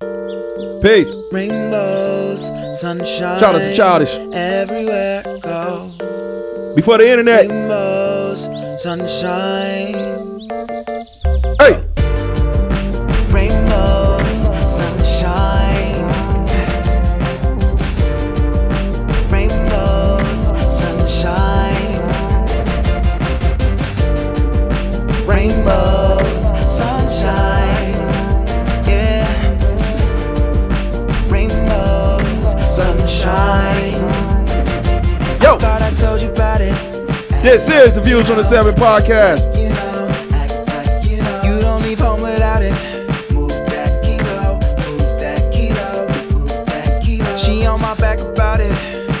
Peace. Rainbows, sunshine. Shout out to Childish. Everywhere go. Before the internet. Rainbows, sunshine. This is the Views on the Seven podcast. You know, you don't leave home without it. Move that kilo, move that kilo, move that kilo. She on my back about it.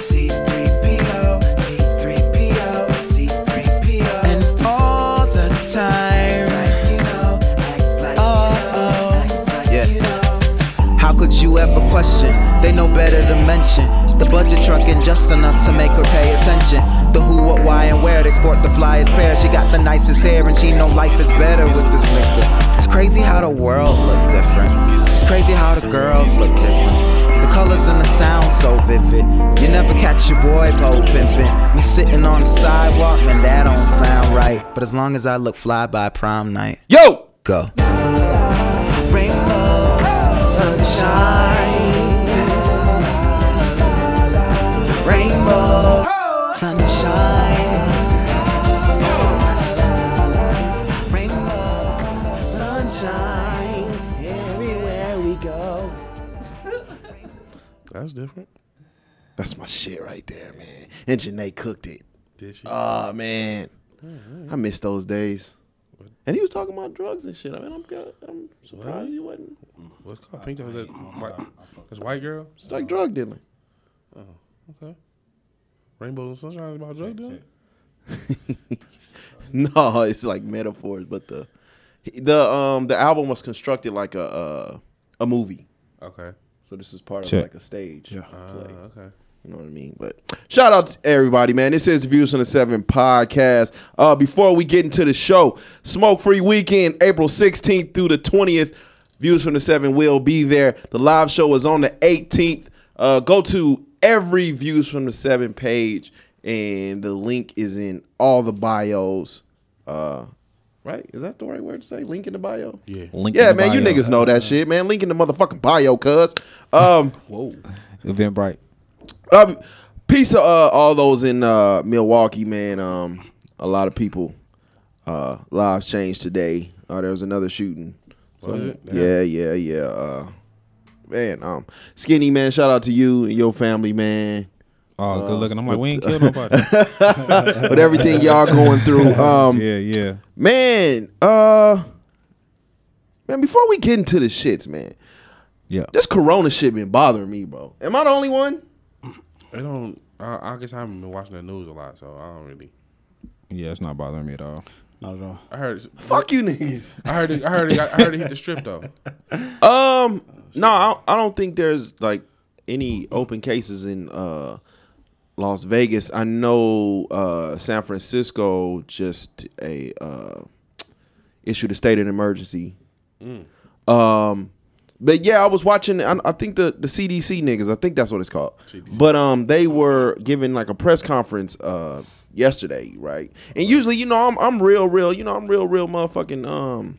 C3PO, C3PO, C3PO. And all the time. Like you know, act like oh, oh. Yeah. How could you ever question? They know better to mention. The budget truck ain't just enough to make her pay attention. The who, what, why, and where they sport the flyest pair. She got the nicest hair and she know life is better with this liquor. It's crazy how the world look different. It's crazy how the girls look different. The colors and the sound so vivid. You never catch your boy pole pimpin'. Me sitting on the sidewalk and that don't sound right. But as long as I look fly by prom night, Yo. go. Rainbows, sunshine. Rainbow, oh. sunshine. Rainbows, sunshine. Everywhere we go. That's different. That's my shit right there, man. And Janae cooked it. Did she? Oh man. I miss those days. And he was talking about drugs and shit. I mean, I'm good. I'm surprised he wasn't. What's called pink? That, that white, that's white girl. It's like drug dealing. Okay. Rainbows and sunshine is about drug dealing. No, it's like metaphors, but the the um the album was constructed like a uh, a movie. Okay. So this is part of like a stage Uh, play. okay. You know what I mean? But shout out to everybody, man. This is the Views on the Seven podcast. Uh, before we get into the show, Smoke Free Weekend, April 16th through the 20th. Views from the Seven will be there. The live show is on the 18th. Uh, go to every Views from the Seven page, and the link is in all the bios. Uh, right? Is that the right word to say? Link in the bio? Yeah. Link Yeah, in the man, you niggas know that shit, man. Link in the motherfucking bio, cuz. Um, Whoa. Eventbrite. um, peace to uh, all those in uh, Milwaukee, man. Um, a lot of people uh, lives changed today. Uh, there was another shooting. Was it? Yeah, yeah, yeah. Uh, man, um, skinny man. Shout out to you and your family, man. Oh, good looking. I'm like, with we ain't the- killed nobody. With everything y'all going through, um, yeah, yeah. man. Uh, man. Before we get into the shits, man, Yeah. this Corona shit been bothering me, bro. Am I the only one? I don't. I, I guess I haven't been watching the news a lot, so I don't really. Yeah, it's not bothering me at all. Not at all. I heard. Fuck you, niggas. I heard. It, I heard. It, got- I heard it hit the strip though. Um, no, I, I don't think there's like any open cases in uh Las Vegas. I know uh San Francisco just a uh issued a state of emergency. Um, but yeah, I was watching. I, I think the the CDC niggas. I think that's what it's called. But um, they were giving like a press conference uh yesterday, right? And usually, you know, I'm I'm real, real. You know, I'm real, real motherfucking um.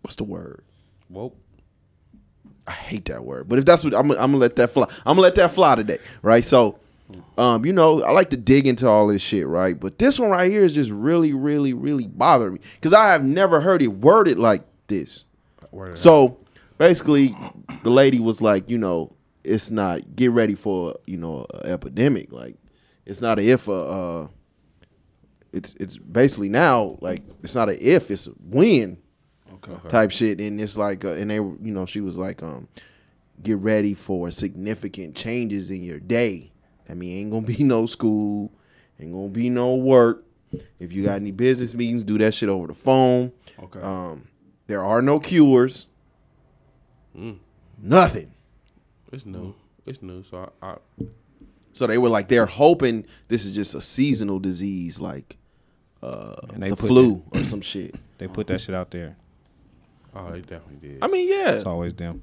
What's the word? Whoa. I hate that word, but if that's what I'm, I'm gonna let that fly. I'm gonna let that fly today, right? So, um, you know, I like to dig into all this shit, right? But this one right here is just really, really, really bothering me because I have never heard it worded like this. Word So, basically, the lady was like, you know, it's not get ready for you know an epidemic. Like, it's not a if a. Uh, it's it's basically now like it's not a if it's a when Okay. type shit and it's like uh, and they were you know she was like um get ready for significant changes in your day i mean ain't gonna be no school ain't gonna be no work if you got any business meetings do that shit over the phone Okay. um there are no cures Mm. nothing It's new. It's new. So I, I so they were like they're hoping this is just a seasonal disease like uh And they the put flu or some shit They put that shit out there. Oh, they definitely did. I mean, yeah. It's always them.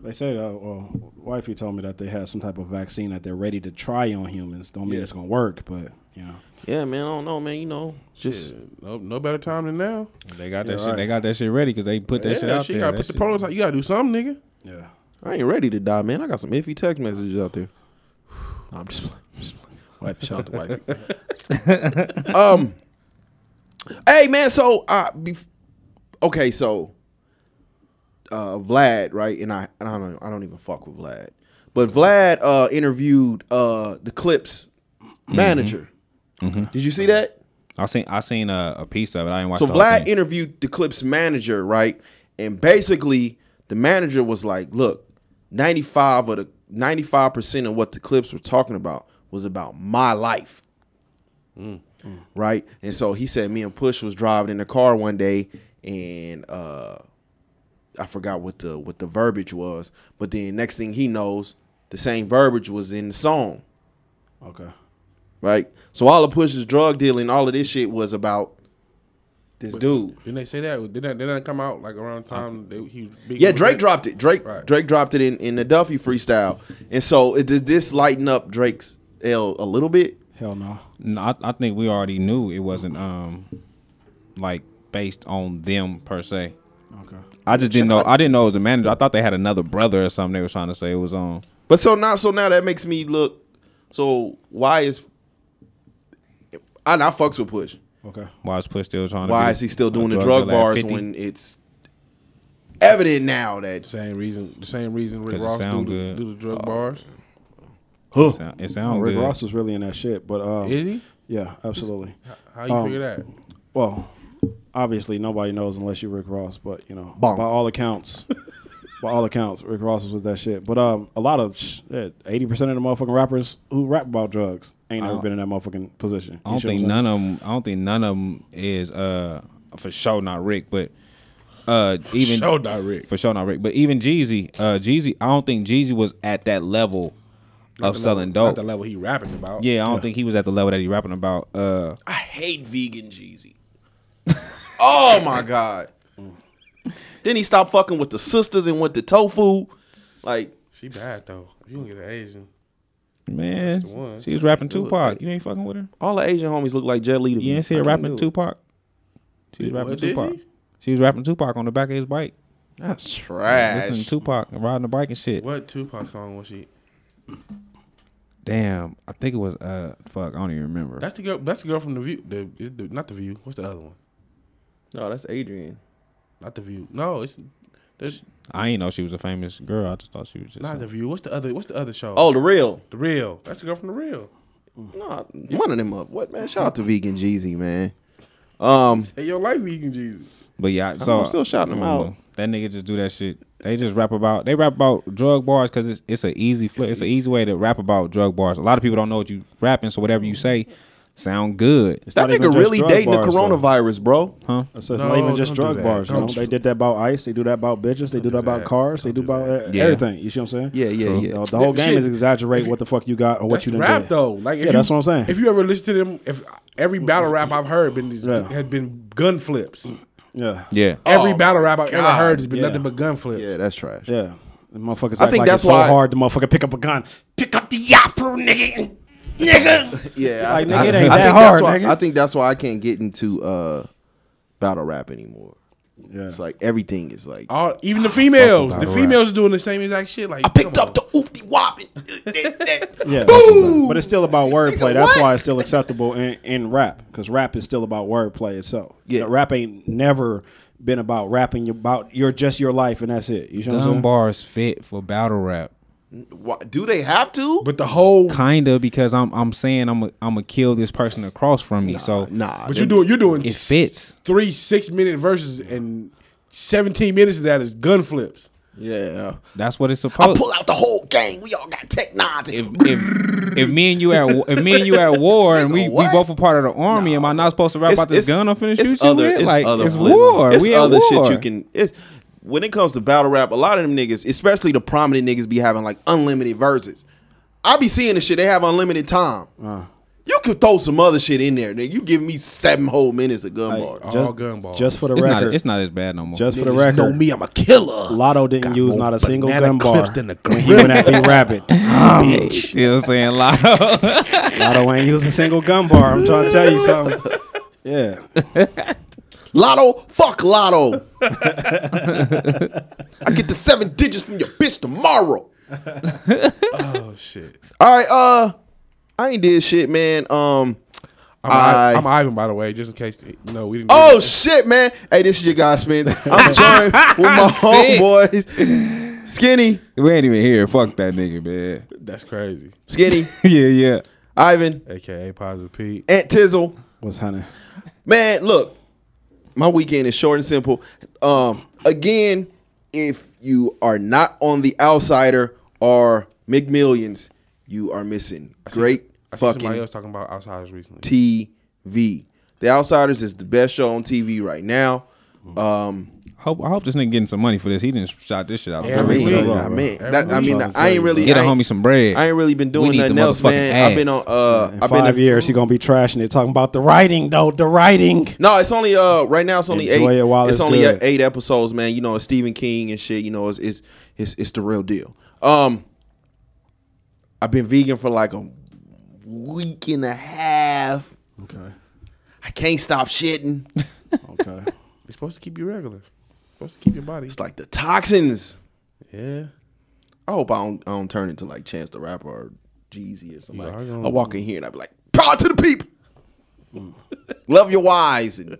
They say that. Well, wifey told me that they have some type of vaccine that they're ready to try on humans. Don't mean Yeah. it's gonna work, but you know. Yeah, man. I don't know, man. You know, just Shit, no, no better time than now. They got that Yeah, shit. right. They got that shit ready because they put that yeah, shit out shit, there. You gotta That put the shit- prototype. You gotta do something, nigga. Yeah. I ain't ready to die, man. I got some iffy text messages out there. No, I'm just playing. Just playing. Wife, shout out to wife. um, hey man, so uh, bef- okay, so uh, Vlad, right? And I, I don't, I don't even fuck with Vlad, but Vlad uh interviewed uh the Clipse manager. Did you see that? I seen I seen a, a piece of it. I didn't watch. So the whole Vlad thing. interviewed the Clipse manager, right? And basically, the manager was like, "Look, ninety five of the ninety five percent of what the Clipse were talking about was about my life, right?" And so he said, me and Push was driving in the car one day, and uh, I forgot what the what the verbiage was, but then next thing he knows, the same verbiage was in the song Okay. right? So all the Push's drug dealing, all of this shit was about this dude. Didn't they say that? Didn't that, didn't that come out like around the time they, he big? Yeah, Drake dropped it. Drake Right. Drake dropped it in, in the Duppy freestyle, and so it, does this lighten up Drake's L a little bit? Hell no. No, I, I think we already knew it wasn't um like based on them per se. Okay. I just didn't know. I didn't know it was the manager. I thought they had another brother or something. They were trying to say it was on. But so now, so now that makes me look. So why is I not fucks with Push? Okay. Why is Push still trying? Why be is he still doing the drug dealer bars 50? when it's evident now that Same reason. The same reason Rick 'Cause it Ross do the, do the drug bars. it sound, it Oh, sound Rick good? Ross was really in that shit, but um, Is he? yeah, absolutely. How you Um, figure that? Well, obviously nobody knows unless you Rick Ross, but you know, Bonk. by all accounts, by all accounts, Rick Ross was with that shit. But um, a lot of eighty percent of the motherfucking rappers who rap about drugs ain't ever been in that motherfucking position. I don't think none of them. I don't think none of them is uh for sure not Rick, but uh even Show direct. for sure not Rick, but even Jeezy, uh Jeezy, I don't think Jeezy was at that level of selling Not dope. the level he rapping about. Yeah, I don't think he was at the level that he rapping about. Uh, I hate vegan Jeezy. oh my god. Then he stopped fucking with the sisters and went to tofu. Like She bad though. You can get an Asian. man, one. she was rapping Tupac. You ain't fucking with her. all the Asian homies look like Jet Li to me. You ain't see her I rapping. Tupac. She was rapping what, Tupac. She was rapping Tupac on the back of his bike, That's listening trash. to Tupac and riding the bike and shit. What Tupac song was she? Damn, I think it was uh, fuck, I don't even remember. That's the girl. That's the girl from the View. The, the not the View. What's the other one? No, that's Adrian. Not the View. No, it's there's I ain't know she was a famous girl. I just thought she was just. not some- the View. What's the other? What's the other show? Oh, the real. the Real. That's the girl from the Real. No, one of them up. What man? Shout out to Vegan Jeezy, man. Um, Hey, yo, like vegan Jesus. But yeah, so I'm still shouting them out. That nigga just do that shit. They just rap about they rap about drug bars because it's it's an easy flip. It's an easy way to rap about drug bars. A lot of people don't know what you rapping, so whatever you say sound good. It's that nigga really dating bars, the though. coronavirus, bro. Huh? It's it's No, not even just drug bars. You know? They did that about ice. They do that about bitches. They do that do about cars. They Don't do do about that. Yeah. everything. You see what I'm saying? Yeah, yeah, True. You yeah. know, the whole game Shit. is exaggerate what the fuck you got or what That's you done rap did. though. Like Yeah, you, that's what I'm saying. If you ever listen to them, if every mm. battle rap I've heard been Yeah. had been gun flips. Yeah, Yeah. Every Oh, battle rap I've ever heard has been Yeah. nothing but gun flips. Yeah, that's trash. yeah. The motherfuckers I act think like that's it's so why- hard to motherfucker pick up a gun. Pick up the yapper, nigga. Nigga. Yeah, Like, I, nigga, it ain't I think that that's hard, why, nigga. I think that's why I can't get into uh, battle rap anymore. Yeah. It's like everything is like All even the females, the battle females are doing the same exact shit. Like I picked come up the oopty wop. Yeah, Boom! but it's still about wordplay. That's why it's still acceptable in, in rap because rap is still about wordplay itself. Yeah. rap ain't never been about rapping about your just your life and that's it. You know what I'm Gun saying? bars fit for battle rap. Why- Do they have to? But the whole, Kinda because I'm I'm saying I'm i I'm gonna kill this person across from me. so nah, but you're doing you're doing It fits. three six minute verses and seventeen minutes of that is gun flips. Yeah, that's what it's supposed. I pull out the whole gang. We all got tech nines. if if if me and you at if me and you at war and we, Nigga, we both a part of the army, am I not supposed to rap about this gun I'm finna it's shoot you other, with? It's like other it's flip- war. It's we at other war. shit you can. It's when it comes to battle rap. A lot of them niggas, especially the prominent niggas, be having like unlimited verses. I be seeing the shit. They have unlimited time. Uh. You could throw some other shit in there, nigga. You give me seven whole minutes of gun Hey, bars. All just, gun balls. just for the It's record, not. It's not as bad no more. just for the Niggas know me, I'm a killer. Lotto didn't Got use not a single banana gun bar than the when he went at me rapid. Ah, bitch, you know what I'm saying Lotto. Lotto ain't used a single gun bar. I'm trying to tell you something. Yeah. Lotto, fuck Lotto. I get the seven digits from your bitch tomorrow. Oh shit. All right, uh, I ain't did shit, man. Um, I'm, I- I, am Ivan, by the way, just in case you know we didn't. oh shit, man. Hey, this is your guy Spence. I'm joined with my homeboys, Skinny, we ain't even here. Fuck that nigga, man. that's crazy. Skinny, yeah, yeah. Ivan, AKA positive Pete. Aunt Tizzle. What's honey? Man, look, my weekend is short and simple. Um, again, if you are not on the Outsider or McMillions, you are missing I great I see somebody else talking about outsiders recently. TV. The Outsiders is the best show on TV right now. Um, Hope, I hope this nigga getting some money for this. He didn't shot this shit out. I Every mean, week. I mean, that, I mean, I'm trying to I ain't really you. Get a I ain't- homie some bread. I ain't really been doing need nothing the else, motherfucking man. I've been ads. on. Uh, In I've been five in- years, he gonna be trashing it, talking about the writing though. The writing. No, it's only uh right now. It's only Enjoy eight. it while it's it's only good. eight episodes, man. You know, it's Stephen King and shit. You know, it's it's it's, it's the real deal. Um, I've been vegan for like a week and a half. Okay. I can't stop shitting. Okay. It's supposed to keep you regular. Supposed to keep your body. It's like the toxins. Yeah. I hope I don't, I don't turn into like Chance the Rapper or Jeezy or somebody. I walk in here and I be like, power to the people. Love your wives and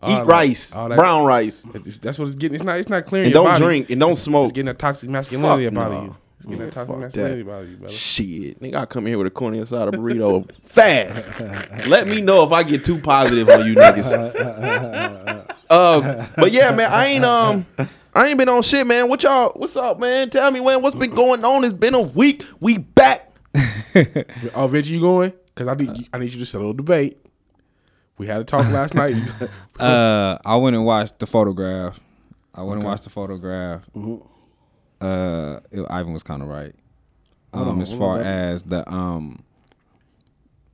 All eat that- rice, that- brown rice, that's what it's getting. It's not. It's not clearing and don't body. drink and don't smoke. It's getting that toxic masculinity Fuck about no. you. It's getting that toxic masculinity that. about you, brother. Shit, nigga, I come in here with a corny inside a burrito fast. Let me know if I get too positive on you niggas. uh, but yeah, man, I ain't um, I ain't been on shit, man. What y'all? What's up, man? Tell me, man, what's been going on? It's been a week. We back. Oh, Vinci, you going? Because I need. I need you to settle a debate. We had a talk last night. Uh, I went and watched the photograph. I went and watched the photograph. Uh, it- Ivan was kind of right. Um, as far as the um,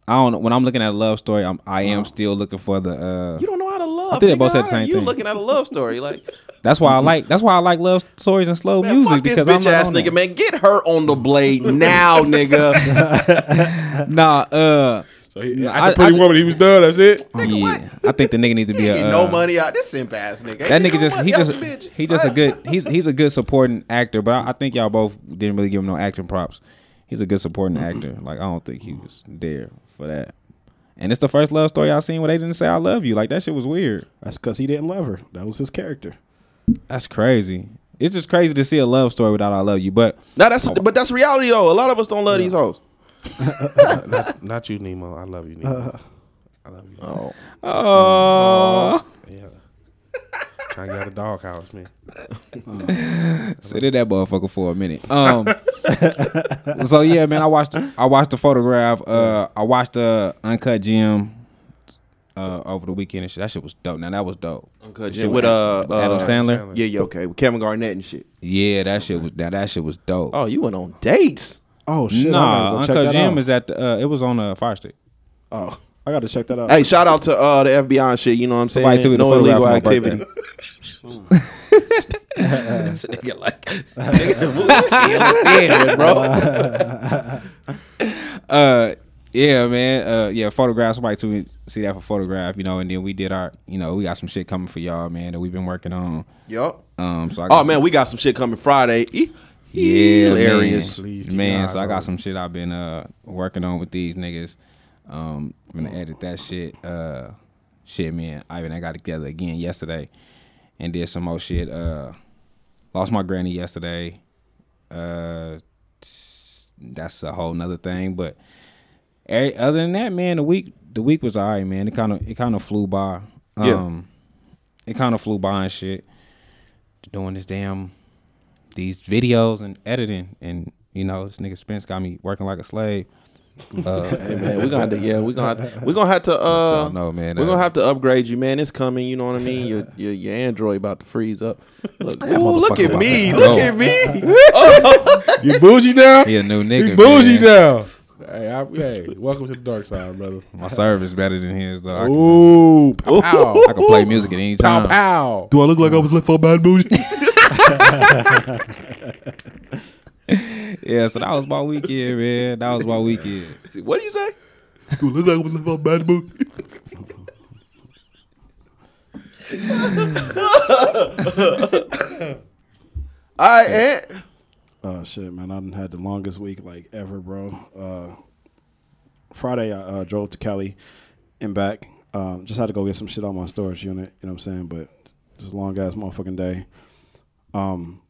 I don't know. When I'm looking at a love story, I'm I am still looking for the uh. You don't know how to love. I think they both said the same are you thing. looking at a love story like That's why I like. That's why I like love stories and slow man, music fuck this because I'm bitch ass nigga, that. man. Get her on the blade now, nigga. Nah, uh, so he, Yeah, after I- Pretty I- Woman, he was done. That's it. yeah. I think the nigga need to be He a uh, no money out. This simp ass nigga. That nigga no just money he just the bitch. he just a good he's he's a good supporting actor, but I, I think y'all both didn't really give him no acting props. He's a good supporting actor. Like I don't think he was there for that. And it's the first love story I seen where they didn't say I love you. Like that shit was weird. That's because he didn't love her. That was his character. That's crazy. It's just crazy to see a love story without I love you. But Nah, that's but that's reality though. A lot of us don't love these hoes. not, not you, Nemo. I love you, Nemo. I love you. Oh, oh, Yeah. Trying to get out of the doghouse, man. sit in that motherfucker for a minute. Um. so yeah, man, I watched I watched the photograph. Uh, I watched the uncut gem. Uh, over the weekend and shit. That shit was dope. Now that was dope. Uncut Shit Gem with, uh, Adam uh, Sandler. Sandler. yeah, yeah, okay, with Kevin Garnett and shit. Yeah, that shit was that that shit was dope. Oh, you went on dates. Oh shit! Nah, go Uncut that Gem is at the. Uh, it was on uh, Fire Stick. oh, I got to check that out. Hey, shout out to uh the FBI and shit. You know what I'm saying? Somebody took no illegal my activity. This nigga like, nigga, the movie theater, bro. Uh, yeah, man. Uh, yeah, photograph. Somebody took me to see that for photograph. You know, and then we did our. You know, we got some shit coming for y'all, man, that we've been working on. Yup. Um, so I got Oh man, we got some shit coming Friday. E- Yeah, hilarious. Man. man so I got some shit I've been uh working on with these niggas. Um, gonna edit that shit. Uh, shit, man. Ivan, I got together again yesterday, and did some more shit. Uh, lost my granny yesterday. Uh, that's a whole nother thing. But other than that, man, the week the week was alright, man. It kind of it kind of flew by. Yeah. Um, it kind of flew by and shit. Doing this damn these videos and editing, and you know this nigga Spence got me working like a slave. Uh, Hey man, we gonna have to yeah, we gonna have, we gonna have to uh y'all know, man. we're uh, gonna have to upgrade you, man. It's coming, you know what I mean? Your your, your Android about to freeze up. Look, ooh, look at me, look at me. You bougie now? He a new nigga. You bougie man. now. Hey, I, hey, welcome to the dark side, brother. My service better than his though. I can, Ooh, pow, pow, I can play music at any pow, time. pow. Do I look like I was left for bad bougie? Yeah, so that was my weekend, man. That was my weekend. what do you say? Do look like I was left for bad bougie? All right, Ant. Oh shit, man! I done had the longest week like ever, bro. Uh, Friday, I uh, drove to Cali and back. Um, just had to go get some shit on my storage unit. You know what I'm saying? But just a long ass motherfucking day. Um,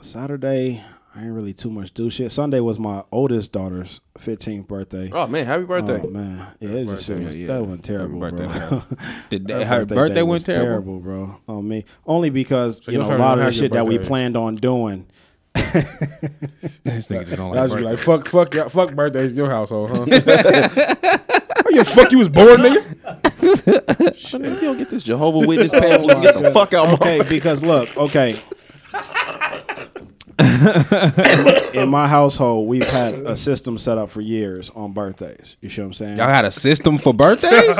Saturday, I ain't really too much do shit. Sunday was my oldest daughter's 15th birthday. Oh man, happy birthday! Oh man, yeah, it just birthday, was, yeah. that went terrible, Happy bro. birthday, Did Her that, her birthday, day went was terrible? bro. On me, only because you your know a lot of the shit that we birthday. planned on doing. This nigga just don't I like was just birthday. like, fuck, fuck, y'all- fuck birthdays in your household, huh? How you fuck you was born, nigga? Shit, if you don't get this Jehovah Witness pamphlet, get the fuck out of my Okay, because look, okay. In my household, we've had a system set up for years on birthdays. You see what I'm saying? Y'all had a system for birthdays?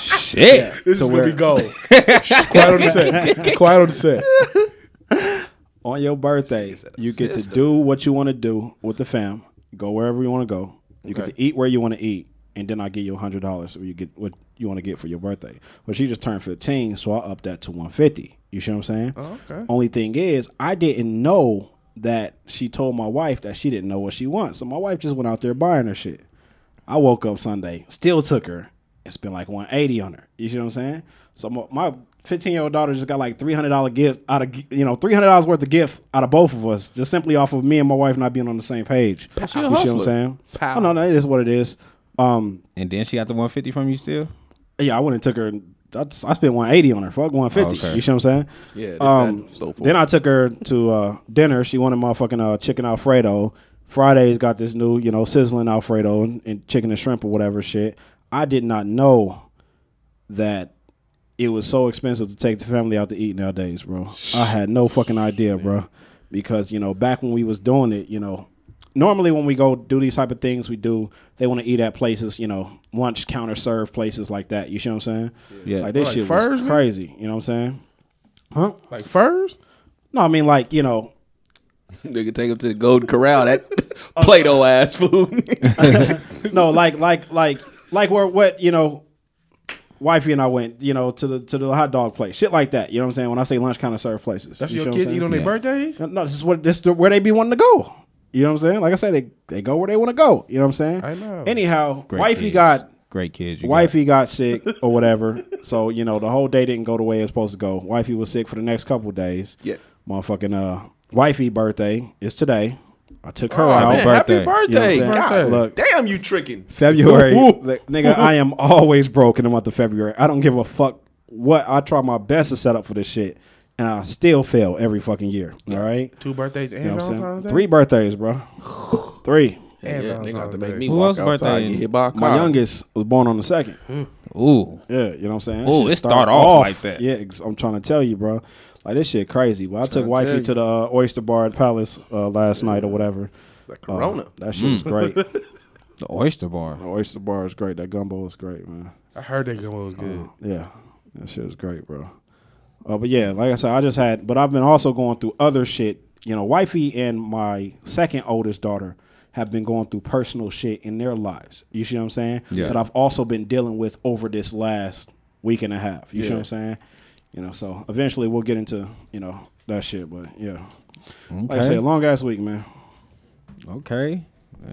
Shit. This To is where- gonna be gold. Quiet on the set. Quiet on the set. on your birthday, you get to do what you want to do with the fam. Go wherever you want to go. You get to eat where you want to eat, and then I give you hundred dollars so you get what you want to get for your birthday. Well, she just turned fifteen, so I upped that to one fifty. You see what I'm saying? Oh, okay. Only thing is, I didn't know that she told my wife that she didn't know what she wants. So my wife just went out there buying her shit. I woke up Sunday, still took her, and spent like 180 on her. You see what I'm saying? So my- my 15 year old daughter just got like $300 gift out of you know $300 worth of gifts out of both of us, just simply off of me and my wife not being on the same page. You see what I'm saying? Pow. Oh no, no, it is what it is. Um, And then she got the 150 from you still? yeah, I went and took her. I, I spent 180 on her. Fuck 150. Okay. You see what I'm saying? Yeah, Um, so then I took her to uh, dinner. She wanted motherfucking uh, chicken Alfredo. Friday's got this new, you know, sizzling Alfredo and, and chicken and shrimp or whatever shit. I did not know that it was so expensive to take the family out to eat nowadays, bro. I had no fucking idea, bro. Because you know, back when we was doing it, you know, normally when we go do these type of things, we do they want to eat at places, you know, lunch counter serve places like that. You see what I'm saying? Yeah. Like this Like shit Furs, was man? crazy. You know what I'm saying? Huh? Like furs? No, I mean like you know, Nigga take them to the Golden Corral. That Play-Doh ass food. no, like like like like where what you know, wifey and I went, you know, to the to the hot dog place, shit like that. You know what I'm saying? When I say lunch kind of serve places, That's you your what I'm kids eat on their birthdays? No, this is what this is where they be wanting to go. You know what I'm saying? Like I said, they they go where they want to go. You know what I'm saying? I know. Anyhow, Great wifey kids. got Great kids. You wifey got sick or whatever. So you know the whole day didn't go the way it's supposed to go. Wifey was sick for the next couple days. Yeah. Motherfucking uh, wifey birthday is today. I took her Oh, out. man, birthday. happy birthday. You know God? Look. damn, you tricking. February, like, nigga, I am always broke in the month of February. I don't give a fuck what. I try my best to set up for this shit, and I still fail every fucking year. All right, Two birthdays and you know what I'm Valentine's saying? Day? Three birthdays, bro. Three. And Yeah, they gonna make me Who walk outside birthday and get hit by a car. My youngest was born on the second. Ooh. Yeah, you know what I'm saying. That Ooh, shit it start off like that. Yeah, I'm trying to tell you, bro. Like this shit crazy. Well, I took to wifey to the uh, Oyster Bar at Palace uh, last night or whatever. Like Uh, Corona. that shit was great. the The oyster bar. The Oyster Bar is great. That gumbo was great, man. I heard that gumbo was good. Yeah, that shit was great, bro. Uh, but yeah, like I said, I just had, but I've been also going through other shit. You know, wifey and my second oldest daughter have been going through personal shit in their lives. You see what I'm saying? Yeah. That I've also been dealing with over this last week and a half. You see what I'm saying? You know, so eventually we'll get into you know that shit. But yeah, okay. like I said, long ass week, man. Okay.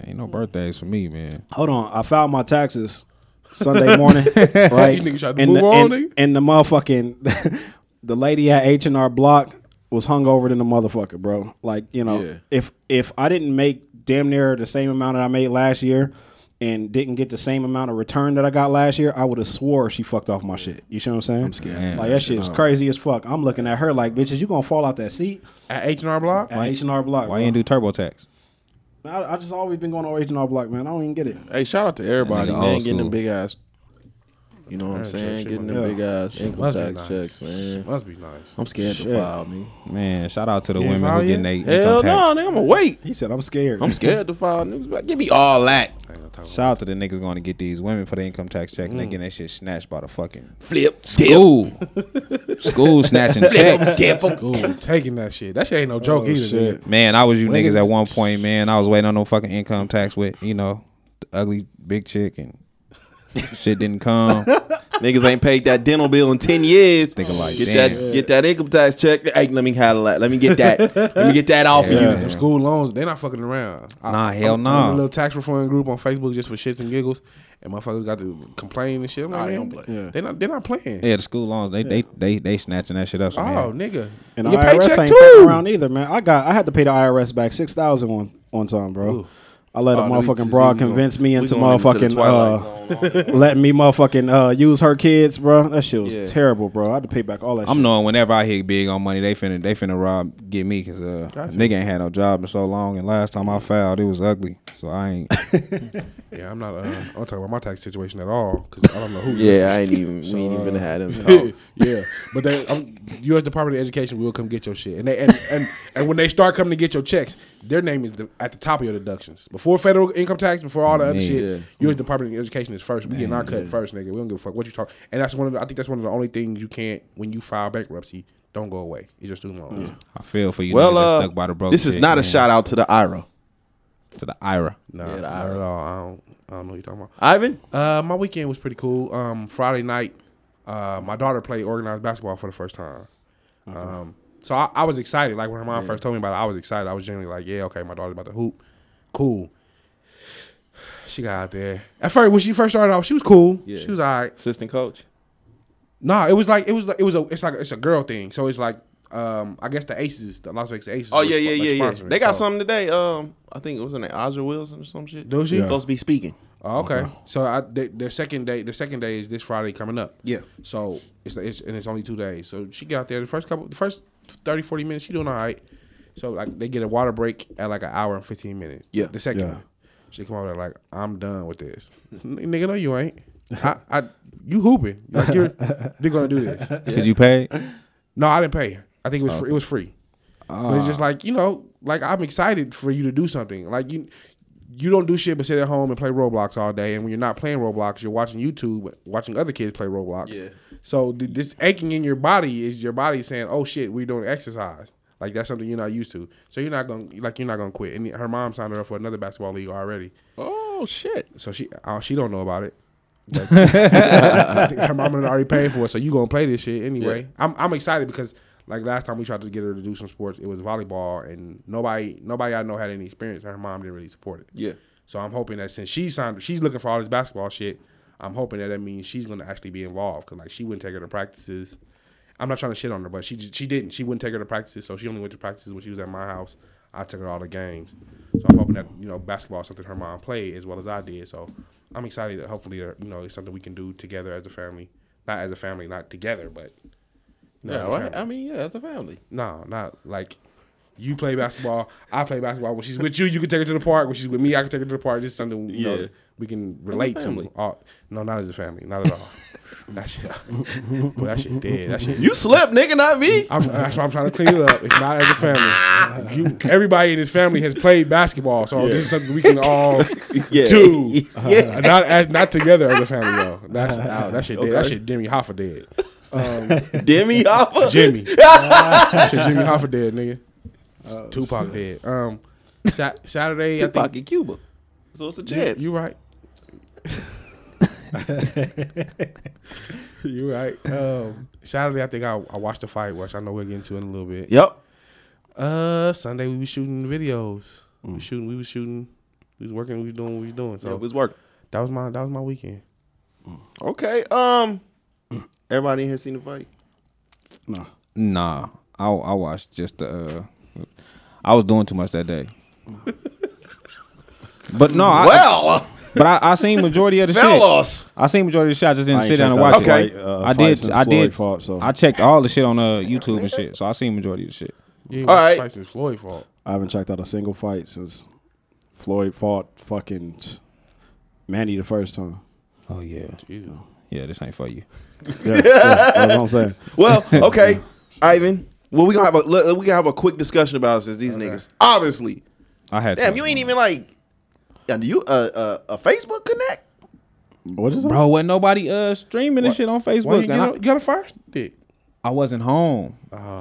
Ain't no birthdays for me, man. Hold on, I filed my taxes Sunday morning, right? You niggas tried to and move the, on, and, nigga? and the motherfucking the lady at H and R Block was hung over than the motherfucker, bro. Like you know, Yeah. if if I didn't make damn near the same amount that I made last year. And didn't get the same amount of return that I got last year, I would have swore she fucked off my shit. You see what I'm saying? I'm scared. Man. Like that shit is crazy as fuck. I'm looking at her like, bitches, you gonna fall out that seat At H&R Block? at H and R Block? Why bro. you didn't do TurboTax? I, I just always been going to H and R Block, man. I don't even get it. Hey, shout out to everybody. That nigga Man, old getting them big ass You know what I'm saying? Getting must them big ass income tax nice. checks, man. Must be nice. I'm scared Shit. to file, me. Man, shout out to the You women who getting yet? their Hell income no, tax. nigga, I'm gonna wait. He said, "I'm scared." I'm scared to file niggas. Give me all that. I ain't gonna talk Shout out to the niggas going to get these women for the income tax check Mm. and they getting that shit snatched by the fucking Flip, school. school snatching checks. dip 'em. Ooh, taking that shit. That shit ain't no joke Oh, either. shit. Man, I was you Niggas- niggas at one point, man. I was waiting on no fucking income tax with, you know, the ugly big chick and shit didn't come. Niggas ain't paid that dental bill in ten years. Thinking like, get damn. that, get that income tax check. Hey, let me handle that. Let me get that. let me get that off Yeah. of you. Them school loans—they're not fucking around. I- Nah, hell I'm no. on a little tax reform group on Facebook just for shits and giggles, and motherfuckers got to complain and shit. I'm like, I man, don't play. Yeah. they not they not playing. Yeah, the school loans, they they they they snatching that shit up. So, Oh, man. nigga. And the Your IRS paycheck ain't too. around either, man. I got I had to pay the IRS back six thousand one one time, bro. Ooh. I let a Oh, we- motherfucking see, broad we gon- convince me into going into motherfucking Twilight uh, Zone on it. letting me motherfucking uh, use her kids, bro. That shit was Yeah. terrible, bro. I had to pay back all that. I'm shit. knowing whenever I hit big on money, they finna they finna rob get me because uh, Gotcha. nigga ain't had no job in so long, and last time I filed, it was ugly. So I ain't. Yeah, I'm not. Uh, I'm talking about my tax situation at all because I don't know who. Yeah, I ain't even. we ain't even had him. talks. yeah, but they, um, U.S. Department of Education will come get your shit, and they and, and and when they start coming to get your checks, their name is the, at the top of your deductions before federal income tax, before all the other Man. shit. Yeah. U.S. Department of Education is first. We getting our cut first, nigga. We don't give a fuck what you talk. And that's one of the, I think that's one of the only things you can't when you file bankruptcy. Don't go away. It's your student loans. I feel for you. Well, niggas that uh, stuck by the broke this is chick, not a shout out to the IRA. to the IRA. Nah, Yeah, the not at all. I don't. I don't know what you're talking about. Ivan, Uh, my weekend was pretty cool. Um, Friday night, uh, my daughter played organized basketball for the first time. Um, so I, I was excited. Like when her mom first told me about it, I was excited. I was genuinely like, "Yeah, okay, my daughter's about to hoop. Cool." She got out there. At first, when she first started off, she was cool. Yeah. She was all right. assistant coach. Nah, it was like it was like it was a it's like it's a girl thing. So it's like um I guess the Aces, the Las Vegas Aces. Oh yeah, yeah, spo- yeah, yeah. They got So- something today. Um, I think it was in A'ja Wilson or some shit. Do she? Yeah. Supposed to be speaking. Oh, okay. So I, they, their second day, the second day is this Friday coming up. Yeah. So it's, it's and it's only two days. So she got out there the first couple, the first 30, 40 minutes. She doing all right. So like they get a water break at like an hour and fifteen minutes. Yeah. The second Yeah. one, she come over there like I'm done with this. Nigga, no, you ain't. I, I you hooping like you're they're gonna do this. Did you pay? No, I didn't pay. I think it was free, it was free. But it's just Ah. like you know, like I'm excited for you to do something. Like you, you don't do shit but sit at home and play Roblox all day. And when you're not playing Roblox, you're watching YouTube, watching other kids play Roblox. Yeah. So th- this aching in your body is your body saying, "Oh shit, we're doing exercise." Like that's something you're not used to. So you're not gonna like you're not gonna quit. And her mom signed her up for another basketball league already. Oh shit. So she uh, she don't know about it. Her done already paid for it, so you gonna play this shit anyway. Yeah. I'm I'm excited because like last time we tried to get her to do some sports, it was volleyball, and nobody nobody I know had any experience. and Her mom didn't really support it. Yeah. So I'm hoping that since she signed, she's looking for all this basketball shit. I'm hoping that that means she's gonna actually be involved because like she wouldn't take her to practices. I'm not trying to shit on her, but she she didn't. She wouldn't take her to practices, so she only went to practices when she was at my house. I took her to all the games, so I'm hoping that you know basketball is something her mom played as well as I did. So I'm excited that hopefully uh, you know it's something we can do together as a family, not as a family, not together, but as Yeah. well. I mean, yeah, it's a family. No, not like you play basketball. I play basketball. When she's with you, you can take her to the park. When she's with me, I can take her to the park. This is something you Yeah. know we can relate to. family. Oh, no, not as a family, not at all. that shit, well, that shit dead. That shit. You slept, nigga, not me. I'm, that's why I'm trying to clean it up. It's not as a family. You, everybody in this family has played basketball, so this is something we can all Yeah. do. yeah. not as, not together as a family though. That's out. That shit dead. That shit Demi Hoffa dead. Demi Hopper. Jimmy. That shit Jimmy Hoffa dead, nigga. Tupac dead. Um, Sa- Saturday. I Tupac think in Cuba. So it's a chance. you right. you right. Um, Saturday, I think I, I watched the fight, which I know we'll get into in a little bit. Yep. Uh, Sunday we was shooting videos. We was shooting. We was shooting. We was working. We was doing what we was doing. So So it was work. that was my that was my weekend. Okay. Um. Everybody in here seen the fight? No. Nah, I I watched just the. Uh, I was doing too much that day. But no, I, well, but I, I seen majority of the shit. fellas. I seen majority of the shit. I just didn't I sit down and watch out it. the Okay. fight, uh, I did. I did. Fought, so I checked all the shit on uh, YouTube and shit. So I seen majority of the shit. You ain't All watched right. the fight since Floyd fought. I haven't checked out a single fight since Floyd fought fucking Manny the first time. Oh yeah. Jesus. Yeah, this ain't for you. Yeah, yeah, that's what I'm saying. Well, okay, Ivan. Well, we gonna have a let- we gonna have a quick discussion about this. These niggas, obviously. I had Damn, to. you ain't even like. Yeah, do you uh, uh, a Facebook connect? What is it? Bro, wasn't nobody uh streaming this shit on Why you, Facebook, get and a, I, you got a fire stick? I wasn't home.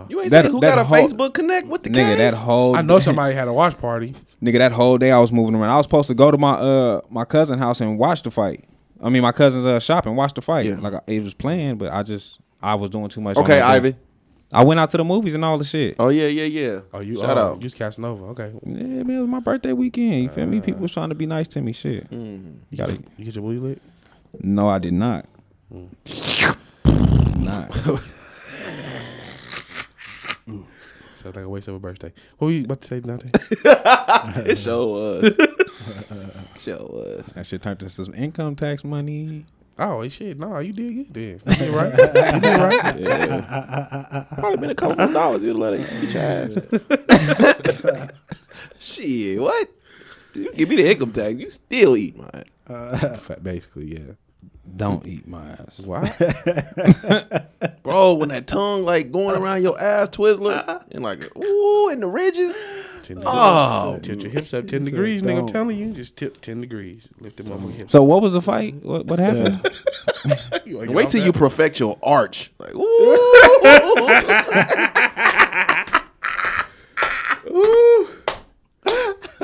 You ain't That- saying who that got a whole- Facebook connect with the Nigga, that games? whole I know somebody had a watch party. nigga that whole day I was moving around. I was supposed to go to my uh my cousin house and watch the fight. I mean my cousin's uh shop and watch the fight. Yeah. Like I, it was playing, but I just I was doing too much. Okay, on that day. Ivan. I went out to the movies and all the shit. Oh yeah, yeah, yeah. Oh, you shout oh, out. You was Casanova. Okay. Yeah, man, it was my birthday weekend. You feel me? People was trying to be nice to me. Shit. Mm-hmm. You gotta. You get your booty lit? No, I did not. not. Sounds like a waste of a birthday. What were you about to say, Dante? It sure was. sure us. That shit turned to some income tax money. oh, shit. No, you did good then. You did right. you did right. Yeah. Probably been a couple of dollars. You'd let it get your ass. Shit, what? You give me the income tax. You still eat mine. Fa- Basically, yeah. Don't eat my ass. Why? Bro, when that tongue like going around your ass Twizzler and like ooh in the ridges. Ten Oh, Tilt your hips up 10 degrees, nigga. I'm telling you. Just tip 10 degrees. Lift them motherfucking hips. So what was the fight? What, what happened? You ain't Wait get till off you that. perfect your arch. Like, ooh. ooh.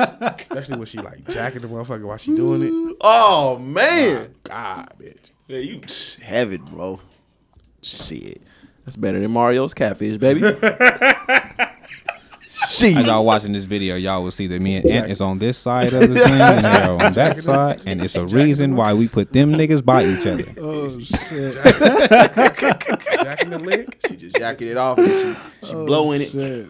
Especially when she like jacking the motherfucker while she doing it. Oh man. God, bitch. Yeah, you heaven, bro. Shit. That's better than Mario's catfish, baby. Shit. As y'all watching this video, y'all will see that me and Ant is on this side of the thing, and they're on that side, and it's a reason why we put them niggas by each other. Oh shit! Jacking the lick. She just jacking it off and she, she blowing it. Oh,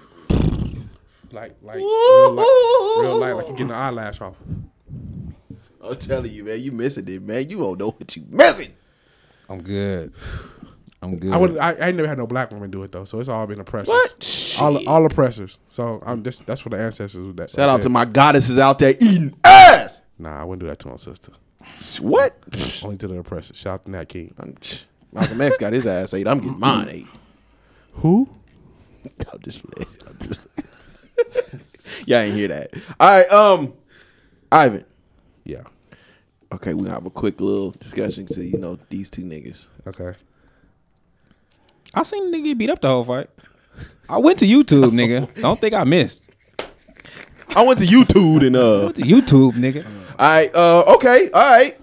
Shit. Like, like, real light, real light, like you getting the eyelash off. I'm telling you, man, you missing it, man. You don't know what you missing. I'm good. I'm good. I would. I, I ain't never had no black woman do it though, so it's all been oppressors. What? All, Shit. all oppressors. So I'm just that's for the ancestors. With that. Shout out to my goddesses out there eating ass. Nah, I wouldn't do that to my sister. What? Only to the oppressors. Shout out to Nat King. I'm, Malcolm X got his ass ate. I'm getting mine ate. Who? I'm just playing. I'm just Y'all ain't hear that. All right, um, Ivan. Yeah. Okay, we gonna have a quick little discussion to you know these two niggas. Okay. I seen the nigga get beat up the whole fight. I went to YouTube, nigga. Don't think I missed. I went to YouTube and uh. Went to YouTube, nigga. All right, uh, okay, all right.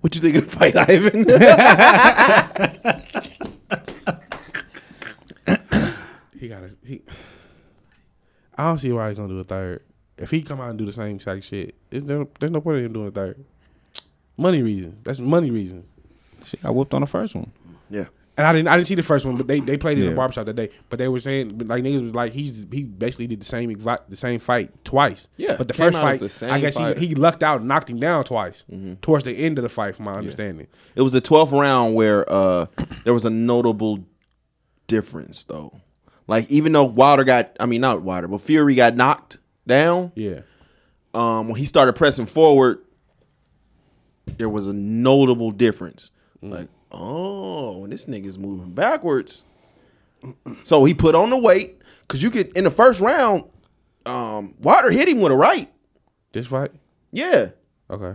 What you think of the fight, Ivan? He got a he. I don't see why he's gonna do a third. If he come out and do the same exact shit, is there? There's no point in him doing a third. Money reason. That's money reason. Shit, I whooped on the first one. yeah. And I didn't. I didn't see the first one, but they, they played it in the barbershop that day. But they were saying, like niggas was like, he's he basically did the same exa- the same fight twice. Yeah, But the first out fight, the same I guess fighter. he he lucked out, and knocked him down twice towards the end of the fight, from my understanding. It was the 12th round where uh there was a notable difference though. Like even though Wilder got I mean not Wilder, but Fury got knocked down, Yeah. um when he started pressing forward, there was a notable difference. Like, oh, this nigga's moving backwards. so he put on the weight cuz you could in the first round um Wilder hit him with a right. This fight. Yeah. Okay.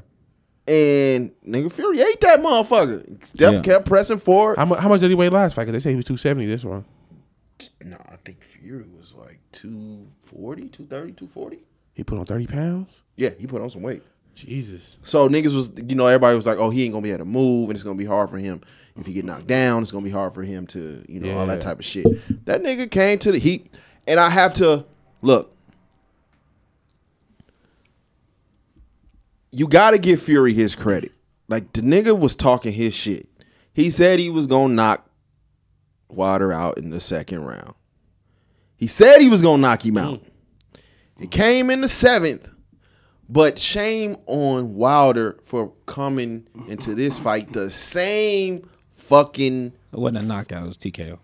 And nigga Fury ate that motherfucker. Kept, Yeah. kept pressing forward. How much? How much did he weigh last fight? Cause they say he was two seventy this one. No, I think Fury was like 240, 230, 240. He put on thirty pounds. Yeah, he put on some weight. Jesus. So niggas was, you know, everybody was like, oh, he ain't gonna be able to move, and it's gonna be hard for him if he get knocked down. It's gonna be hard for him to, you know, all that type of shit. That nigga came to the heat, and I have to look. You got to give Fury his credit. Like the nigga was talking his shit. He said he was gonna knock Wilder out in the second round. He said he was gonna knock him out. It came in the seventh. But shame on Wilder for coming into this fight the same fucking It wasn't a knockout. It was TKO.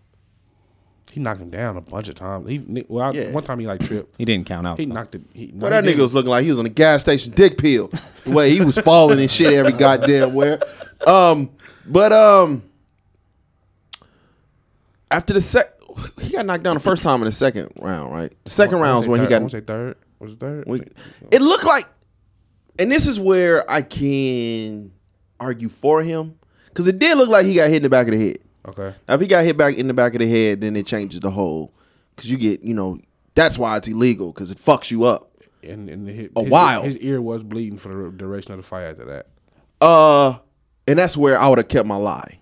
He knocked him down a bunch of times. He well, I- Yeah. one time he like tripped. He didn't count out. He though. knocked it. He, no, Well, that he nigga didn't. was looking like he was on a gas station dick pill. The way he was falling and shit every goddamn where. Um, but um, after the sec, he got knocked down the first time in the second round, right? The second I round is when he third- I got. wanna say third. Was it third? we- It looked like, and this is where I can argue for him because it did look like he got hit in the back of the head. okay. Now, if he got hit back in the back of the head, then it changes the whole. Because you get, you know, that's why it's illegal because it fucks you up. And, and his, A his, while. His ear was bleeding for the duration of the fight after that. Uh, and that's where I would have kept my lie.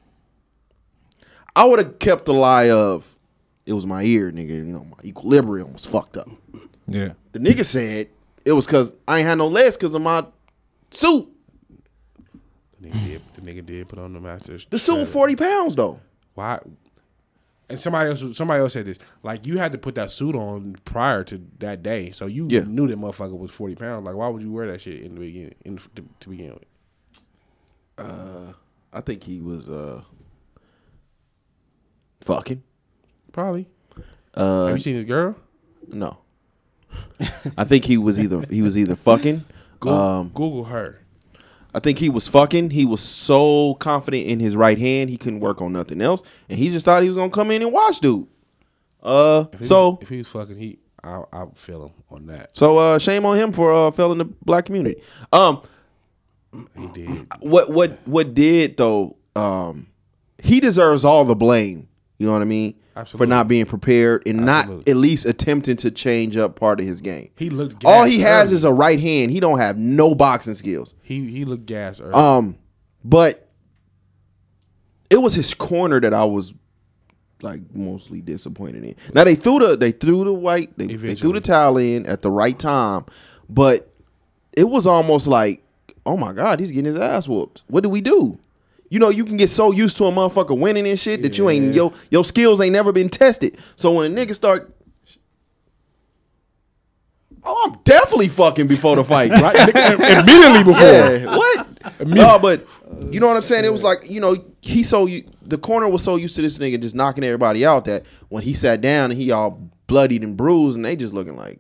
I would have kept the lie of it was my ear, nigga. You know, my equilibrium was fucked up. Yeah. The nigga said it was because I ain't had no legs because of my suit. The nigga did. The nigga did put on the masters. The suit was forty pounds though. Why? And somebody else, somebody else said this. Like you had to put that suit on prior to that day, so you Yeah. knew that motherfucker was forty pounds. Like, why would you wear that shit in the beginning? In the, to, to begin with, Uh I think he was uh fucking. probably. Uh, Have you seen his girl? no. I think he was either he was either fucking. Google, Um, Google her. I think he was fucking. He was so confident in his right hand, he couldn't work on nothing else, and he just thought he was gonna come in and watch, dude. Uh, If so if he was fucking, he, I, I feel him on that. so uh, shame on him for uh failing the black community. Um, He did. what what what did though? Um, he deserves all the blame. You know what I mean? For not being prepared and not at least attempting to change up part of his game. He looked. All he has early. is a right hand. He don't have no boxing skills. he he looked gas early. Um, but it was his corner that I was like mostly disappointed in. Now they threw the they threw the white they, they threw the towel in at the right time, but it was almost like, oh my god, he's getting his ass whooped. What do we do? You know, you can get so used to a motherfucker winning and shit that you ain't your your skills ain't never been tested. So when a nigga start Oh, I'm definitely fucking before the fight. right immediately before. Yeah, what? no, but you know what I'm saying. It was like you know he so the corner was so used to this nigga just knocking everybody out that when he sat down and he all bloodied and bruised and they just looking like,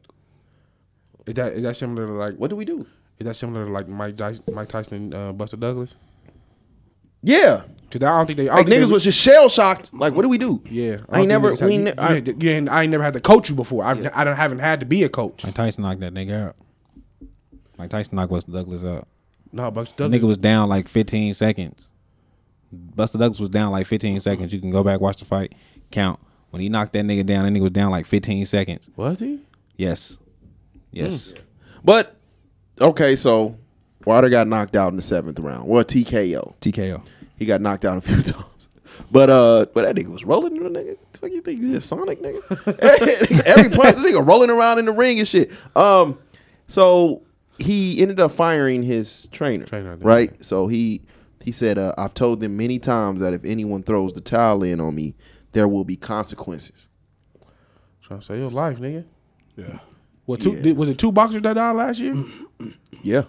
Is that is that similar to like what do we do? Is that similar to like Mike Dyson, Mike Tyson and uh, Buster Douglas? Yeah, Because I don't think they. I don't like think niggas they, was just shell shocked. Like, what do we do? Yeah, I ain't never. think niggas have- We ne- you I, ain't- you ain't- I ain't never had to coach you before. I've, I don't, haven't had to be a coach. Mike Tyson knocked that nigga out. Mike Tyson knocked Buster Douglas out. No, Buster The Douglas. nigga was down like 15 seconds. Buster Douglas was down like 15 seconds. You can go back watch the fight, count. When he knocked that nigga down, that nigga was down like 15 seconds. was he? Yes, yes. Hmm. but okay, so Wilder got knocked out in the seventh round. Well, TKO. TKO. He got knocked out a few times. But uh, but that nigga was rolling in the nigga. The fuck you think you just Sonic nigga? Every punch, the nigga rolling around in the ring and shit. Um, so he ended up firing his trainer, Trainer, I think, right? So he he said, uh, "I've told them many times that if anyone throws the towel in on me, there will be consequences." Trying to save your life, nigga. Yeah. What two? Yeah. Did, was it two boxers that died last year? Yeah.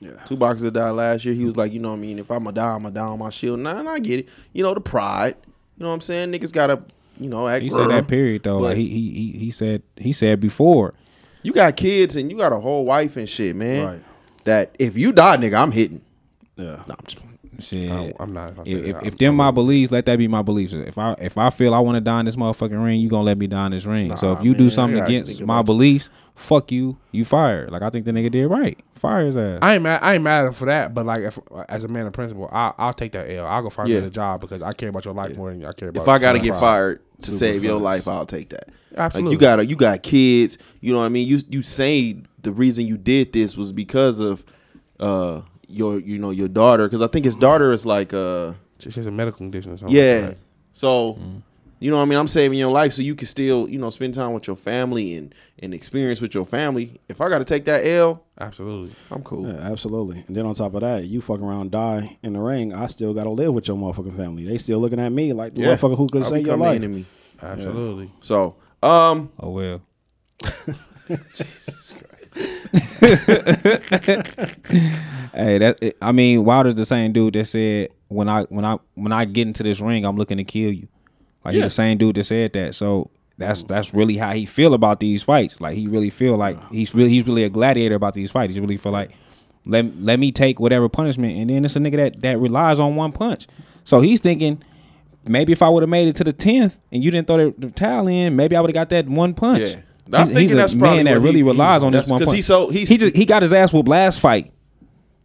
Yeah. Two boxers that died last year. He was like, you know what I mean? If I'm going to die, I'm going to die on my shield. Nah, and I get it. You know, the pride. You know what I'm saying? Niggas got to, you know, act He said that period though. Like he, he he he said he said before. You got kids and you got a whole wife and shit, man. Right. That if you die, nigga, I'm hitting. Yeah. Nah, I'm just playing. Shit. I- I'm not. If, I say If, if, them my beliefs, let that be my beliefs. If I if I feel I want to die in this motherfucking ring, you gonna let me die in this ring. so if you man, do something against my about you. beliefs, fuck you, you fired. Like I think the nigga did right. Fire his ass. I ain't mad. I ain't mad at him for that. But like, if, as a man of principle, I, I'll take that L. I'll go find Yeah. me a job because I care about your life more than I care about. If I got to get pride. fired to Super save your life, I'll take that. Absolutely. Like you got you got kids. You know what I mean? You you say the reason you did this was because of uh your you know your daughter because I think his daughter is like uh She has a medical condition or something. yeah. Right. So you know what I mean? I'm saving your life so you can still you know spend time with your family and and experience with your family. If I got to take that L, Absolutely. I'm cool. Yeah, absolutely. And then on top of that, you fuck around, die in the ring. I still gotta live with your motherfucking family. They still looking at me like the Yeah. motherfucker who could I'll save your become an life. enemy. Absolutely. So um oh well. hey, that it- I mean, Wilder's the same dude that said when I when I when I get into this ring, I'm looking to kill you. Like he Yeah. the same dude that said that. So that's that's really how he feel about these fights. Like he really feel like he's really he's really a gladiator about these fights. He really feel like let let me take whatever punishment, and then it's a nigga that that relies on one punch. So he's thinking. Maybe if I would have made it to the tenth and you didn't throw the, the towel in, maybe I would have got that one punch. Yeah. I'm He's, thinking he's a that's probably man that really he- relies on this one punch. he's so- he's- he just he got his ass whooped last fight.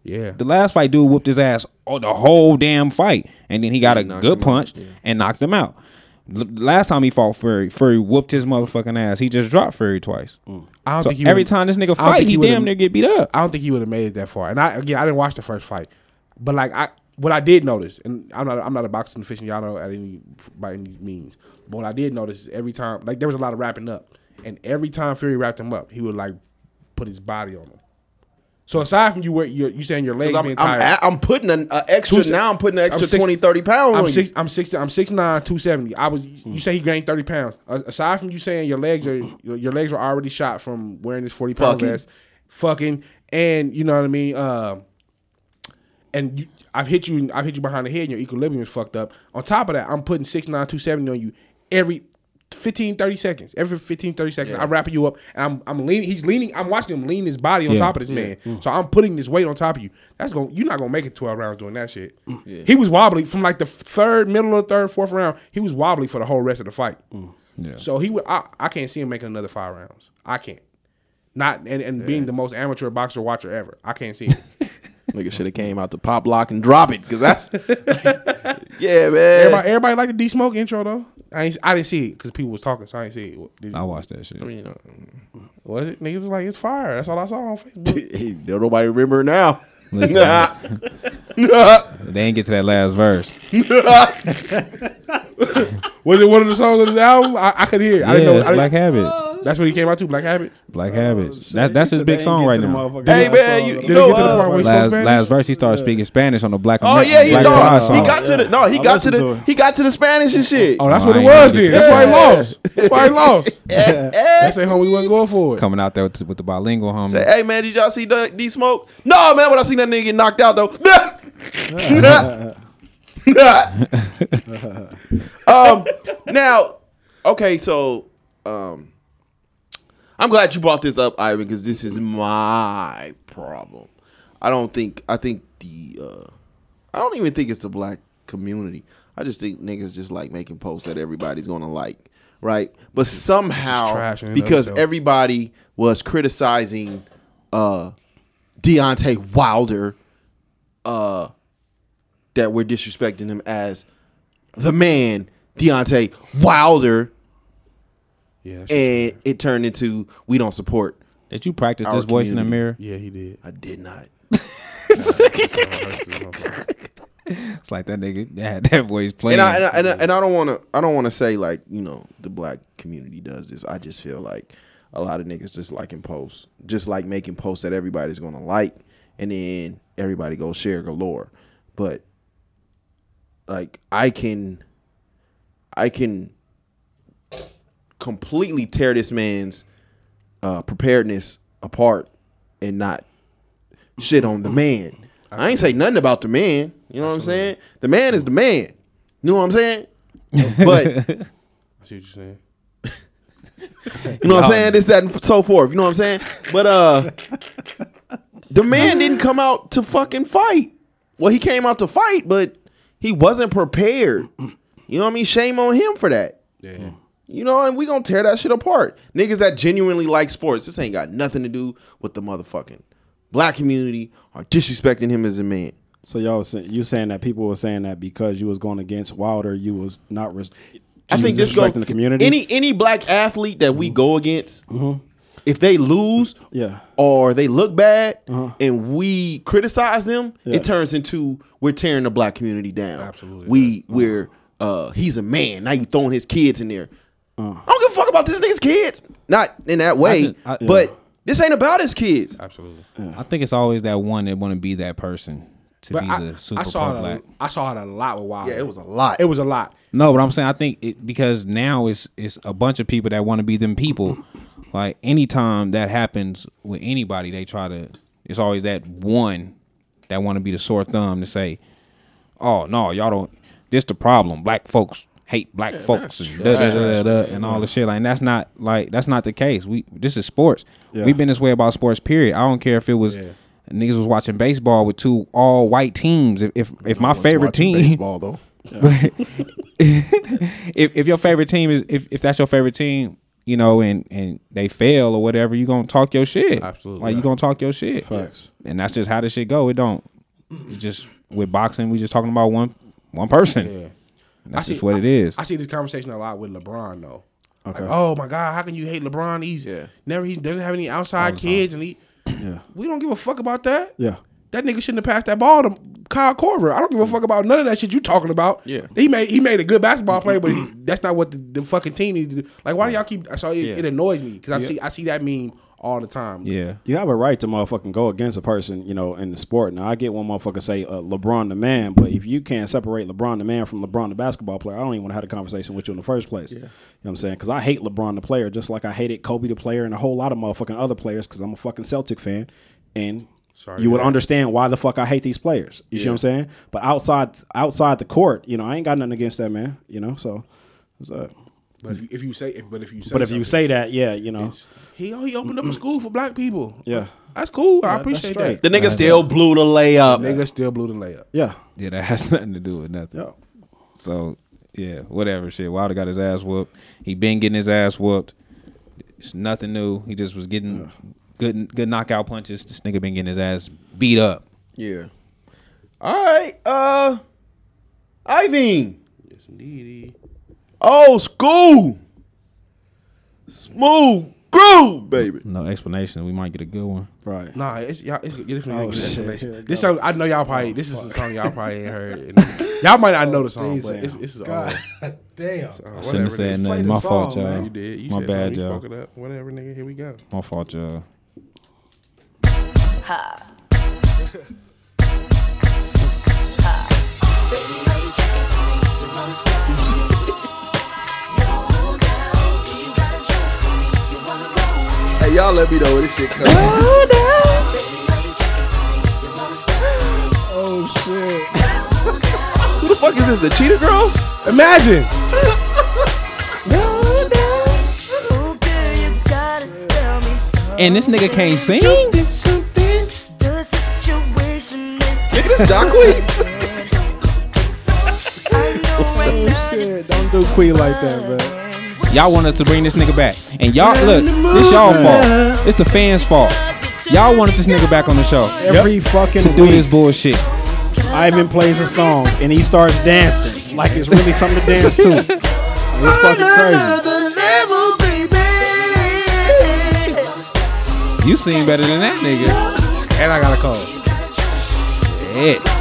Yeah. The last fight, dude whooped his ass oh, the whole damn fight, and then he got a good out, punch yeah. and knocked him out. Last time he fought Fury, Fury whooped his motherfucking ass. He just dropped Fury twice. Mm. I don't So think he every would've- time this nigga fight, think he, damn near get beat up. I don't think he would have made it that far. And I again, I didn't watch the first fight, but like I, what I did notice, and I'm not, I'm not a boxing aficionado at any by any means, but what I did notice is every time, like there was a lot of wrapping up, and every time Fury wrapped him up, he would like put his body on him. So aside from you, were you you saying your legs I'm, being I'm, tired, a- I'm putting an uh, extra Two- now. I'm putting an I'm extra six- 20, 30 pounds I'm on six. you. I'm six. I'm six nine, two seventy. I was. You say he gained thirty pounds. Uh, aside from you saying your legs are your, your legs are already shot from wearing this forty pound Fucking. vest, fucking, and you know what I mean. Uh, and you, I've hit you. I've hit you behind the head, and your equilibrium is fucked up. On top of that, I'm putting six nine, two seventy on you every. 15 30 seconds. Every 15 30 seconds i'm wrapping you up and i'm i'm leaning he's leaning i'm watching him lean his body on Yeah. top of this man. So i'm putting this weight on top of you. That's going to you're not going to make it 12 rounds doing that shit. Mm. he was wobbly from like the third middle of the third fourth round. He was wobbly for the whole rest of the fight. Yeah. so he would I, I can't see him making another five rounds. I can't. Not and, and being the most amateur boxer watcher ever. I can't see it Nigga should have came out to pop lock and drop it because that's yeah, man. everybody everybody like the d smoke intro though I, ain't, I didn't see it because people was talking so i didn't see it What- did, I watched that shit. I mean, uh, was it niggas was like it's fire that's all i saw on facebook don't nobody remember it now. Listen, Nah. they ain't get to that last verse. was it one of the songs on this album i, I could hear it. i yeah, didn't know it's I Black didn't- Habits. That's what he came out to black habits Black Habits. That's that's his big song right now. Hey, man, you- did know, it get to the uh, part where he spoke Last Spanish? last verse, he started speaking Spanish on the Black. Oh yeah, he, Black no, he song. got to the no, he I got to listened to the he got to the Spanish and shit. Oh, that's Oh, what it was then. That's why he lost. That's why he lost. That's at home we wasn't going for it. coming out there with, with the bilingual homie. Say, hey man, did y'all see D Smoke? No, man, when I seen that nigga get knocked out though. um, now, okay, so um, I'm glad you brought this up, Ivan, because this is my problem. I don't think I think the uh, I don't even think it's the black community. I just think niggas just like making posts that everybody's gonna like, right? But somehow trash in and of because everybody was criticizing uh Deontay Wilder, uh that we're disrespecting him as the man, Deontay Wilder, Yeah, that's- and it turned into we don't support. Did you practice this voice in the mirror? yeah, he did. I did not. It's like that nigga had that voice playing. And I, and I, and I, and I don't want to I don't want to say like you know the black community does this. I just feel like a lot of niggas just liking posts, just like making posts that everybody's gonna like, and then everybody goes share galore. But like I can, I can completely tear this man's uh, preparedness apart and not shit on the man. I ain't say nothing about the man. You know what I'm saying? The man is the man. You know what I'm saying? But I see what you're saying. you know what I'm saying? This, that, and so forth. You know what I'm saying? But uh the man didn't come out to fucking fight. Well, he came out to fight, but he wasn't prepared. You know what I mean? Shame on him for that. Yeah. You know, and we gonna tear that shit apart. Niggas that genuinely like sports, this ain't got nothing to do with the motherfucking black community are disrespecting him as a man. So y'all was saying, you saying that people were saying that because you was going against Wilder, you was not. Res- I think was this goes disrespecting the community. Any any black athlete that we mm-hmm. go against, mm-hmm. if they lose yeah, or they look bad uh-huh. and we criticize them, Yeah. it turns into we're tearing the black community down. Absolutely. We uh-huh. we're uh he's a man. Now you throwing his kids in there. I don't give a fuck about this nigga's kids. Not in that way, just- I- but this ain't about his kids. Absolutely. I think it's always that one that want to be that person to But be I, the super I saw pro it. black. A, I saw it a lot with Wilder. Yeah, it was a lot. It was a lot. No, but I'm saying I think it because now it's it's a bunch of people that want to be them people. like anytime that happens with anybody, they try to. It's always that one that want to be the sore thumb to say, "Oh no, y'all don't. This the problem. Black folks hate black folks and, da, da, da, da, da, and all the shit. Like and that's not like that's not the case. We this is sports. Yeah. We've been this way about sports. Period. I don't care if it was. Yeah. Niggas was watching baseball with two all white teams. If if, if my favorite Watching team, baseball though. if if your favorite team is if, if that's your favorite team, you know, and and they fail or whatever, you gonna talk your shit. Absolutely. like you gonna talk your shit. Facts. And that's just how the shit go. It don't. It's just with boxing, we just talking about one one person. Yeah. That's I see- just what it is. I see this conversation a lot with LeBron though. Okay. Like, oh my God, how can you hate LeBron? He's Yeah. never he doesn't have any outside kids and he Yeah. we don't give a fuck about that. Yeah. That nigga shouldn't have passed that ball to Kyle Korver. I don't give a fuck about none of that shit you talking about. Yeah. he made he made a good basketball player, but he, that's not what the, the fucking team needs to do. Like, why do y'all keep? So it, Yeah. it annoys me because I see I see that meme all the time. yeah. You have a right to motherfucking go against a person, you know, in the sport. Now I get one motherfucker say uh, LeBron the man, but if you can't separate LeBron the man from LeBron the basketball player, I don't even want to have a conversation with you in the first place. You know what I'm saying? Because I hate LeBron the player, just like I hated Kobe the player and a whole lot of motherfucking other players. Because I'm a fucking Celtic fan, and Sorry you would hear understand why the fuck I hate these players. You see what I'm saying? But outside outside the court, you know, I ain't got nothing against that man. You know, so. what's up? But if you, if you say, if, but if you say, But if you say that, yeah, you know, he oh, he opened up a school for black people. Yeah. that's cool. I appreciate that. The nigga still blew the layup. Nigga still blew the layup. yeah, Yeah, that has nothing to do with nothing. yeah. So yeah, whatever shit. Wilder got his ass whooped. He been getting his ass whooped. It's nothing new. He just was getting good good knockout punches. This nigga been getting his ass beat up. Yeah. All right. Uh, Ivy. Yes, indeed. Oh, school. Smooth groove, baby. No explanation. We might get a good one. Right. Nah, it's y'all. It's, it's, Oh, it's, shit. it's, Here it this song, I know y'all probably. this is a song y'all probably ain't heard. And y'all might not know the oh, song, jeez, but it's, damn. this is all. God damn. whatever, I shouldn't have said nothing. My song, fault, man. y'all. You did. You My said bad, something, you y'all. it up. Whatever, nigga. Here we go. My fault, y'all. Hey, y'all let me know when this shit comes. Oh shit. Who the fuck is this? The Cheetah Girls? Imajin. And this nigga can't sing. Nigga, this Jacquees. Oh shit. Don't do Queen like that, man. Y'all wanted to bring this nigga back. And y'all look, this y'all fault. It's the fans' fault. Y'all wanted this nigga back on the show Every fucking to do week, this bullshit. Ivan plays a song and he starts dancing like it's really something to dance to. It's fucking crazy. You sing better than that nigga. And I got a cold. Shit.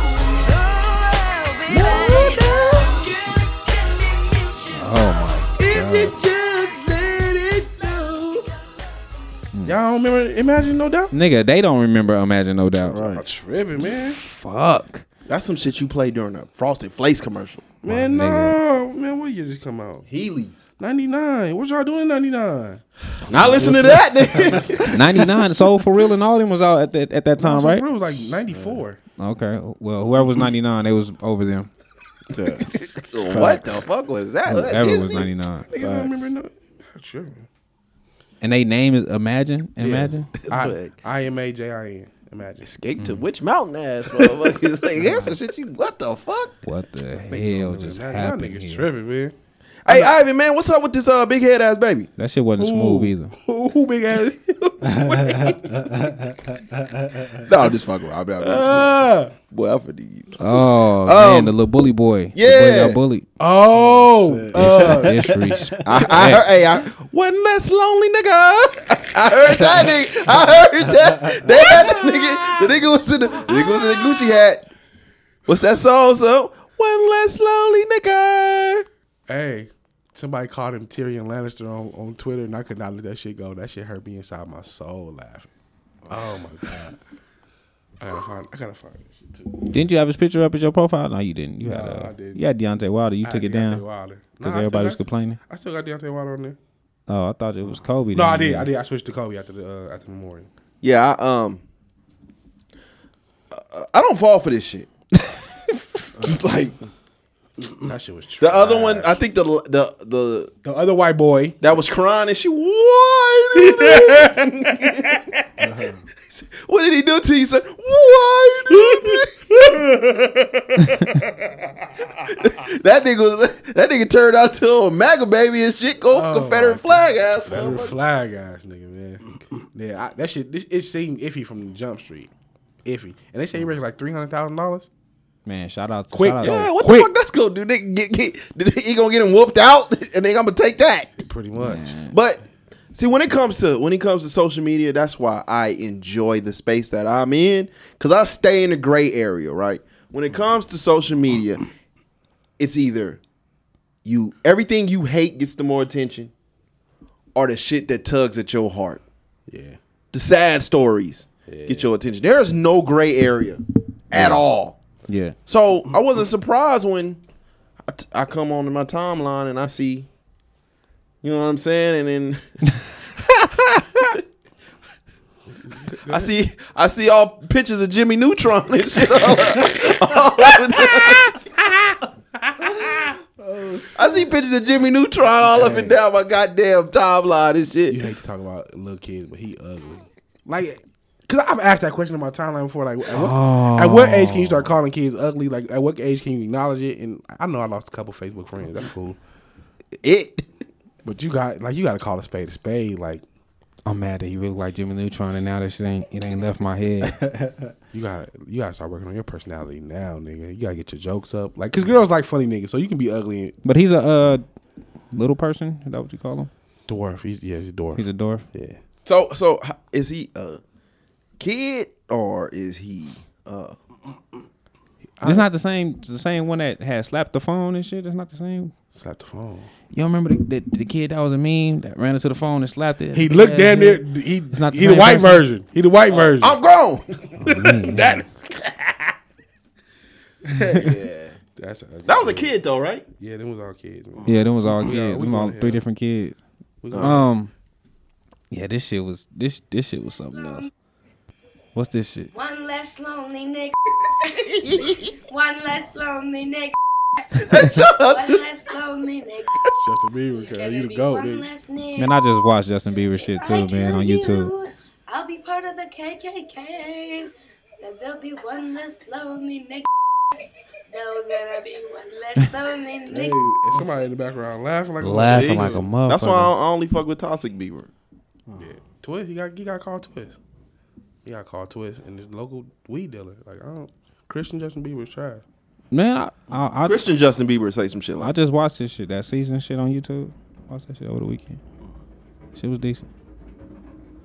Y'all don't remember Imajin No Doubt? Nigga, they don't remember Imajin No Doubt. I'm tripping, man. Fuck. That's some shit you played during a Frosted Flakes commercial. Man, no. Man, what year just come out? Heelys. 99. What y'all doing in 99? Not listen to that, nigga. 99, Soul for Real and all them was out at that at that time, So right? for real, It was like 94. Okay. Well, whoever was 99, they was over them. what the fuck was that? Was that Whoever was Disney? 99. Niggas don't remember no. I'm tripping. And they name is Imajin. Imajin. It's I, like, I M A J I N. Imajin. escape to mm. which mountain ass motherfuckers? like, that's some shit you. What the fuck? What the hell just don't remember that. Y'all happened niggas here? tripping, man. Hey, Ivy, man, what's up with this uh big head ass baby? That shit wasn't smooth either. Who, who big ass? No, I'm just fucking. I'll be, I'll be, Ah. boy, I'm for you. Oh Um, man, the little bully boy. The boy yeah. got bullied. oh. uh, Disrespect. I, I heard, hey, I, one less lonely nigga. I heard that nigga. I heard that. They had the nigga. The nigga was in the, the nigga was in the Gucci hat. What's that song? So one less lonely nigga. Hey, somebody called him Tyrion Lannister on, on Twitter, and I could not let that shit go. That shit hurt me inside my soul laughing. Oh my god. I gotta find. I gotta find this shit too. Didn't you have his picture up as your profile? No, you didn't. You had No, uh, I didn't. you had Deontay Wilder. You I took had it Deontay down Wilder. because Nah, everybody was got- complaining. I still got Deontay Wilder on there. Oh, I thought it was Kobe. No. I did. I did. I switched to Kobe after the uh, after the memorial. Yeah, I, um, uh, I don't fall for this shit. Just like That shit was true. The other one, I think the the the the other white boy. that was crying and she what? what did he do to you? He said what? that nigga was that nigga turned out to a MAGA baby and shit. Go Oh, Confederate my flag ass. Confederate motherfucker. flag ass nigga, man. Yeah, I, that shit. This it seemed iffy from Jump Street, iffy, and they say he raised like three hundred thousand dollars. Man, shout out to Quick, shout out Yeah, to, what Quick. the fuck that's gonna do? They get, get, did he gonna get him whooped out and then I'm gonna take that. Pretty much. But see, when it comes to when it comes to social media, that's why I enjoy the space that I'm in because I stay in the gray area. Right? When it comes to social media, it's either you everything you hate gets the more attention, or the shit that tugs at your heart. Yeah. The sad stories get your attention. There is no gray area at all. Yeah. So I wasn't surprised when I, t- I come on to my timeline and I see, you know what I'm saying, and then I see I see all pictures of Jimmy Neutron and shit. All, all over there. I see pictures of Jimmy Neutron all up and down my goddamn timeline and shit. You hate to talk about little kids, but he ugly. Like, cause I've asked that question in my timeline before. Like, at what, at what age can you start calling kids ugly? Like, at what age can you acknowledge it? And I know I lost a couple Facebook friends. That's cool. It. But you got like you got to call a spade a spade. Like, I'm mad that he really like Jimmy Neutron and now that shit ain't it ain't left my head. you got you got to start working on your personality now, nigga. You got to get your jokes up. Like, cause girls like funny niggas, so you can be ugly and but he's a uh little person, is that what you call him? dwarf. He's yeah, he's a dwarf. He's a dwarf. yeah. So so is he a kid or is he uh It's not the same the same one that had slapped the phone and shit. It's not the same. Slapped the phone. You don't remember the, the, the kid that was a meme that ran into the phone and slapped it? He looked damn near. He not the he the white person? version. He the white version. I'm grown. that. yeah. That's a, That was a kid though, right? Yeah, them was all kids. Man. Yeah, them was all kids. all- we them all three hell. different kids. Um, yeah, this shit was this this shit was something else. What's this shit? One less lonely nigga. One less lonely nigga. Shout out One to less lonely nigga. Justin Bieber, cuz, you the goat, one nigga. less. Man, I just watched Justin Bieber shit too, man, on YouTube. you, I'll be part of the KKK. And there'll be one less lonely nigga. There's gonna be one less lonely nigga. and somebody in the background laughing like a Laughing Bieber. like a motherfucker. That's why I only fuck with Toxic Bieber. Yeah. Twist, you got you got to call Twist. You got to call Twist and this local weed dealer. Like I don't. Christian Justin Bieber is trash. Man, I I, I, Christian Justin Bieber say some shit like. I just watched this shit, that season shit on YouTube. Watched that shit over the weekend. Shit was decent.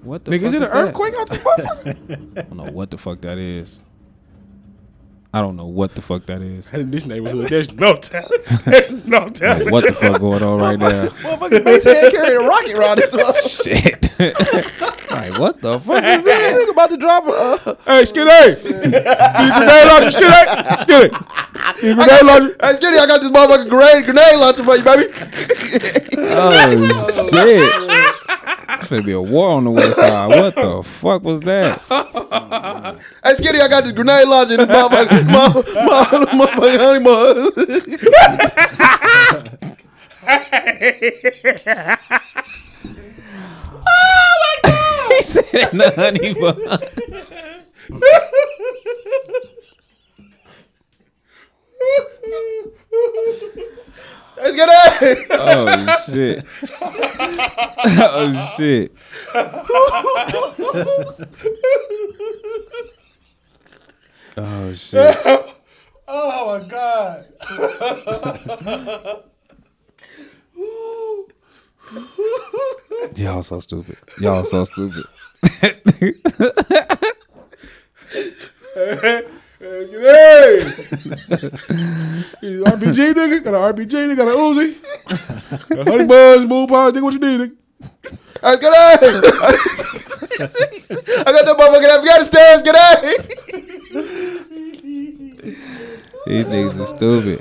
What the Nigga, fuck is it an that? earthquake out this motherfucker? I don't know what the fuck that is. I don't know what the fuck that is. in this neighborhood, there's no talent. There's no I don't talent. what the fuck going on right now? Motherfucking base head carrying a rocket rod as well. Shit. Like what the fuck is that? Nigga about to drop a. Uh, Hey, Skid A! Grenade launcher, Skid A! Skid A! Grenade launcher? hey, Skinny, I got this motherfucking grenade, grenade launcher for you, baby. Oh shit. It's gonna be a war on the west side. What the fuck was that? Hey, Skinny, I got this grenade launcher in this motherfucker. motherfucker, motherfucking honey Oh, bun. he said that in the honey bun. Hey, Skinny! Oh shit. oh shit. Oh shit. Oh my God. Y'all so stupid. Y'all so stupid. Hey, Skid A! He's RPG nigga, got an RPG nigga, got an Uzi. Got honey buns, smooth pie, nigga, what you need, nigga? Hey, Skinny! I got that motherfucking Afghanistan, Skinny! These niggas are stupid.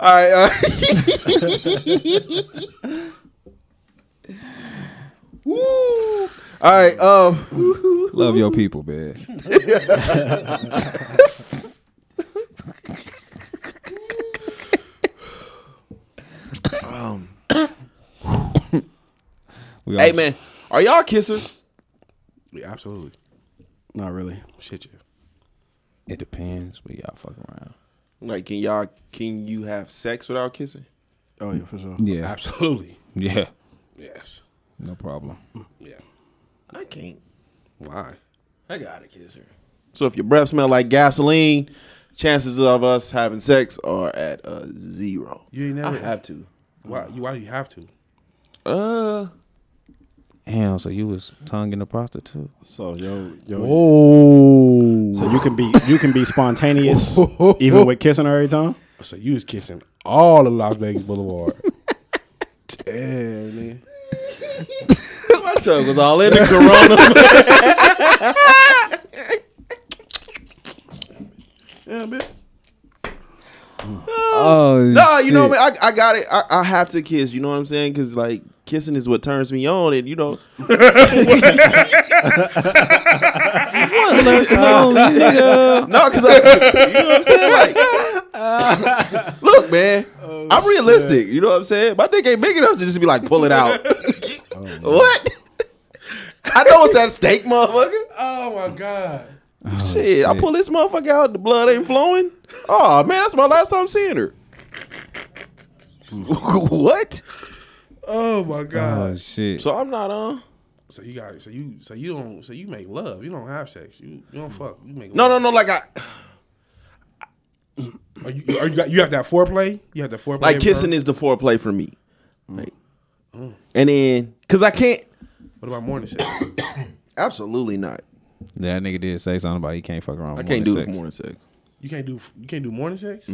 All right. Uh, Woo! All right. Um, love your people, man. um, we hey, man, are y'all kissers? Yeah, absolutely. Not really. Shit, You It depends, but y'all fuck around. Like, can y'all can you have sex without kissing? Oh yeah, for sure. Yeah. Absolutely. Yeah. Yes no problem. Yeah. I can't. Why? I gotta kiss her. So if your breath smell like gasoline, chances of us having sex are at uh, zero. You ain't never I have to. Why? You, why do you have to? Uh, Damn, so you was tonguing a prostitute? So yo, yo. Oh. So you can be you can be spontaneous even with kissing her every time. So you was kissing all of Las Vegas Boulevard. Damn, man. my tongue was all in the corona. Yeah, man. Oh no, you know, what, I mean? I got it. I, I have to kiss. You know what I'm saying? Because like kissing is what turns me on, and you know, no, because you know what I'm saying. Like, look, man, oh, I'm realistic. You know what I'm saying? My dick ain't big enough to just be like pull it out. what? I know it's at stake, motherfucker. Oh my god. Shit, I pull this motherfucker out, the blood ain't flowing. Oh man, that's my last time seeing her. what? Oh my god. Oh shit. So I'm not uh So you got so you so you don't so you make love. You don't have sex. You you don't fuck. You make no love. no no like I Are you, are you, got, you have that foreplay. You have that foreplay. like bro? kissing is the foreplay for me. Like, and then cause I can't What about morning sex? absolutely not. That nigga did say something about he can't fuck around. I can't do morning it for sex. morning sex. You can't do you can't do morning sex.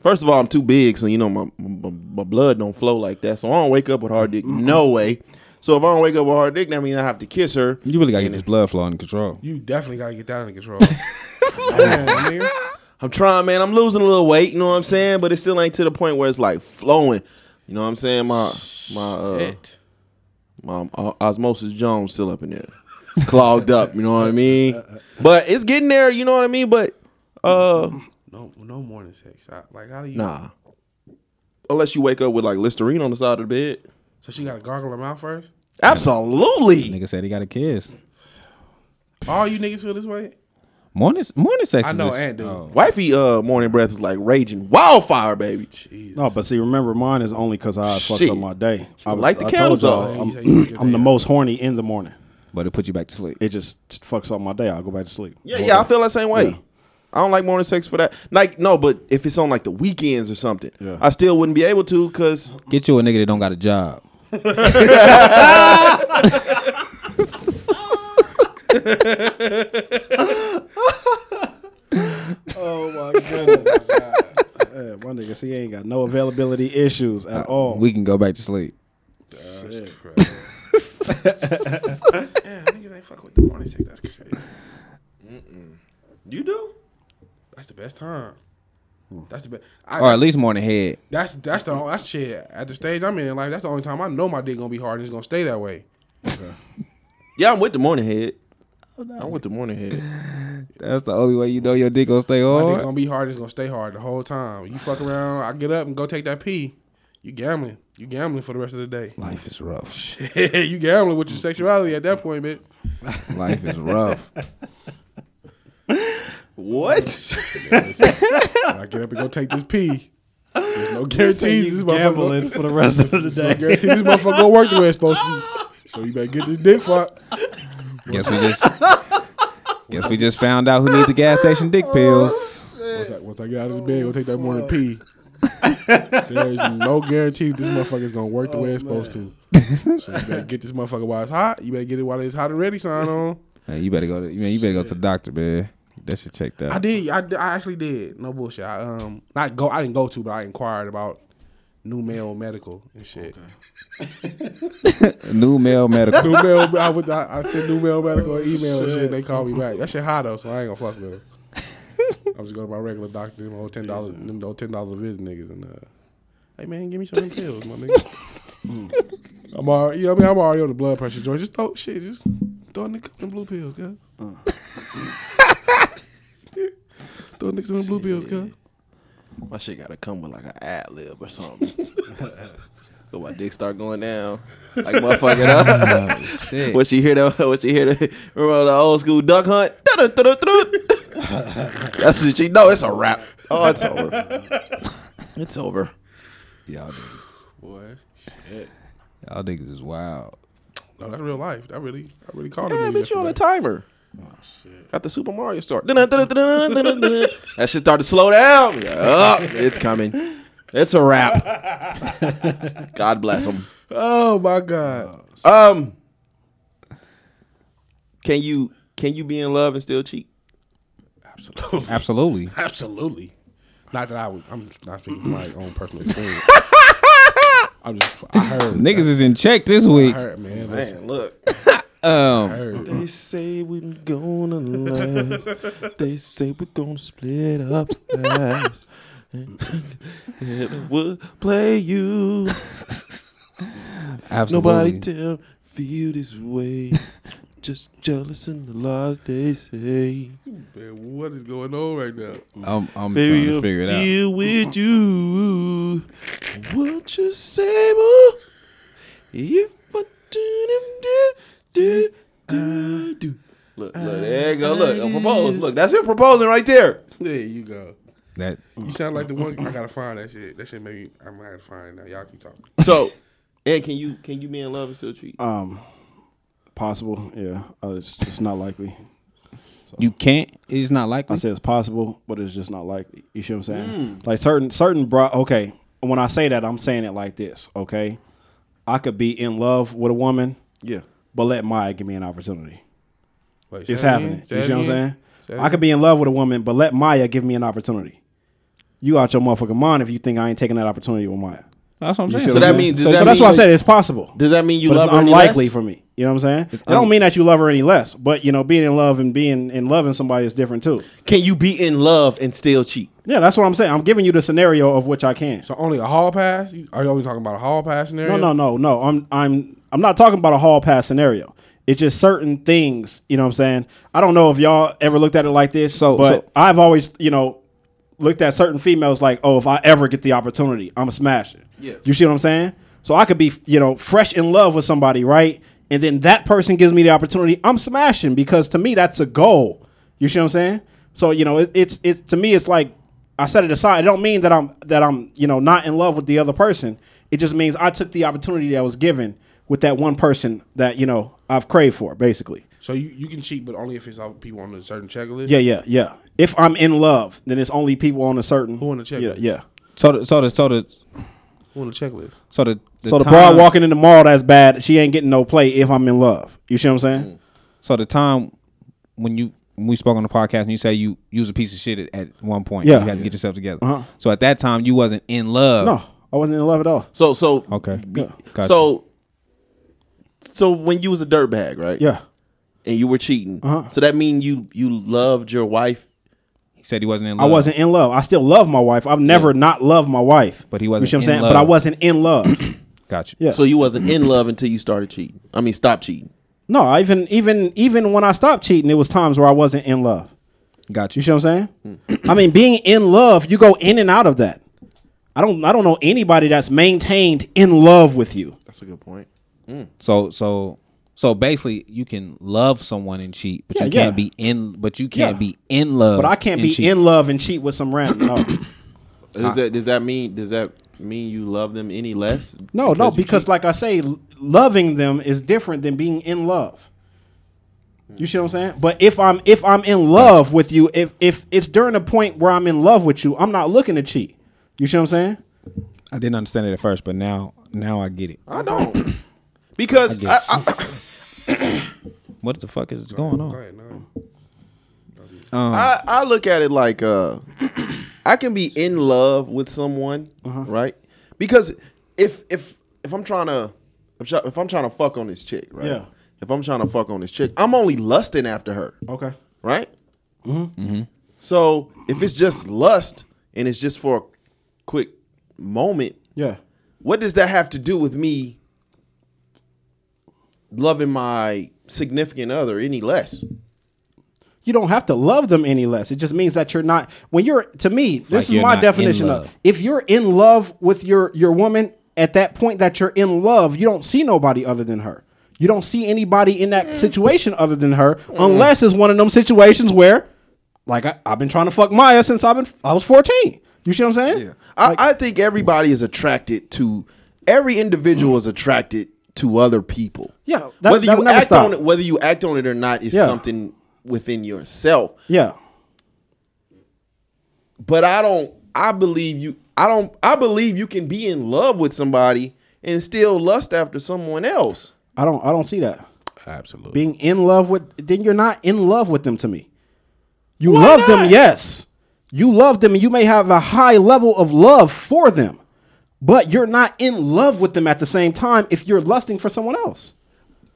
First of all, I'm too big, so you know my, my my blood don't flow like that. So I don't wake up with hard dick. No way. So if I don't wake up with hard dick, that means I have to kiss her. You really gotta get this blood flow under control. You definitely gotta get that under control. Man, nigga. I'm trying, man. I'm losing a little weight. You know what I'm saying? But it still ain't to the point where it's like flowing. You know what I'm saying? My my uh, Shit. my uh, osmosis Jones still up in there, clogged up. You know what I mean? But it's getting there. You know what I mean? But uh, No no morning sex. I, like how do you? nah. Unless you wake up with like Listerine on the side of the bed. So she gotta gargle her mouth first. Absolutely. Nigga said he got a kiss. All you niggas feel this way? Morning morning sex. I know, just- and dude. oh. Wifey uh morning breath is like raging wildfire, baby. Jeez. No, but see, remember, mine is only because I fucks Shit. up my day. I like the I candles told off. y'all, You I'm, I'm the most horny in the morning. But it put you back to sleep. It just fucks up my day. I'll go back to sleep. Yeah, yeah, I feel that same way. Yeah. I don't like morning sex for that. Like, no, but if it's on like the weekends or something, Yeah. I still wouldn't be able to because Get you a nigga that don't got a job. Oh my goodness. yeah, my nigga, see, he ain't got no availability issues at uh, all. We can go back to sleep. That's crazy. yeah, niggas ain't fuck with the morning sex. That's crazy. you do. That's the best time. That's the best. I, Or at least morning head. that's that's the that's shit at the stage I'm in in life. That's the only time I know my dick gonna be hard and it's gonna stay that way. Yeah, I'm with the morning head. Oh, I'm with the morning head. That's the only way you know your dick gonna stay hard. My dick gonna be hard. It's gonna stay hard the whole time. You fuck around. I get up and go take that pee. You gambling. You gambling for the rest of the day. Life is rough. Shit, you gambling with your sexuality at that point, bitch. Life is rough. What? I get up and go take this pee. There's no guarantees this motherfucker. gambling for the rest of the day. No day. guarantee this motherfucker gonna work the way it's supposed to. So you better get this dick fucked. Guess we just Guess we just found out who needs the gas station dick pills. Once I, once I get out of this bed, go take that morning pee. There's no guarantee this motherfucker's gonna work the way it's supposed to. So you better get this motherfucker while it's hot. You better get it while it's hot and ready. Sign on. Hey, you better go to man, you better go to the doctor, man. That should check that. I, did- I actually did. No bullshit. I um not go. I didn't go to, but I inquired about NuMale Medical and shit. NuMale Medical. New male. I, would, I, I sent NuMale Medical an email and shit. And they called me back. That shit hot though, so I ain't gonna fuck with them. I'm just going to my regular doctor. Them old ten dollars. Them old ten dollars visit niggas and uh, hey man, give me some of pills, my nigga. I'm already, you know what I mean? I'm already on the blood pressure joint. Just throw shit. Just throw a nigga them blue pills, cuz. throw a nigga some blue pills, cuz. My shit gotta come with like an ad lib or something. So my dick start going down. Like motherfucking up. Oh, shit. When she hear that, when she hear the, remember the old school duck hunt? That's what she know. It's a wrap. Oh, it's over. It's over. Y'all niggas, Boy, shit. y'all niggas is wild. No, that's real life. That really, I really called Yeah, it. bitch, you on a timer. Oh shit! Got the Super Mario start. that shit started to slow down. Yeah, oh, it's coming. It's a wrap. God bless them. Oh my god. Um, can you can you be in love and still cheat? Absolutely. Absolutely. Absolutely. Not that I would. I'm not speaking from my own personal experience. I'm just. I heard. Niggas is in check this I week. heard, man. Listen, Man, look. Um, heard. They say we're gonna last. They say we're gonna split up fast. And we'll play you. absolutely. Nobody tell feel this way. Just jealous in the lies they say. Man, what is going on right now? I'm, I'm Baby, trying to I'm figure it out. still with you. What you say, boy? If I do, do, do, do. Look, look, there you go. Look, I propose. Look, that's him proposing right there. There you go. That You sound like the one. I gotta find that shit. That shit made me. I'm gonna have to find it now. Y'all keep talking. So, Ed, can you can you be in love and still cheat? Um, possible. Yeah, uh, it's, it's not likely. you can't. It's not likely. I likely. say it's possible, but it's just not likely. You see what I'm saying? Like certain certain bro. Okay, when I say that, I'm saying it like this. Okay, I could be in love with a woman, Yeah. but let Maya give me an opportunity. Wait, say It's that again? happening. Say You that see what I'm again? saying? Say that I could be in love with a woman, but let Maya give me an opportunity. You out your motherfucking mind if you think I ain't taking that opportunity with Maya. That's what I'm saying. So that means- saying? does that that's mean- why I said it's possible. Does that mean you but love it's her any unlikely less? for me. You know what I'm saying? it don't mean that you love her any less, but you know, being in love and being in loving somebody is different too. Can you be in love and still cheat? Yeah, that's what I'm saying. I'm giving you the scenario of which I can. So only a hall pass? Are you only talking about a hall pass scenario? No, no, no, no. I'm I'm I'm not talking about a hall pass scenario. It's just certain things, you know what I'm saying? I don't know if y'all ever looked at it like this, So- but so- I've always, you know, looked at certain females like, oh, if I ever get the opportunity, I'm a smasher. Yeah. You see what I'm saying? So I could be, you know, fresh in love with somebody, right? And then that person gives me the opportunity, I'm smashing because to me that's a goal. You see what I'm saying? So, you know, it, it's it's to me it's like I set it aside. It don't mean that I'm that I'm, you know, not in love with the other person. It just means I took the opportunity that was given with that one person that, you know, I've craved for, basically. So you, you can cheat, but only if it's all people on a certain checklist. Yeah, yeah, yeah. If I'm in love, then it's only people on a certain Who on the Yeah, checklist? yeah. yeah. So the so the so the who On the checklist. so the, the so the time, broad walking in the mall that's bad, she ain't getting no play if I'm in love. You see what I'm saying? So the time when you when we spoke on the podcast and you say you you was a piece of shit at, at one point. Yeah. You had to get yourself together. Uh-huh. So at that time you wasn't in love. No, I wasn't in love at all. So so Okay. be- Gotcha. so so when you was a dirtbag, right? Yeah. And you were cheating. Uh-huh. So that mean you you loved your wife. He said he wasn't in love. I wasn't in love. I still love my wife. I've never not loved my wife. But he wasn't You see what I'm in saying? But I wasn't in love. Got you. Yeah. So you wasn't in love until you started cheating. I mean, stop cheating. no, I even even even when I stopped cheating, it was times where I wasn't in love. Got You you. see what I'm saying? I mean, being in love, you go in and out of that. I don't I don't know anybody that's maintained in love with you. That's a good point. So so so basically you can love someone and cheat, but Yeah, you can't yeah. be in but you can't Yeah. be in love. But I can't be cheat. in love and cheat with some random. No, Does that does that mean does that mean you love them any less? no, no because cheat? like I say, loving them is different than being in love. You see what I'm hmm. saying? But if I'm if I'm in love with you, if if it's during the point where I'm in love with you, I'm not looking to cheat. You see what I'm saying? I didn't understand it at first, but now now I get it. I don't. Because I I, I, What the fuck is going on? ahead. Um, I, I look at it like uh I can be in love with someone, Uh-huh. right? Because if if if I'm trying to if I'm trying to fuck on this chick, right? Yeah. If I'm trying to fuck on this chick, I'm only lusting after her, Okay. right? Mm-hmm. So if it's just lust and it's just for a quick moment, Yeah. what does that have to do with me loving my significant other any less? You don't have to love them any less. It just means that you're not when you're to me, this Like is my definition of if you're in love with your your woman, at that point that you're in love, you don't see nobody other than her. You don't see anybody in that situation other than her, unless it's one of them situations where, like, I, I've been trying to fuck Maya since I've been I was 14. You see what I'm saying? Yeah. I, I think everybody is attracted to every individual is attracted to other people. Yeah, that- whether that you act stop. on it, whether you act on it or not, is Yeah. something within yourself. Yeah. But I don't. I believe you. I don't. I believe you can be in love with somebody and still lust after someone else. I don't I don't see that. Absolutely. Being in love with then you're not in love with them to me. You Why love not? them, yes. You love them and you may have a high level of love for them. But you're not in love with them at the same time if you're lusting for someone else.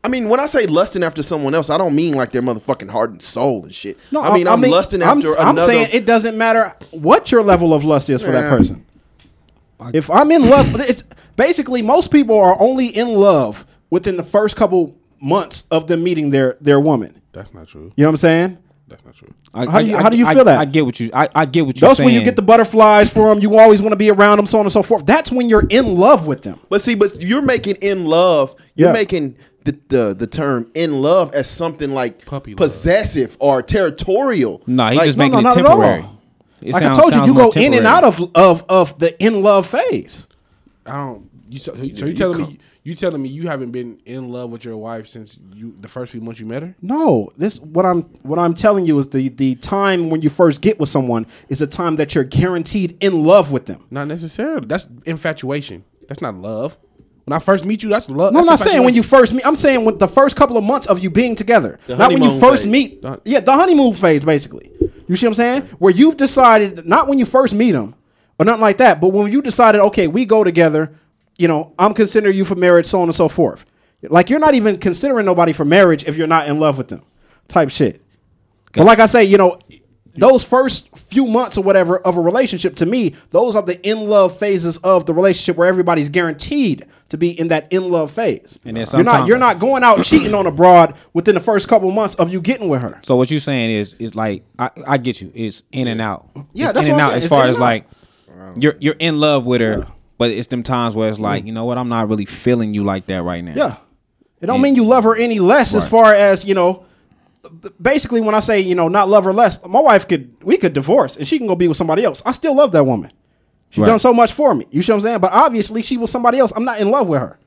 I mean, when I say lusting after someone else, I don't mean like their motherfucking heart and soul and shit. No, I mean I'm lusting I'm, after I'm saying it doesn't matter what your level of lust is for that Yeah. person. If I'm in love, it's basically most people are only in love within the first couple months of them meeting their their woman. That's not true. You know what I'm saying? That's not true. I, How do you- I- how do you I- feel that? I get what you. I, I get what you're That's saying. when you get the butterflies for them. You always want to be around them, so on and so forth. That's when you're in love with them. But see, but you're making in love. You're Yeah. making the, the the term in love as something like Puppy love. possessive or territorial. No, he's Like, just making no, it not at all. temporary. It like sounds- I told you, you more go in and out of of of the in love phase. I don't. You so, so you telling me you telling me you haven't been in love with your wife since you the first few months you met her? No, this what I'm what I'm telling you is the the time when you first get with someone is a time that you're guaranteed in love with them. Not necessarily. That's infatuation. That's not love. When I first meet you, that's love. No, I'm not saying when you first meet. I'm saying with the first couple of months of you being together, The not when you first phase. meet. The- yeah, the honeymoon phase, basically. You see what I'm saying? Where you've decided, not when you first meet them or nothing like that, but when you decided, okay, we go together. You know, I'm considering you for marriage, so on and so forth. Like you're not even considering nobody for marriage if you're not in love with them, type shit. But like I say, you know, those first few months or whatever of a relationship, to me, those are the in love phases of the relationship where everybody's guaranteed to be in that in love phase. And then you're not you're not going out cheating on a broad within the first couple months of you getting with her. So what you're saying is is like I, I get you. It's in and out. Yeah, It's that's in what and I'm out saying. as It's far in as and out. like you're you're in love with her, but it's them times where it's like mm. you know what I'm not really feeling you like that right now. Yeah. It don't mean you love her any less as Right. far as, you know, basically when I say, you know, not love her less, my wife could we could divorce and she can go be with somebody else. I still love that woman. She Right. done so much for me. You see what I'm saying? But obviously she was somebody else. I'm not in love with her.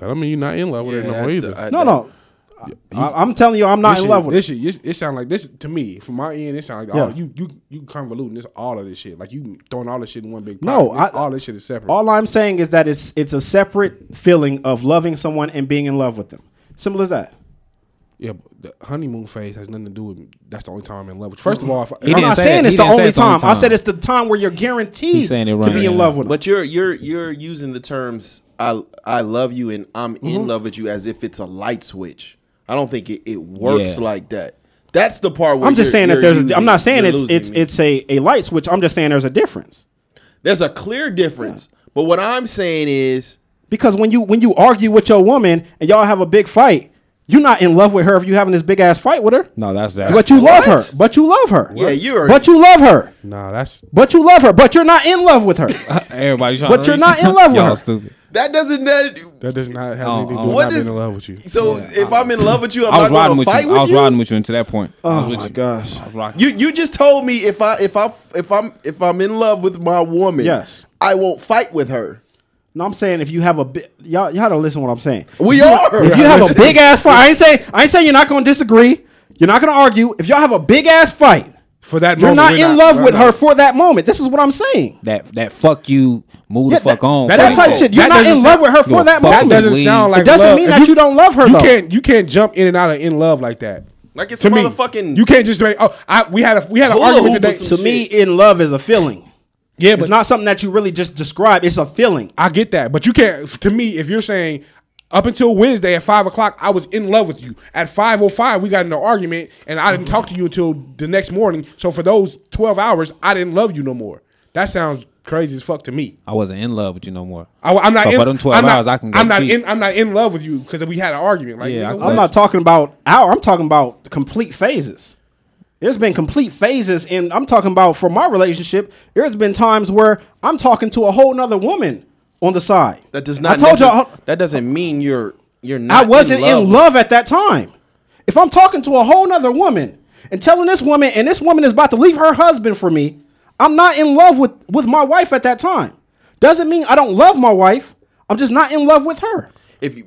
That don't mean you're not in love with her no more either. I- No, no. I, am telling you, I'm not this in shit, love with her. this shit. It sound like this to me from my end. It sound like Yeah. all, you you you convoluting this all of this shit. Like you throwing all this shit in one big. No. I- all this shit is separate. All I'm saying is that it's it's a separate feeling of loving someone and being in love with them. Simple as that. yeah, but the honeymoon phase has nothing to do with. That's the only time I'm in love with. you. First of all, if, I'm didn't say saying that. it's the didn't say only it's the only time. I said it's the time where you're guaranteed saying it to be in now. love with them. But you're you're you're using the terms I I love you and I'm Mm-hmm. in love with you as if it's a light switch. I don't think it, it works Yeah. like that. That's the part where I'm just saying that there's. using- I'm not saying it's it's me. it's a, a light switch. I'm just saying there's a difference. there's a clear difference. But what I'm saying is Because when you when you argue with your woman and y'all have a big fight, you're not in love with her if you having this big ass fight with her. No, that's that. But you love What? her. But you love her. Yeah, you're- But you love her. nah, that's But you love her. But you're not in love with her. everybody. trying But to you're reach- not in love with Y'all her. stupid. That doesn't that that does not have Oh, anything to oh. do oh. with What not being in love with you. so if I'm in love with you, I'm I was not riding gonna with you. fight with you. I was you. riding with you until that point. Oh, I was Oh with my you. gosh. I was rocking. You you just told me if I if I if I'm if I'm in love with my woman, Yes. I won't fight with her. No, I'm saying if you have a big, y'all, y'all gotta listen to what I'm saying. We are. If you have a big ass fight, I ain't saying I ain't saying you're not gonna disagree. You're not gonna argue. If y'all have a big ass fight, For that, moment you're moment, not we're in love we're with not- her for that moment. This is what I'm saying. that that fuck you. Move Yeah, the fuck that, on. That, That fuck type you. of shit. You're that not in love with her for that fuck That doesn't Leave. sound like It doesn't love. mean If that you don't love her, You though. can't you can't jump in and out of in love like that. Like it's To a me, motherfucking. you can't just make. Oh, I, we had a we had an Hula argument today. or some to me, in love is a feeling. yeah, It's but not something that you really just describe. It's a feeling. I get that, but you can't. To me, if you're saying up until Wednesday at five o'clock, I was in love with you. At five o five, we got into an argument, and I didn't talk to you until the next morning. So for those twelve hours, I didn't love you no more. That sounds crazy as fuck to me. I wasn't in love with you no more. I, am not. So in, for them 12 I'm not, I can go I'm not cheat. in. I'm not in love with you because we had an argument. Like, Yeah, nigga, I- what? I'm not talking about our. I'm talking about complete phases. There's been complete phases, and I'm talking about for my relationship. There's been times where I'm talking to a whole nother woman on the side. That does not. I told y'all that doesn't mean you're you're not. I wasn't in with- love at that time. If I'm talking to a whole nother woman and telling this woman, and this woman is about to leave her husband for me, I'm not in love with with my wife at that time. Doesn't mean I don't love my wife. I'm just not in love with her. if you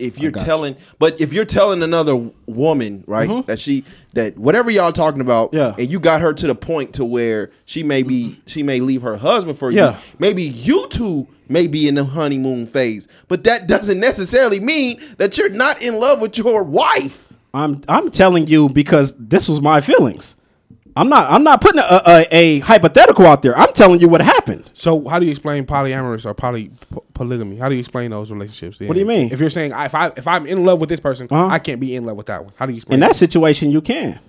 if you're telling but if you're telling another woman right that she that whatever y'all talking about Mm-hmm. Yeah. and you got her to the point to where she may be she may leave her husband for Yeah. you maybe you two may be in the honeymoon phase but that doesn't necessarily mean that you're not in love with your wife I'm I'm telling you because this was my feelings. I'm not I'm not putting a, a, a hypothetical out there. I'm telling you what happened. So how do you explain polyamorous or poly p- polygamy? How do you explain those relationships? then? What do you mean? If you're saying if I if I'm in love with this person, Uh-huh. I can't be in love with that one. How do you explain In that? that situation, you can.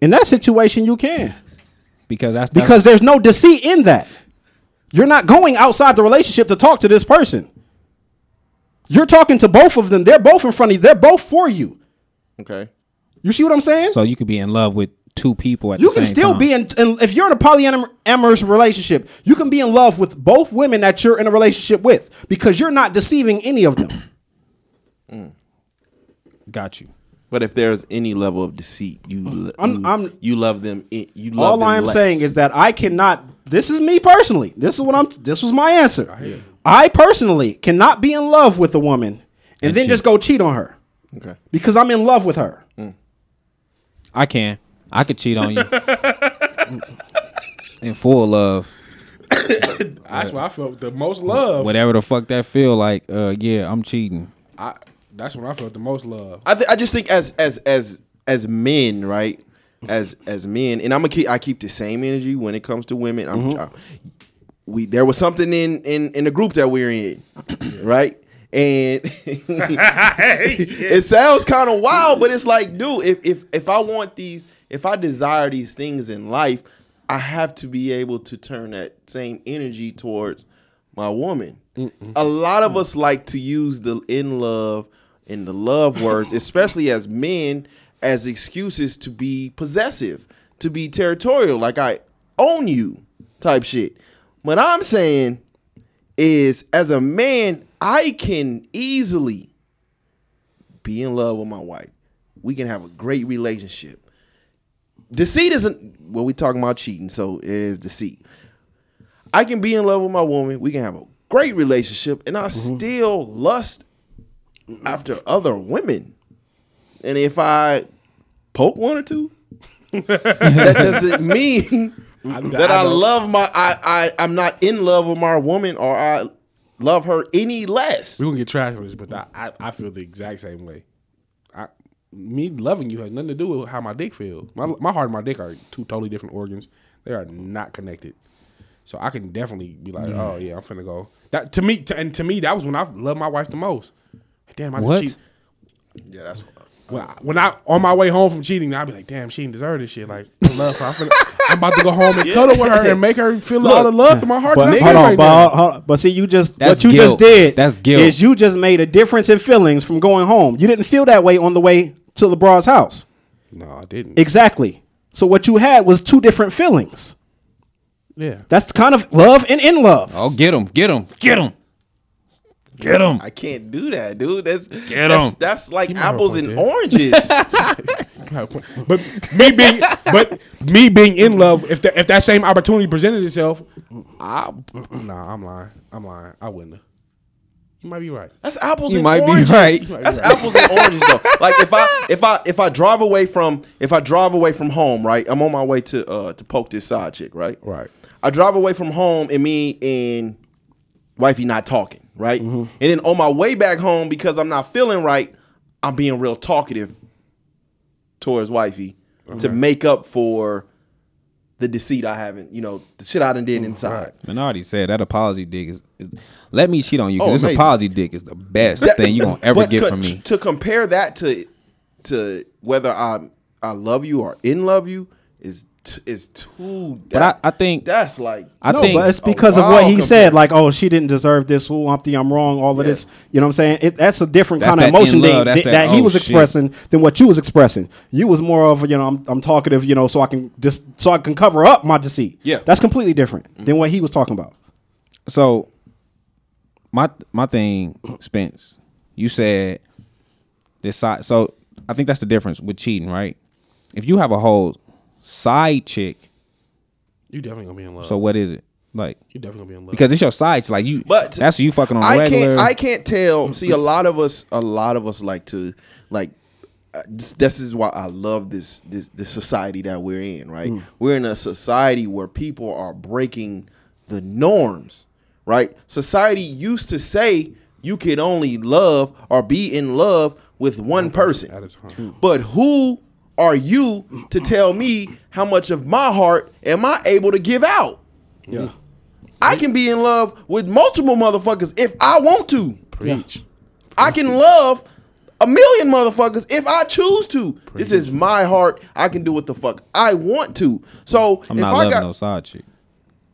In that situation, you can because that's, that's because there's no deceit in that. You're not going outside the relationship to talk to this person. You're talking to both of them. They're both in front of you. They're both for you. okay You see what I'm saying? so you could be in love with two people at you the can same still time. be in, in if you're in a polyamorous relationship, you can be in love with both women that you're in a relationship with because you're not deceiving any of them. Mm. Got you. but if there's any level of deceit you I'm- you, I'm- you love them you love All them I am less. saying is that I cannot. This is me personally. This is what I'm. This was my answer. I personally cannot be in love with a woman and, then cheat. just go cheat on her okay because I'm in love with her. I can. I could cheat on you. in full love. That's why I felt the most love. Whatever the fuck that feel like, uh yeah, I'm cheating. I, that's when I felt the most love. I, th- I just think as as as as men, right? As as men, and I'm gonna keep I keep the same energy when it comes to women. I'm, Mm-hmm. I- we there was something in in in the group that we're in, right? And it sounds kind of wild, but it's like, dude, if if if I want these, if I desire these things in life, I have to be able to turn that same energy towards my woman. A lot of mm. us like to use the in love and the love words, especially as men, as excuses to be possessive, to be territorial, like I own you type shit. What I'm saying is, as a man, I can easily be in love with my wife. We can have a great relationship. Deceit isn't well, we talking about cheating, so it is deceit. I can be in love with my woman. We can have a great relationship, and I mm-hmm. still lust after other women. And if I poke one or two, that doesn't mean that I, know. love my. I, I I'm not in love with my woman, or I love her any less. We gonna get trash for this, but I, I, I feel the exact same way. I, me loving you has nothing to do with how my dick feels. My my heart and my dick are two totally different organs. They are not connected. So I can definitely be like, oh yeah, I'm finna go. That to me, to, and to me, that was when I loved my wife the most. Damn, I What? cheat. Yeah, that's. When I, when I on my way home from cheating, I'd be like, damn, she didn't deserve this shit. Like, I love her. I'm, finna, I'm about to go home and cuddle with her and make her feel all the love to my heart. But and hold on, right but, hold on, but see, you just That's what you guilt. just did. That's guilt. Is you just made a difference in feelings from going home. You didn't feel that way on the way to LeBron's house. No, I didn't. Exactly. So what you had was two different feelings. yeah. That's kind of love and in love. Oh, get him, get him, get him, get him. I can't do that, dude. That's Get that's, 'em. that's like You might have a apples point and there. oranges. but me being but me being in love, if the, if that same opportunity presented itself, I nah, I'm lying. I'm lying. I wouldn't. have. You might be right. That's apples You and might be oranges. right. You might be That's right. apples and oranges though. Like if I if I if I drive away from if I drive away from home, right? I'm on my way to uh to poke this side chick, right? Right. I drive away from home and me and wifey not talking, right? Mm-hmm. And then on my way back home because I'm not feeling right, I'm being real talkative towards wifey to make up for the deceit I haven't, you know, the shit I done Mm, did inside. and Minardi said that apology dick is, is let me cheat on you Oh, because this apology dick is the best That- thing you gonna ever get co- from me. To compare that to to whether I I love you or in love you is t- is too. But I, I think that's like I no, think but it's because of what he compare- said. Like, oh, she didn't deserve this. Who Humpty, I'm wrong. All of Yeah. this. You know what I'm saying? It, that's a different That's kind of emotion in love, that, that's that, that, he oh, was shit. expressing than what you was expressing. You was more of, you know, I'm, I'm talkative, you know, so I can just so I can cover up my deceit. Yeah. that's completely different than what he was talking about. so. My my thing, Spence. You said this side. So I think that's the difference with cheating, right? If you have a whole side chick, You definitely gonna be in love. so what is it like? you definitely gonna be in love. Because it's your side, chick, like you. But that's what you fucking on the I regular. can't. I can't tell. See, a lot of us. A lot of us like to like. uh, This, this is why I love this this this society that we're in. Right, we're in a society where people are breaking the norms. Right, society used to say you could only love or be in love with one person. at a time. But who are you to tell me how much of my heart am I able to give out? Yeah, I can be in love with multiple motherfuckers if I want to. Preach. I can love a million motherfuckers if I choose to. This is my heart. I can do what the fuck I want to. So I'm if not I loving got no side chick.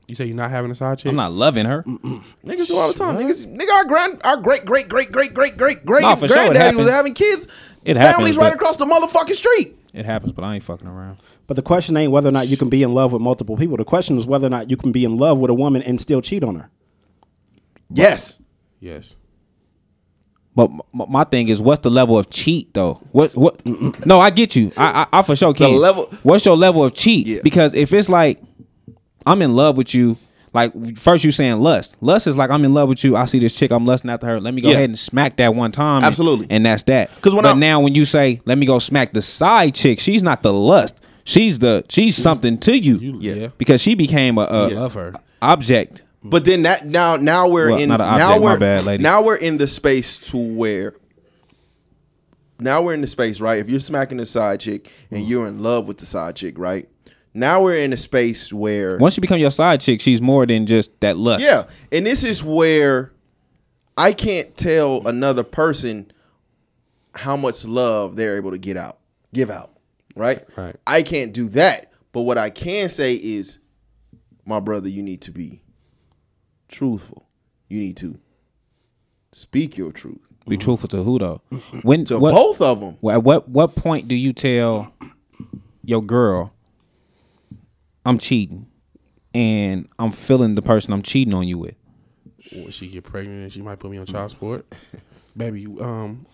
You say you're not having a side chick? I'm not loving her. niggas do all the time, niggas, nigga, our grand, our great, great, great, great, great, great, great No, for sure, granddaddy was having kids. It families happens, right but- across the motherfucking street. It happens, but I ain't fucking around. but the question ain't whether or not you can be in love with multiple people. The question is whether or not you can be in love with a woman and still cheat on her. Yes. Yes. But m- m- my thing is, what's the level of cheat though? What what? No, I get you. I I, I for sure can. The level- What's your level of cheat? Yeah. Because if it's like I'm in love with you, like first you saying lust. Lust is like I'm in love with you. I see this chick, I'm lusting after her. Let me go Yeah. ahead and smack that one time. and- Absolutely. And, that's that. Because but I- now when you say let me go smack the side chick, she's not the lust. She's the she's something to you. You, Yeah. yeah. Because she became a, a Love her. object. But then that now now we're Well, in not an now object, my we're bad, lady. now we're in the space to where now we're in the space right. If you're smacking the side chick and mm-hmm. you're in love with the side chick, right? Now we're in a space where Once you become your side chick, she's more than just that lust. yeah, and this is where I can't tell another person how much love they're able to get out, give out, right? Right. I can't do that, but what I can say is, my brother, you need to be truthful. You need to speak your truth Be mm-hmm. truthful to who though? When to what, both of them. At what what point do you tell your girl I'm cheating and I'm feeling the person I'm cheating on you with? When she get pregnant and she might put me on child support. Baby, you, um,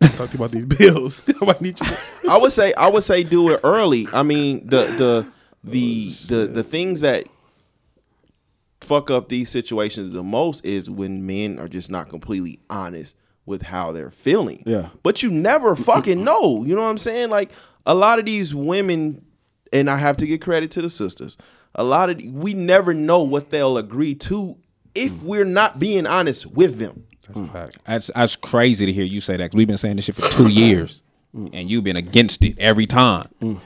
talk to you about these bills. I might need you. I would say I would say do it early. I mean the the the the the things that fuck up these situations the most is when men are just not completely honest with how they're feeling. Yeah. But you never fucking know. You know what I'm saying? Like a lot of these women and I have to give credit to the sisters. A lot of we never know what they'll agree to if hmm. we're not being honest with them. That's a fact. That's that's crazy to hear you say that because we've been saying this shit for two years hmm. and you've been against it every time. Hmm.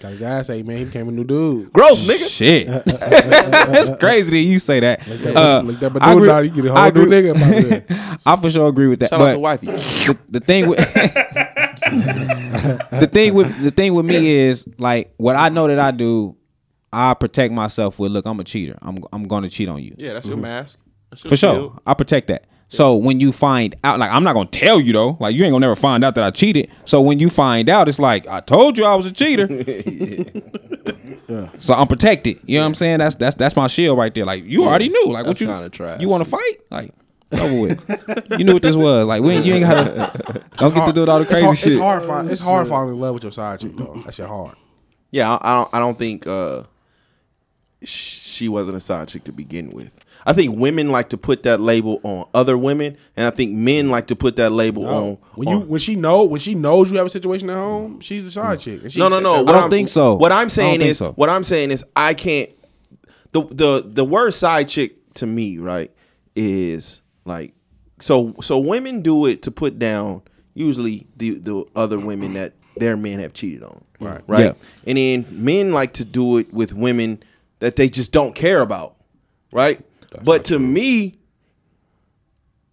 Got his ass ate, man. He became a new dude. Growth, nigga. Shit, that's crazy that you say that. Uh, Look that I Badoo agree- now, you get a I whole new agree- nigga that. I for sure agree with that. Shout out to wifey. the, the thing with the thing with the thing with me is like what I know that I do, I protect myself with. Look, I'm a cheater. I'm I'm going to cheat on you Yeah, that's your mm-hmm. mask. That's your for sure. I protect that. So when you find out, like I'm not gonna tell you though, like you ain't gonna never find out that I cheated. So when you find out, it's like I told you I was a cheater. So I'm protected. You know what I'm saying? That's that's that's my shield right there. Like you already knew. Like what That's you kinda trash. you want to fight? Like it's over with. you knew what this was. Like we ain't, you ain't gotta don't get to do all the It's crazy hard, shit. It's hard, find, it's hard falling in love with your side chick though. That shit hard. Yeah, I, I don't. I don't think uh, she wasn't a side chick to begin with. I think women like to put that label on other women, and I think men like to put that label on. When you on- when she know when she knows you have a situation at home, she's the side chick. She no, no, no. accept What that. don't I'm- think so. What I I'm saying is, so. what I'm saying is, I can't. The the the word side chick to me, right, is like so. So women do it to put down usually the the other women that their men have cheated on. Right. Right. Yeah. And then men like to do it with women that they just don't care about. Right. but to me,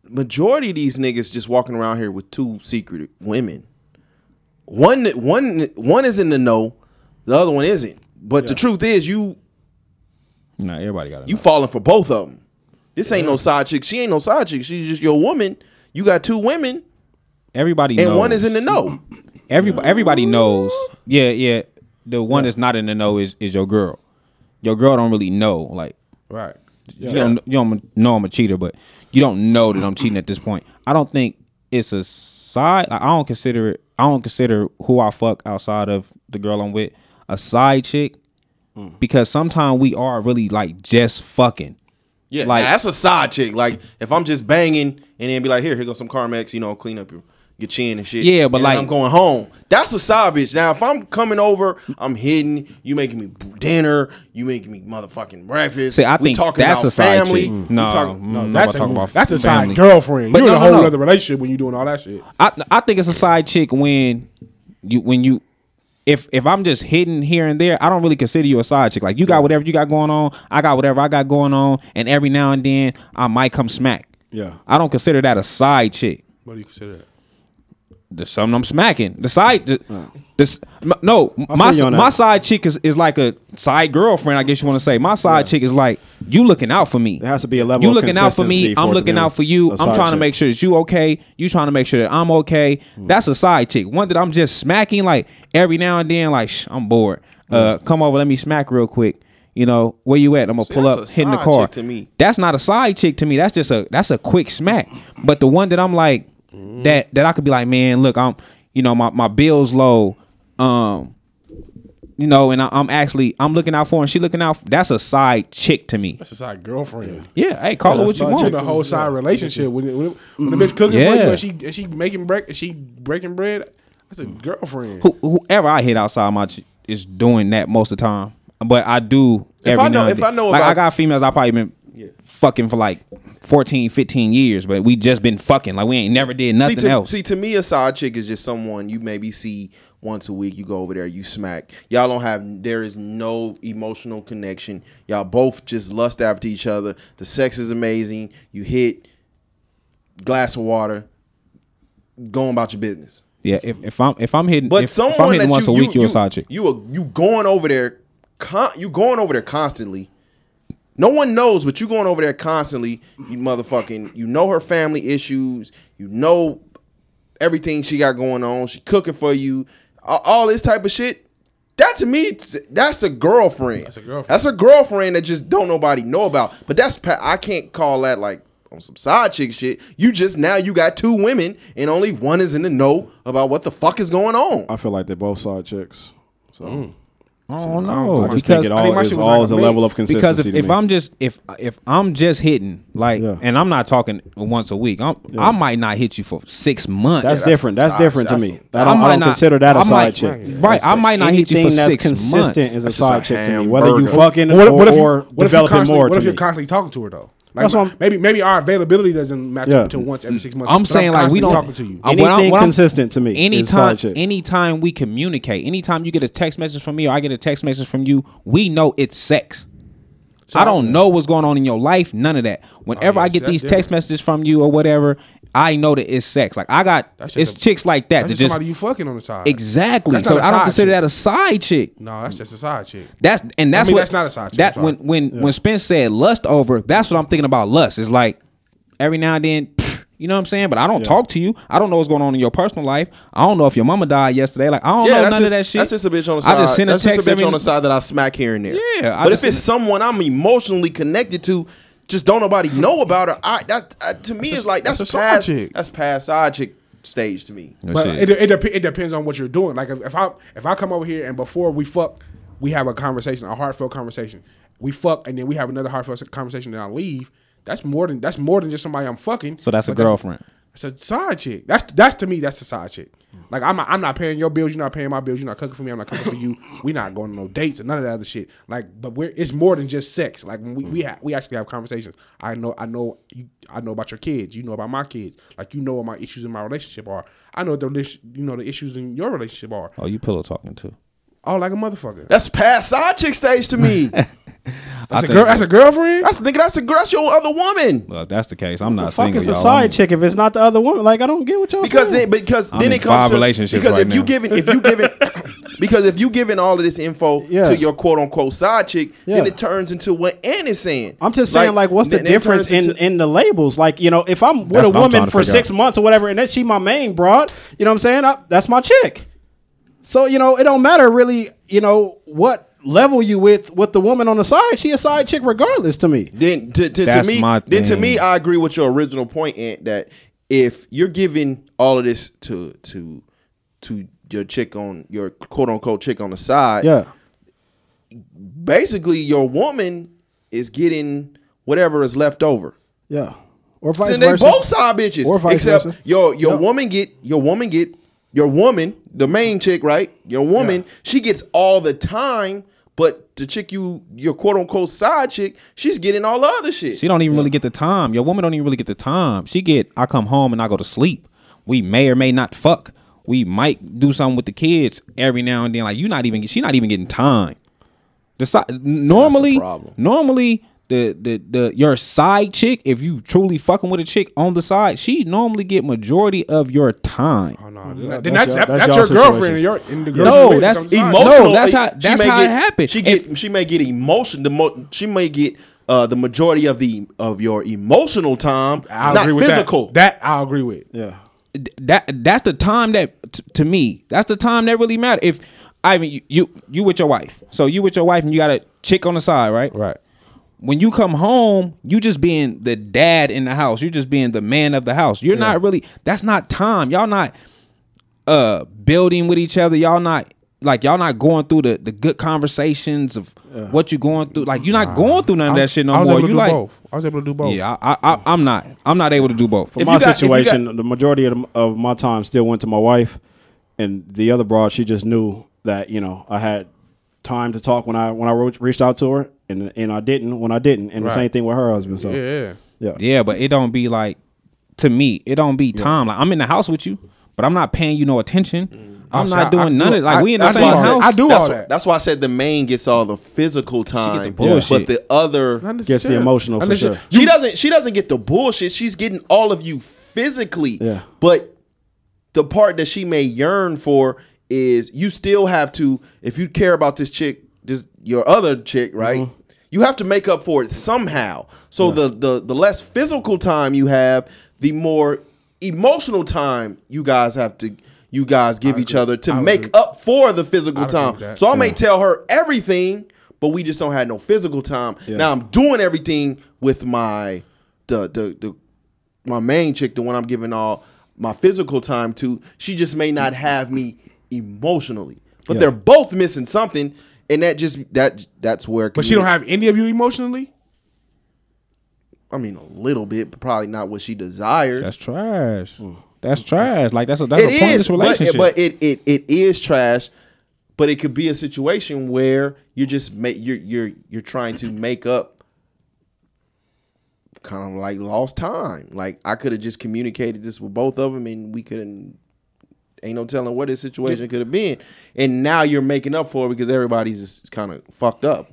majority of these niggas just walking around here with two secret women. One one one is in the know, the other one isn't. But the truth is, you No, everybody got it. you falling for both of them. This ain't no side chick. She ain't no side chick. She's just your woman. You got two women, everybody and knows. one is in the know. Everybody, everybody knows. Yeah, yeah. The one that's not in the know is is your girl. Your girl don't really know. Like Right. you don't you don't know I'm a cheater, but you don't know that I'm cheating at this point. I don't think it's a side. I don't consider it. I don't consider who I fuck outside of the girl I'm with a side chick hmm. because sometimes we are really like just fucking. Yeah, Like- now that's a side chick. Like if I'm just banging and then be like, here, here goes some Carmex, you know, clean up your your chin and shit. Yeah, but And like- I'm going home. That's a side bitch. Now if I'm coming over, I'm hitting, you making me dinner, you making me motherfucking breakfast. See, I we think talking that's about a side family. chick. we No, talk- mm, no, I'm That's talking a, about that's a family. side girlfriend. But You're no, in a whole no. other relationship when you're doing all that shit. I I think it's a side chick when you when you if if I'm just hidden here and there, I don't really consider you a side chick. Like you got whatever you got going on, I got whatever I got going on, and every now and then I might come smack. Yeah. I don't consider that a side chick. What do you consider that? The something I'm smacking. The side the, this m- no my feel you on my side chick is, is like a side girlfriend. I guess you want to say my side chick is like you looking out for me. There has to be a level You looking out for me. for I'm looking out for you. I'm trying to make sure that you okay. You trying to make sure that I'm okay. Hmm. That's a side chick. One that I'm just smacking like every now and then. Like Shh, I'm bored. Uh, come over. Let me smack real quick. You know where you at? I'm gonna See, pull up, hit in the car. chick to me. That's not a side chick to me. That's just a that's a quick smack. But the one that I'm like that that I could be like, man, look, I'm you know my my bills low. Um, you know, and I, I'm actually I'm looking out for her and she looking out. For, That's a side chick to me. That's a side girlfriend. Yeah, hey, call Yeah, her what that's you side want. chick. In a whole side relationship when when, when the bitch cooking for you Yeah. and she and she making break she breaking bread. That's a girlfriend. Who, whoever I hit outside my ch- is doing that most of the time. But I do If every I know- now if then. I know like about- I got females I probably been fucking for like 14, 15 years, but we just been fucking. Like we ain't never did nothing see, to, else. see, to me, a side chick is just someone you maybe see once a week. You go over there, you smack. Y'all don't have. There is no emotional connection. Y'all both just lust after each other. The sex is amazing. You hit glass of water. Going about your business. yeah, if, if I'm if I'm hitting But if, someone if I'm hitting that once you, a week, you, you, you a side chick. You are, you going over there, con, you going over there constantly. No one knows, but you going over there constantly. You motherfucking, you know her family issues. You know everything she got going on. She cooking for you. All, all this type of shit. That to me, that's a girlfriend. That's a girlfriend. That's a girlfriend that just don't nobody know about. But that's I can't call that like on some side chick shit. You just now you got two women and only one is in the know about what the fuck is going on. I feel like they're both side chicks. So mm. Oh no, I just because think it I think all my is shit was all like is a a level mix. of consistency. because if, to if me. I'm just if if I'm just hitting like, Yeah. and I'm not talking once a week, I'm, I might not hit you for six months. that's that's different. That's side- different to that's- me. That, I, I don't, I might don't not- consider that a I side might- chick. right, I might not hit you for that's six consistent months. is a side a chick to me. Whether you fucking What, or, what if you, or what if you developing constantly, more What to if you're constantly talking to her though? Like That's what I'm- maybe maybe our availability doesn't match Yeah. up until once every six months. I'm but saying like we don't talking to you. Uh, what I'm- Anything what I'm- consistent to me is Anytime, side anytime we communicate, anytime you get a text message from me or I get a text message from you, we know it's sex. I don't know what's going on in your life, none of that. Whenever Oh, yeah, I get these different. text messages from you or whatever, I know that it's sex. Like I got, it's a- chicks like that That's that just somebody you fucking on the side. exactly. So I don't consider chick. that a side chick. No, that's just a side chick. That's and that's mean, what that's not a side chick, That I'm when sorry. when when Spence said lust over, that's what I'm thinking about. Lust is like every now and then, pfft, you know what I'm saying. But I don't talk to you. I don't know what's going on in your personal life. I don't know if your mama died yesterday. Like I don't know none just, of that shit. That's just a bitch on the side. I just send a that's text just a bitch every- on the side that I smack here and there. Yeah, I but if it's send someone I'm emotionally connected to, just don't nobody know about her. I that uh, to me is like that's, that's a side past chick. that's past side chick stage to me. No But it, it, dep- it depends on what you're doing. Like if, if I if I come over here and before we fuck, we have a conversation, a heartfelt conversation. We fuck and then we have another heartfelt conversation and I leave. That's more than that's more than just somebody I'm fucking. so that's a girlfriend. It's a side chick. That's that's to me. That's a side chick. Like I'm not, I'm not paying your bills. You're not paying my bills. You're not cooking for me. I'm not cooking for you. We're not going on no dates and none of that other shit. Like, but we're it's more than just sex. Like when we we ha- we actually have conversations. I know I know you. I know about your kids. You know about my kids. Like you know what my issues in my relationship are. I know what the you know the issues in your relationship are. Oh, you pillow talking too. Oh, like a motherfucker. That's past side chick stage to me. That's a girl. That's a girlfriend. that's nigga. That's a girl. That's your other woman. Well, if that's the case, I'm not fuck single. is a y'all. side I'm- chick if it's not the other woman? Like I don't get what y'all Because saying. then, because I'm then in it comes five to relationships because right if you now. giving if you giving Because if you giving all of this info Yeah. to your quote unquote side chick, then it turns into what Ant is saying. I'm just saying, like, what's the then it difference turns in, into- in the labels? Like, you know, if I'm with That's a what I'm woman trying to for figure six out. months or whatever, and then she my main broad, you know what I'm saying? I, that's my chick. So you know, it don't matter really. You know what level you with with the woman on the side? She a side chick regardless to me. Then to, to, to me, my then to me, I agree with your original point, Ant, that if you're giving all of this to to to your chick on your quote unquote chick on the side, Yeah, basically your woman is getting whatever is left over. yeah. Or vice Then they versa. both side bitches. Or vice except versa. your your Yep. woman get your woman get your woman, the main chick, right? Your woman, she gets all the time, but the chick you your quote unquote side chick, she's getting all the other shit. She don't even really get the time. Your woman don't even really get the time. She get I come home and I go to sleep. We may or may not fuck. We might do something with the kids every now and then. Like you not even she not even getting time. The side normally normally the, the the your side chick, if you truly fucking with a chick on the side, she normally get majority of your time. Oh no, Mm-hmm. then, That's that, your- that, that's that's, y'all your girlfriend. Your, and the girl No, that's comes to mind. emotional. Emotional, that's how- that's may how it get- happened. She If- get she may get emotion. The mo- she may get uh, the majority of the of your emotional time, I'll not agree with physical. That. that I'll agree with. Yeah, that that's the time that t- to me that's the time that really matter if i mean you, you you with your wife so you with your wife and you got a chick on the side right Right. When you come home you just being the dad in the house. You're just being the man of the house. You're not really that's not time. Y'all not uh building with each other. Y'all not like y'all not going through the the good conversations of what you're going through. Like you're not going through none of that shit no I was more. able to you do like both. I was able to do both. yeah I, I i'm not i'm not able to do both. For If my got- you got- situation, the majority of, the, of my time still went to my wife, and the other broad, she just knew that you know I had time to talk when I when I reached out to her, and and I didn't when I didn't, and Right. the same thing with her husband. So Yeah. yeah, Yeah, but it don't be like to me. It don't be time. Like I'm in the house with you, but I'm not paying you no attention. Mm. I'm Oh, so not doing I none do- of it. Like I- we in the same why I said- house. said, I do that's all why- that. That's why I said the main gets all the physical time, bullshit. but the other Gets the emotional for sure. she doesn't. She doesn't get the bullshit. She's getting all of you physically. Yeah. But the part that she may yearn for is you still have to. If you care about this chick, this your other chick, right? Mm-hmm. You have to make up for it somehow. So the the the less physical time you have, the more emotional time you guys have to. You guys give each other to I make agree. up for the physical time. So I may tell her everything, but we just don't have no physical time. Now I'm doing everything with my the the the my main chick, the one I'm giving all my physical time to. She just may not have me emotionally, but Yeah. they're both missing something, and that just that that's where. But she don't have any of you emotionally. I mean, a little bit, but probably not what she desires. That's trash. Hmm. That's trash. Like that's a that's It a pointless is, but, relationship. but it, it it is trash. But it could be a situation where you're just make you're you're you're trying to make up kind of like lost time. Like I could have just communicated this with both of them, and we couldn't. Ain't no telling what his situation could have been, and now you're making up for it because everybody's just kind of fucked up.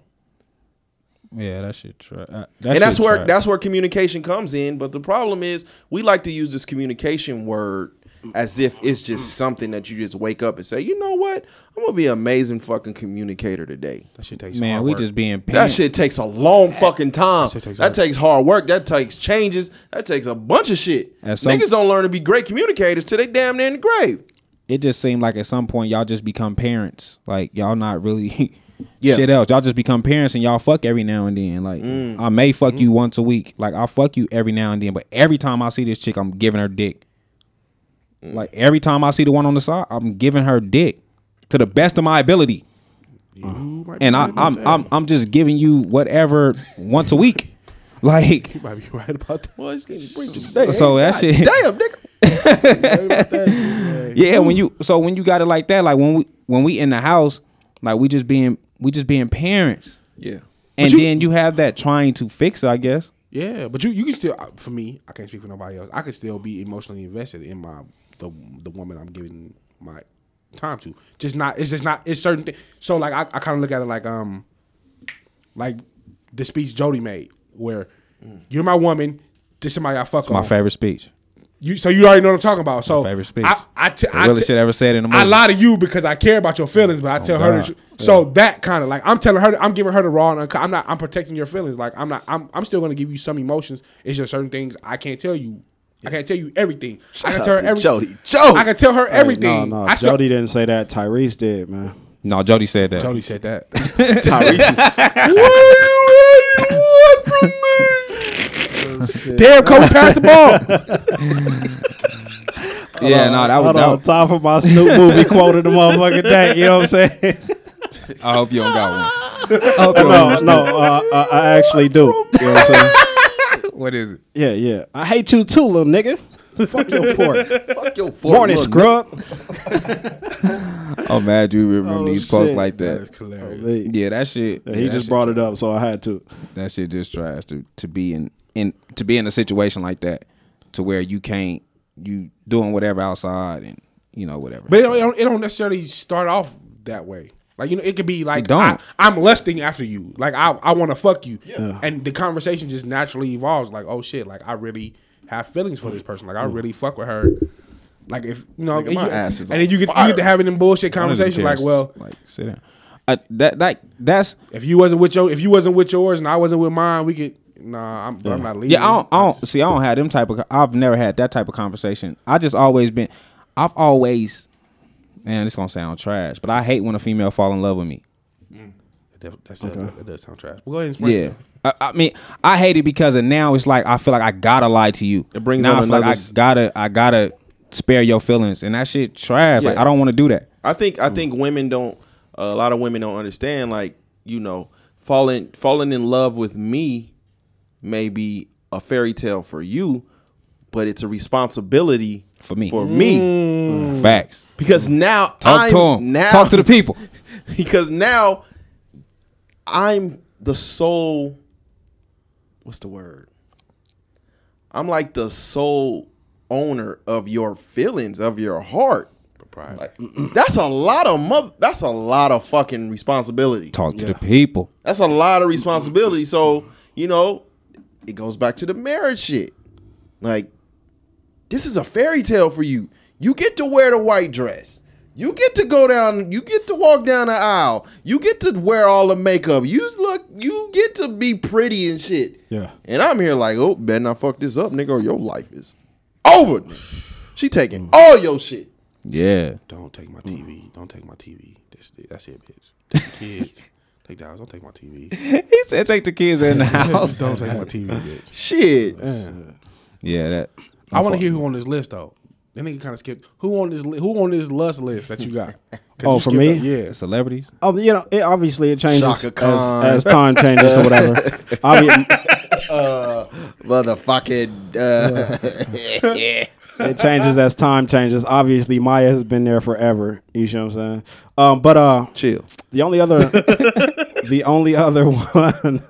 yeah, that shit trash. Uh, that and that's where trash. that's where communication comes in. But the problem is, we like to use this communication word as if it's just something that you just wake up and say, you know what, I'm gonna be an amazing fucking communicator today. That shit takes man. hard We work. just being That shit takes a long fucking time. shit takes That work. takes hard work. That takes changes. That takes a bunch of shit. At some- Niggas don't learn to be great communicators till they damn near in the grave. It just seemed like at some point y'all just become parents. Like y'all not really Yeah. shit else. Y'all just become parents and y'all fuck every now and then. Like Mm. I may fuck you once a week. Like I'll fuck you every now and then. But every time I see this chick, I'm giving her dick. Mm. Like every time I see the one on the side, I'm giving her dick to the best of my ability. You might be and I, right about I'm. I'm I'm just giving you whatever once a week. Like You might be right about that. Well, it's getting preached today. so that shit. Damn, nigga. Yeah, when you so when you got it like that, like when we when we in the house, like we just being we just being parents, Yeah. and you- then you have that trying to fix it. I guess. Yeah, but you you can still for me, I can't speak for nobody else. I can still be emotionally invested in my the the woman I'm giving my time to. Just not it's just not it's certain things. So like I, I kind of look at it like um like the speech Jody made where you're my woman, this somebody I fuck My on. favorite speech. You so you already know what I'm talking about. So favorite speech. I, I, t- The I realest t- shit ever said it in a movie. I lie to you because I care about your feelings, but I oh, tell her. God. The, tr- So that kind of like I'm telling her, I'm giving her the raw. And uncut- I'm not. I'm protecting your feelings. Like I'm not. I'm. I'm still going to give you some emotions. It's just certain things I can't tell you. I can't tell you everything. I can tell her everything. Jody. Jody. I can tell her everything. No, no, I still- Jody didn't say that. Tyrese did, man. No, Jody said that. Jody said that. Tyrese is, Damn, Kobe passed the ball. Yeah, no, that was on, was- time for my Snoop movie quote of the motherfucking day. You know what I'm saying? I hope you don't got one. I no, no, uh, uh, I actually do. You know what I'm saying? What is it? Yeah, yeah. I hate you too, little nigga. Fuck your fork. fuck your fork, Morning, little scrub. I'm mad you remember Oh, these quotes shit. like That that. is hilarious. Yeah, that shit. he that just shit brought it up, so I had to. that shit just trash to to be in in to be in a situation like that to where you can't you doing whatever outside and you know whatever. But it don't, it don't, necessarily start off that way. Like you know, it could be like don't. I, am lusting after you. Like I, I want to fuck you, yeah. and the conversation just naturally evolves. Like oh shit, like I really have feelings for this person. Like I really fuck with her. Like if you know, Nigga, and, my you- ass is and then you get you fire. get to having them bullshit One of them conversations. Like well, like sit down. Uh, that like that's if you wasn't with your if you wasn't with yours and I wasn't with mine, we could. Nah, I'm, I'm not leaving. yeah. I don't, I don't see. I don't have them type of. I've never had that type of conversation. I just always been. I've always. Man, it's gonna sound trash, but I hate when a female fall in love with me. Mm. That, that's that, that does sound trash. Well, go ahead and explain Yeah. I, I mean, I hate it because of now it's like I feel like I gotta lie to you. It brings now on I feel like I gotta I gotta spare your feelings and that shit trash. Like I don't want to do that. I think I mm. think women don't. a lot of women don't understand. Like you know, falling falling in love with me may be a fairy tale for you, but it's a responsibility For me. For me, mm. Facts. because now Talk I'm, to them. Now Talk to the people. because now I'm the sole. What's the word? I'm like the sole owner of your feelings, of your heart. Like, that's a lot of mother. That's a lot of fucking responsibility. Talk to the people. That's a lot of responsibility. So you know, it goes back to the marriage shit. Like, this is a fairy tale for you. You get to wear the white dress. You get to go down. You get to walk down the aisle. You get to wear all the makeup. You look. You get to be pretty and shit. Yeah. And I'm here like, oh, better not fuck this up, nigga, or your life is over. She taking mm. all your shit. Yeah. Don't take my TV. Don't take my TV. That's, that's it, bitch. The kids. Take the house. Don't take my TV. He said take the kids in the house. Don't take my TV, bitch. Shit. yeah, that I want to hear who on this list though. Then nigga kind of skip. Who on this? Li- who on this lust list that you got? Oh, you for skipped me? up- Yeah. celebrities. Oh, you know, it, obviously it changes Shaka as, as time changes or whatever. Obvi- Motherfucking. Uh, it changes as time changes. Obviously, Maya has been there forever. You see what I'm saying? Um, but uh, chill. the only other, the only other one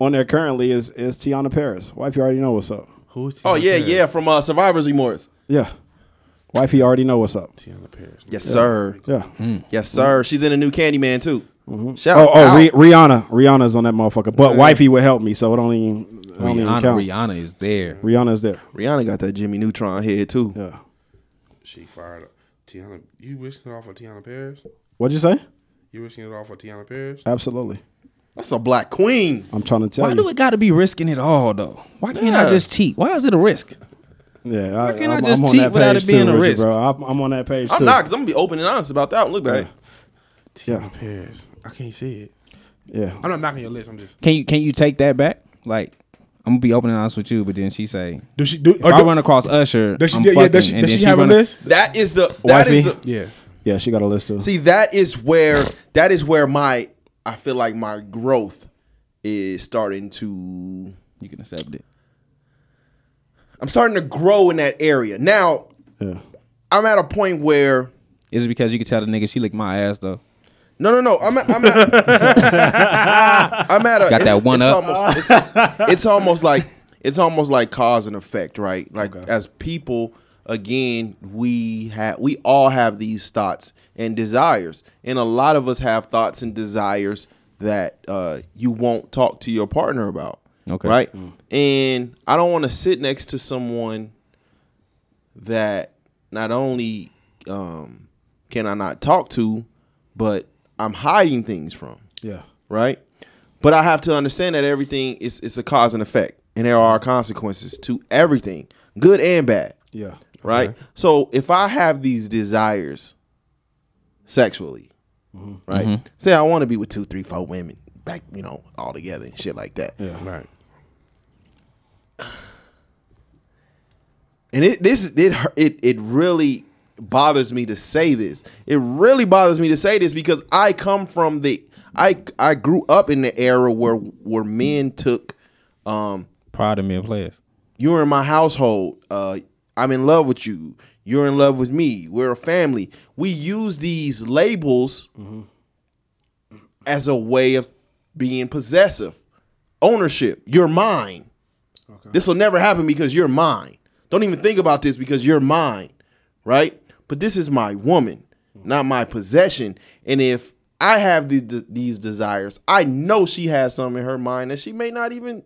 on there currently is is Teyonah Parris. Wife, you already know what's up. Who's Oh yeah, Parris? yeah, from uh, Survivor's Remorse. Yeah, wife, you already know what's up. Teyonah Parris. Yes, sir. Yeah. Yes, sir. She's in a new Candyman too. Oh, Shout oh, out. Ri- Rihanna, Rihanna's on that motherfucker. But wifey would help me, so it don't even, it don't even Rihanna, count. Rihanna is there. Rihanna's there. Rihanna got that Jimmy Neutron head too. Yeah. She fired up. Teyonah, you risking it off of Teyonah Parris? What'd you say? You risking it off of Teyonah Parris? Absolutely. That's a black queen. I'm trying to tell you. Why you. do it got to be risking it all though? Why can't I Yeah. just cheat? Why is it a risk? Yeah, I, can't I I'm, just I'm on cheat that without page it being too, a Richard, risk? bro. I'm, I'm on that page I'm too. not, cause I'm gonna be open and honest about that. one. Look back. Yeah, Parris. I can't see it. yeah. I'm not knocking your list. I'm just. Can you can you take that back? Like I'm gonna be open and honest with you, but then she say "Do she do? if I run across Usher, Does she? I'm yeah, fucking, does she, does then she have a run list? That is the. That is Wifey? the. Yeah. Yeah, she got a list too. See, that is where that is where my I feel like my growth is starting to. You can accept it. I'm starting to grow in that area now. yeah. I'm at a point where Is it because you can tell the nigga she licked my ass though? No, no, no. I'm at, I'm at, I'm at a. Got it's, that one it's up? Almost, it's, it's almost like it's almost like cause and effect, right? Like as people, again, we have we all have these thoughts and desires, and a lot of us have thoughts and desires that uh, you won't talk to your partner about. Okay. Right. And I don't want to sit next to someone that not only um, can I not talk to, but I'm hiding things from, Yeah. right? But I have to understand that everything is is a cause and effect, and there are consequences to everything, good and bad Yeah. right? So if I have these desires sexually, mm-hmm. right? Mm-hmm. Say I want to be with two, three, four women back, you know, all together and shit like that. Yeah. Right. And it this it it it really bothers me to say this. It really bothers me to say this because I come from the I I grew up in the era where where men took um Proud of me players. you're in my household. Uh, I'm in love with you. You're in love with me. We're a family. We use these labels as a way of being possessive. Ownership. You're mine. This will never happen because you're mine. Don't even think about this because you're mine, right? But this is my woman, not my possession. And if I have the, the- these desires, I know she has some in her mind that she may not even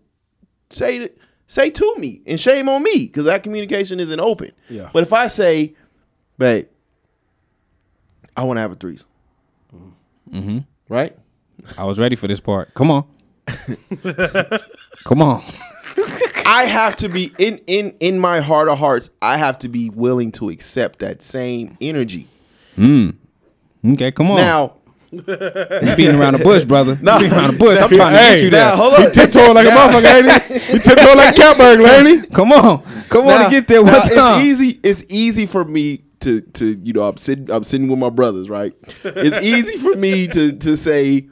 say to, say to me and shame on me because that communication isn't open. Yeah. But if I say, babe, I want to have a threesome, Mm-hmm. right? I was ready for this part. Come on. Come on. I have to be in in in my heart of hearts. I have to be willing to accept that same energy. Mm. Okay, come on. Now, beating around the bush, brother. No. Beating around the bush. I'm trying to Hey, get you now there. hold on. Tiptoeing like a motherfucker, ain't he? He tiptoeing like ain't he? Come on. Come on Now- to get there now, time. It's easy. It's easy for me to to you know I'm sitting I'm sitting with my brothers, right? It's easy for me to to say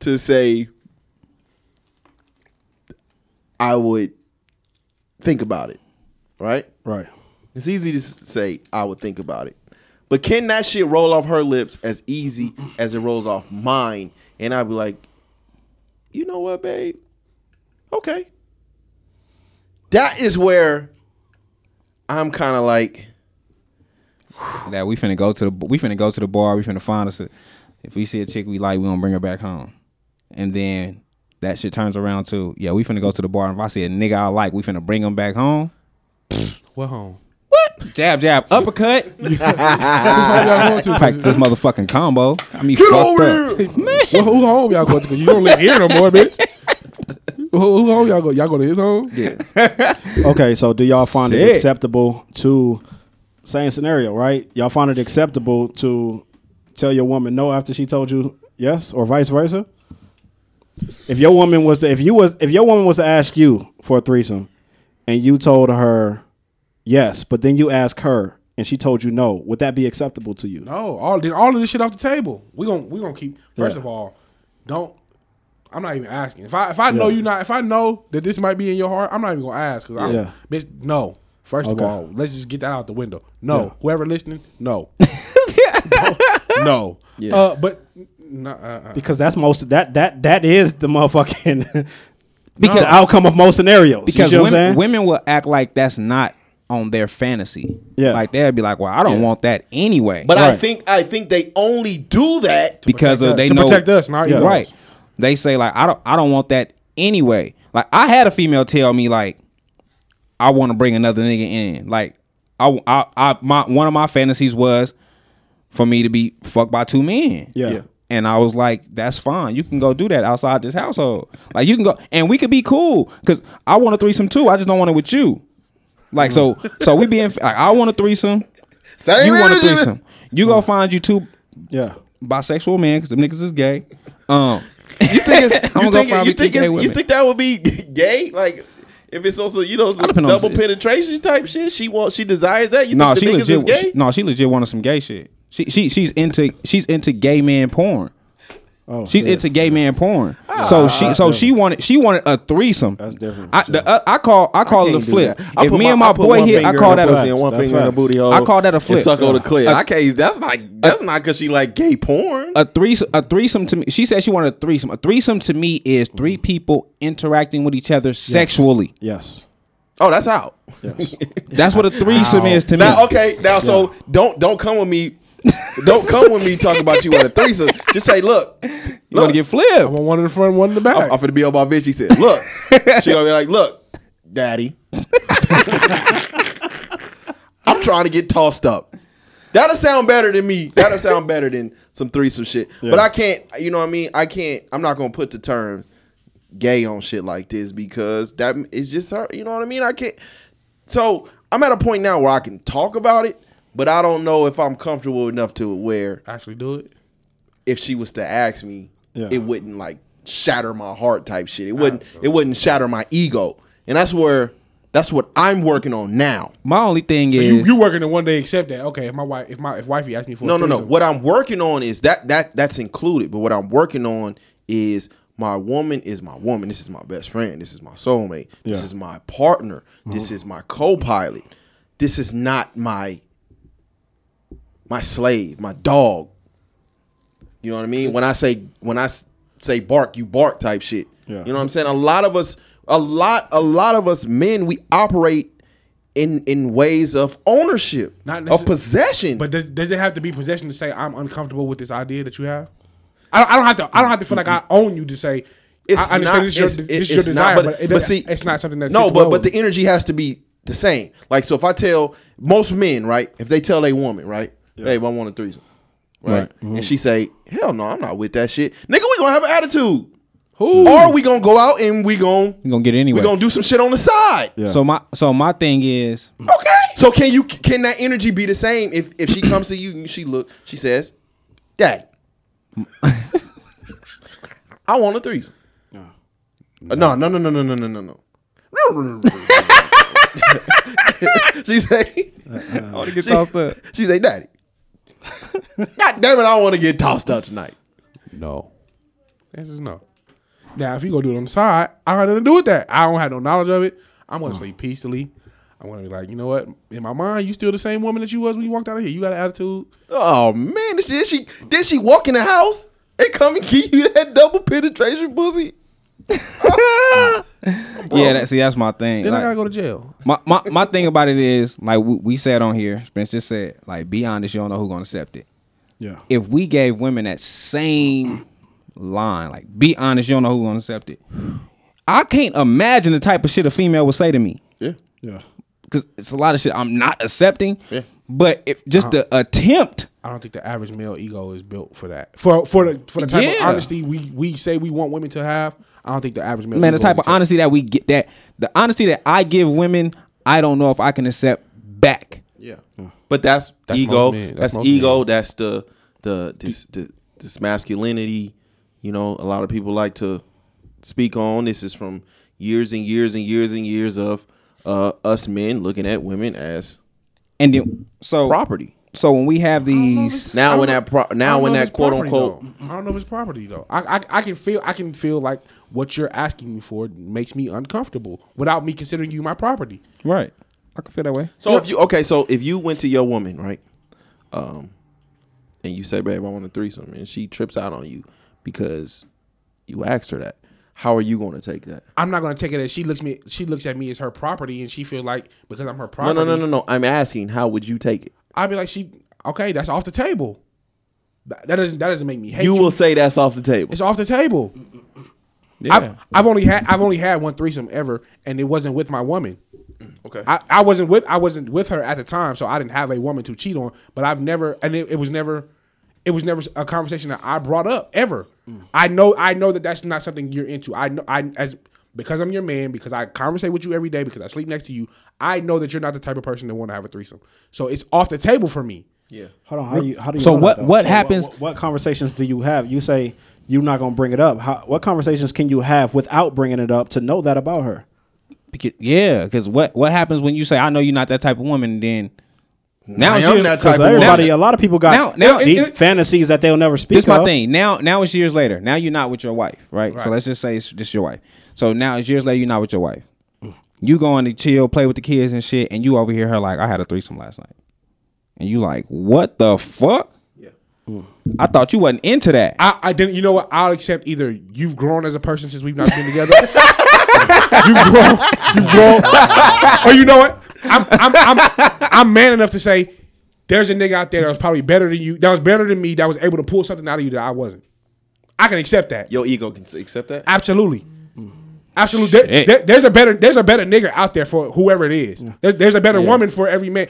to say I would think about it, right? Right. It's easy to say I would think about it. But can that shit roll off her lips as easy as it rolls off mine? And I'd be like, you know what, babe? Okay. That is where I'm kind of like, that we finna go to the we finna go to the bar. We finna find us. A, if we see a chick we like, we gonna bring her back home. And then that shit turns around to yeah, we finna go to the bar. And if I see a nigga I like, we finna bring him back home. What home? What? Jab, jab, uppercut. Who y'all going to? Practice this motherfucking combo. I mean, get fucked over up. here. Well, who home y'all going to? 'Cause you don't live here no more, bitch. Who, who home y'all go? Y'all go to his home? Yeah. Okay, so do y'all find it acceptable to same scenario, right? Y'all find it acceptable to tell your woman no after she told you yes, or vice versa? If your woman was to, if you was if your woman was to ask you for a threesome, and you told her yes, but then you ask her and she told you no, would that be acceptable to you? No, all all of this shit off the table. We gon' we gonna keep. First Yeah. of all, don't. I'm not even asking. If I if I know Yeah. you not if I know that this might be in your heart, I'm not even gonna ask because I'm Yeah. bitch. No. First Okay. of all, let's just get that out the window. No, Yeah. whoever listening, no, no. Yeah. Uh, but no, uh, uh. Because that's most that that that is the motherfucking Because- the outcome of most scenarios. Because you see what I'm women, saying? women will act like that's not on their fantasy. Yeah. Like they'll be like, well, I don't Yeah. want that anyway. But I think I think they only do that because of they to know protect us, not Yeah. right. They say like I don't I don't want that anyway. Like I had a female tell me like I want to bring another nigga in. Like I, I I my one of my fantasies was for me to be fucked by two men. Yeah. Yeah. And I was like, that's fine. You can go do that outside this household. Like you can go and we could be cool. Cause I want a threesome too. I just don't want it with you. Like so so we being like I want a threesome. Same You want a threesome. You go find you two yeah. bisexual men because the niggas is gay. Um You think it's, I'm you gonna go think, find you think, gay you think that would be gay? Like if it's also you know some double penetration type shit. She wants she desires that. You No, think she legit. is gay? she- no, she legit wanted some gay shit. She she she's into she's into gay man porn. Oh, She's shit. into gay man porn. so she so she wanted she wanted a threesome. That's different. I, the, uh, I call I call it a flip. If put me and my boy one here, I call that the a pussy and one finger in the booty hole. I call that a flip. And suck on the clit. I can't. That's not. That's not because she like gay porn. a threesome a threesome to me. She said she wanted a threesome. A threesome to me is three people interacting with each other sexually. yes. Oh, that's out. Yes. That's what a threesome is to me. Now, okay. Now, so don't don't come with me. Don't come with me talking about you want a threesome. Just say, look, You want look. to get I flipped? want one in the front, one in the back. I'm, I'm finna be on my bitch. He said, look. she gonna be like, look, daddy. I'm I'm trying to get tossed up. That'll sound better than me. That'll sound better than some threesome shit. But I can't. You know what I mean? I can't. I'm not gonna put the term gay on shit like this because that is just her. You know what I mean? I can't. So I'm at a point now where I can talk about it, but I don't know if I'm comfortable enough to where Actually, do it. if she was to ask me, Yeah. it wouldn't like shatter my heart type shit. It wouldn't. It wouldn't shatter my ego, and that's where. That's what I'm working on now. My only thing So is you you working to one day accept that? Okay, if my wife, if my if wifey asked me for No, a no, no. What I'm working on is that that that's included. But what I'm working on is my woman is my woman. This is my best friend. This is my soulmate. This Yeah. is my partner. This mm-hmm. is my co-pilot. This is not my my slave, my dog. You know what I mean? When I say when I say bark, you bark type shit. Yeah. You know what I'm saying? A lot of us, a lot, a lot of us men, we operate in in ways of ownership, Not of possession. But does, does it have to be possession to say I'm uncomfortable with this idea that you have? I don't, I don't have to. I don't have to feel like I own you to say. it's I understand not, this is your, it's, this it's your desire, not, but, it but see, it's not something that no, but but the energy has to be the same. Like so, if I tell most men, right, if they tell a woman, right, babe, I want a threesome, right, Right. and mm-hmm. she say, hell no, I'm not with that shit, nigga, we gonna have an attitude, Who? or we gonna go out and we gonna you gonna get it anyway. we gonna do some shit on the side. Yeah. So my so my thing is Okay. So can you can that energy be the same if if she comes to you and she look, she says, Dad, I want a threesome. No, no, no, no, no, no, no, no, no. she say, I want to get she, tossed up. she say, Daddy, God damn it, I don't want to get tossed up tonight. No. This is no. Now, if you go do it on the side, I don't nothing to do with that. I don't have no knowledge of it. I'm gonna sleep peacefully. I'm gonna be like, you know what? In my mind, you still the same woman that you was when you walked out of here. You got an attitude. Oh man, did she did she, did she walk in the house and come and give you that double penetration pussy? Yeah, that, see that's my thing. Then I gotta go to jail. my, my my thing about it is like we, we said on here, Spence just said, like be honest, you don't know who's gonna accept it. yeah. If we gave women that same line, like be honest, you don't know who's gonna accept it. I can't imagine the type of shit a female would say to me. Yeah. Yeah. Cause it's a lot of shit I'm not accepting. Yeah. But if just the attempt, I don't think the average male ego is built for that. For for the for the type of honesty we we say we want women to have. I don't think the average male. man, the type of honesty that we get that the honesty that I give women, I don't know if I can accept back. Yeah. But that's, That's ego. most. That's, That's ego. men. That's the the this the, this masculinity. You know, a lot of people like to speak on. This is from years and years and years and years of uh, us men looking at women as And then so property. So when we have these Now don't when that pro- now when that quote unquote though. I don't know if it's property though. I, I I can feel I can feel like what you're asking me for makes me uncomfortable without me considering you my property. right, I can feel that way. So if you okay, so if you went to your woman, right, um, and you say, "Babe, I want a threesome," and she trips out on you because you asked her that, how are you going to take that? I'm not gonna take it as she looks me she looks at me as her property and she feels like because I'm her property. No, property. no, no, no, no. I'm asking, how would you take it? I'd be like she okay, that's off the table. That, that doesn't that doesn't make me hate You you. will say that's off the table. It's off the table. Yeah, I've, I've only had I've only had one threesome ever, and it wasn't with my woman. Okay. I, I wasn't with I wasn't with her at the time, so I didn't have a woman to cheat on. But I've never, and it, it was never, it was never a conversation that I brought up ever. Mm. I know I know that that's not something you're into. I know I as because I'm your man, because I conversate with you every day, because I sleep next to you. I know that you're not the type of person that want to have a threesome. So it's off the table for me. yeah. Hold on. How do you? How do you? So know that, what- though? what happens- What, what conversations do you have? You say you're not gonna bring it up. How, what conversations can you have without bringing it up to know that about her? Because, yeah, because what what happens when you say I know you're not that type of woman, and then now I it's am years, that type of everybody, woman. a lot of people got Now- now- deep it- it- fantasies that they'll never speak. This my of. thing. Now now it's years later. Now you're not with your wife, right? So let's just say it's just your wife. So now it's years later. You're not with your wife. You going to chill, play with the kids and shit, and you over here her like I had a threesome last night, and you like what the fuck? Yeah. I thought you wasn't into that. I, I didn't. You know what? I'll accept either you've grown as a person since we've not been together. you've grown. You've grown. or you know what? I'm, I'm I'm I'm man enough to say there's a nigga out there that was probably better than you. That was better than me. That was able to pull something out of you that I wasn't. I can accept that. Your ego can accept that? Absolutely. Mm. Absolutely. There- there- there's a better there's a better nigga out there for whoever it is. There's, there's a better woman for every man.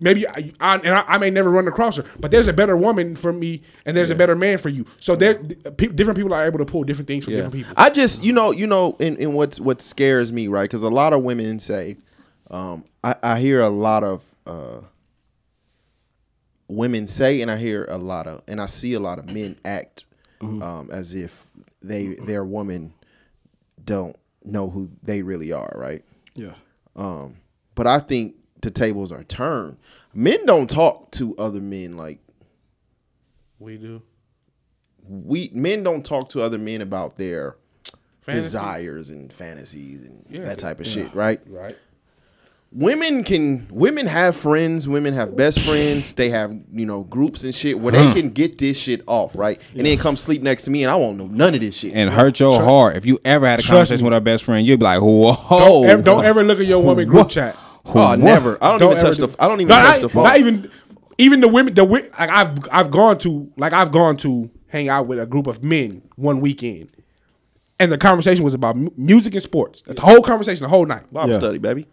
maybe I, I and I, I may never run across her, but there's a better woman for me, and there's a better man for you. So there, pe- different people are able to pull different things from different people. I just, you know, you know, in, in what's what scares me, right? Because a lot of women say, um, I, I hear a lot of uh, women say, and I hear a lot of, and I see a lot of men act um, as if they their woman don't know who they really are, right? Yeah. Um, but I think the tables are turned. Men don't talk to other men like We do. we men don't talk to other men about their Fantasy. desires and fantasies and Yeah. that type of shit, right? Right. Women can women have friends, women have best friends, they have, you know, groups and shit where they hmm. can get this shit off, right? And then come sleep next to me and I won't know none of this shit. and hurt your heart. If you ever had a Trust conversation me. with our best friend, you'd be like, "Whoa, Don't, ever, don't ever look at your woman group chat. oh, never. I don't, Don't even touch ever the I don't even No, touch not, the phone. Not even, even the women. The wi- like I've I've gone to like I've gone to hang out with a group of men one weekend, and the conversation was about mu- music and sports. The whole conversation, the whole night. Bible Yeah. study, baby.